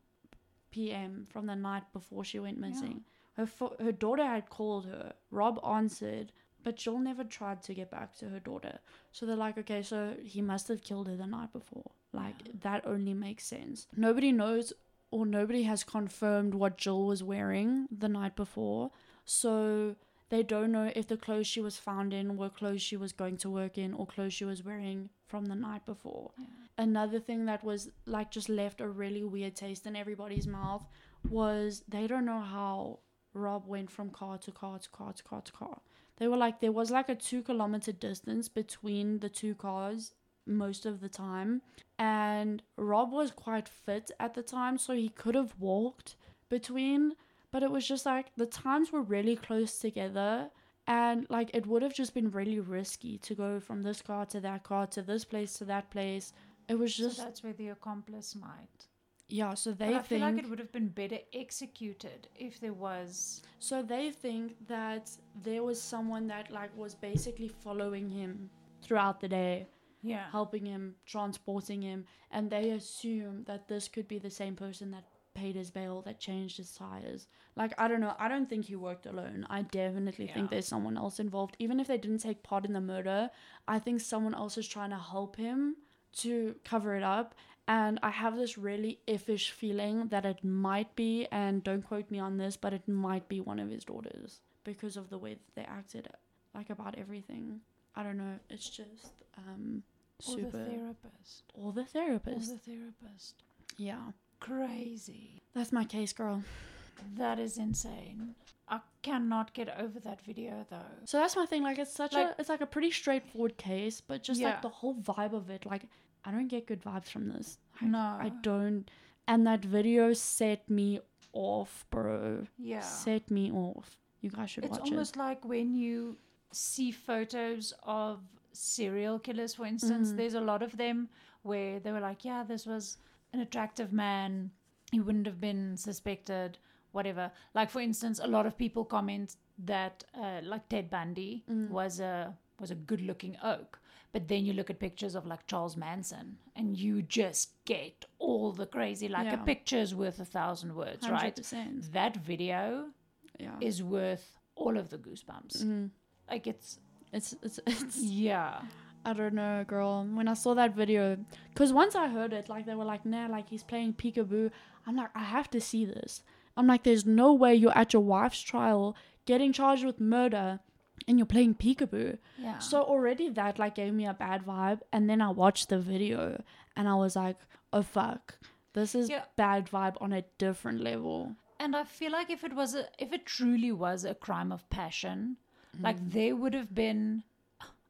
p.m. from the night before she went missing. Her fo- her daughter had called her. Rob answered, but Gill never tried to get back to her daughter. So they're like, okay, so he must have killed her the night before. Like Yeah. that only makes sense. Nobody knows or nobody has confirmed what Gill was wearing the night before. So they don't know if the clothes she was found in were clothes she was going to work in or clothes she was wearing from the night before. Yeah. Another thing that was like just left a really weird taste in everybody's mouth was they don't know how Rob went from car to car to car to car to car. They were like there was like a two kilometer distance between the two cars most of the time. And Rob was quite fit at the time, so he could have walked between, but it was just like the times were really close together. And like it would have just been really risky to go from this car to that car to this place to that place. It was just so that's where the accomplice might. yeah. So But they I feel like it would have been better executed if there was. So they think that there was someone that like was basically following him throughout the day, Yeah. helping him, transporting him, and they assume that this could be the same person that paid his bail, that changed his tires. Like I don't know, I don't think he worked alone. I definitely think there's someone else involved. Even if they didn't take part in the murder, I think someone else is trying to help him to cover it up. And I have this really iffish feeling that it might be, and don't quote me on this, but it might be one of his daughters because of the way that they acted, like about everything. I don't know. It's just um, Or the super. therapist. Or the Or therapist. the therapist. Yeah, Crazy. that's my case, girl. That is insane. I cannot get over that video though. So that's my thing. Like, it's such Like- a, it's like a pretty straightforward case, but just Yeah. like the whole vibe of it, like I don't get good vibes from this. No. I don't. And that video set me off, bro. Yeah. Set me off. You guys should It's watch it. It's almost like when you see photos of serial killers, for instance, Mhm. there's a lot of them where they were like, yeah, this was an attractive man. He wouldn't have been suspected, whatever. Like, for instance, a lot of people comment that, uh, like, Ted Bundy Mm. was a was a good looking oak. But then you look at pictures of like Charles Manson and you just get all the crazy, like Yeah. a picture's worth a thousand words, right? 100%. That video Yeah. is worth all of the goosebumps. Mhm. Like it's It's, it's, it's, yeah. I don't know, girl. When I saw that video, because once I heard it, like they were like, nah, like he's playing peekaboo. I'm like, I have to see this. I'm like, there's no way you're at your wife's trial getting charged with murder and you're playing peekaboo. Yeah. So already that like gave me a bad vibe. And then I watched the video and I was like, oh fuck. This is Yeah. bad vibe on a different level. and I feel like if it was a if it truly was a crime of passion, like mm. there would have been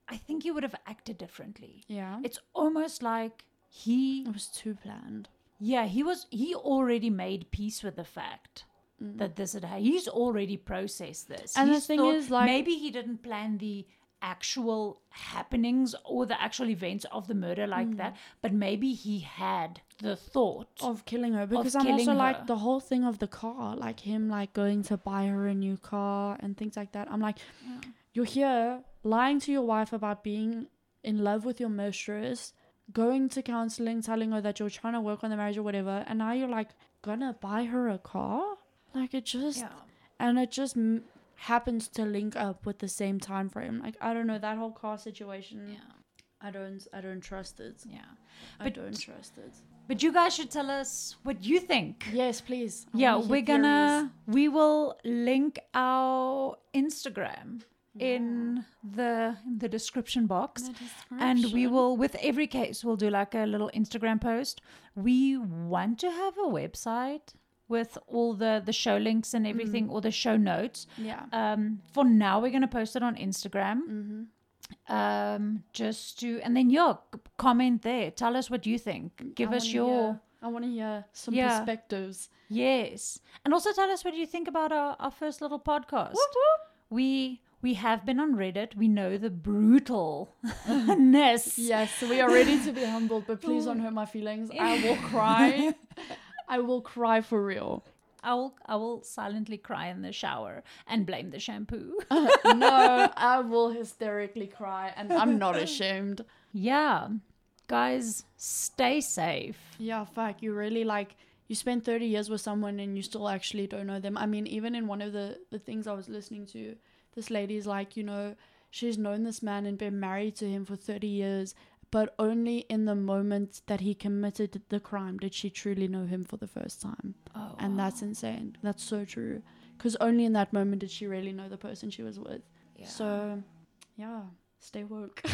I think he would have acted differently. Yeah. It's almost like he It was too planned. yeah, he was he already made peace with the fact mm. that this had ha- he's already processed this. And the He's thing is, like- maybe he didn't plan the actual happenings or the actual events of the murder like mm. that, but maybe he had the thought of killing her because I'm also her. like the whole thing of the car, like him like going to buy her a new car and things like that. I'm like, you're here lying to your wife about being in love with your mistress, going to counseling, telling her that you're trying to work on the marriage or whatever, and now you're like gonna buy her a car. Like it just yeah. and it just m- happens to link up with the same time frame. Like I don't know that whole car situation. Yeah. I don't I don't trust it. Yeah. But, I don't trust it. But you guys should tell us what you think. Yes, please. I yeah, we're gonna we will link our Instagram in the in the description box. The And we will, with every case, we'll do like a little Instagram post. We want to have a website with all the the show links and everything, or the show notes. Yeah. Um, for now, we're gonna post it on Instagram. Mm-hmm. Um, just to and then yeah, comment there. Tell us what you think. Give I us your hear- I want to hear some Yeah. perspectives. yes, and also tell us what you think about our, our first little podcast. We we have been on Reddit. We know the brutalness. Yes, we are ready to be humbled, but please don't hurt my feelings. I will cry. I will cry for real. I will I will silently cry in the shower and blame the shampoo. no, I will hysterically cry, and I'm not ashamed. yeah. Guys, stay safe. Yeah, fuck. You really like you spend 30 years with someone and you still actually don't know them. I mean, even in one of the the things I was listening to, this lady's like, you know, she's known this man and been married to him for 30 years, but only in the moment that he committed the crime did she truly know him for the first time. Oh, And that's insane. That's so true. Cuz only in that moment did she really know the person she was with. yeah. So, yeah, stay woke.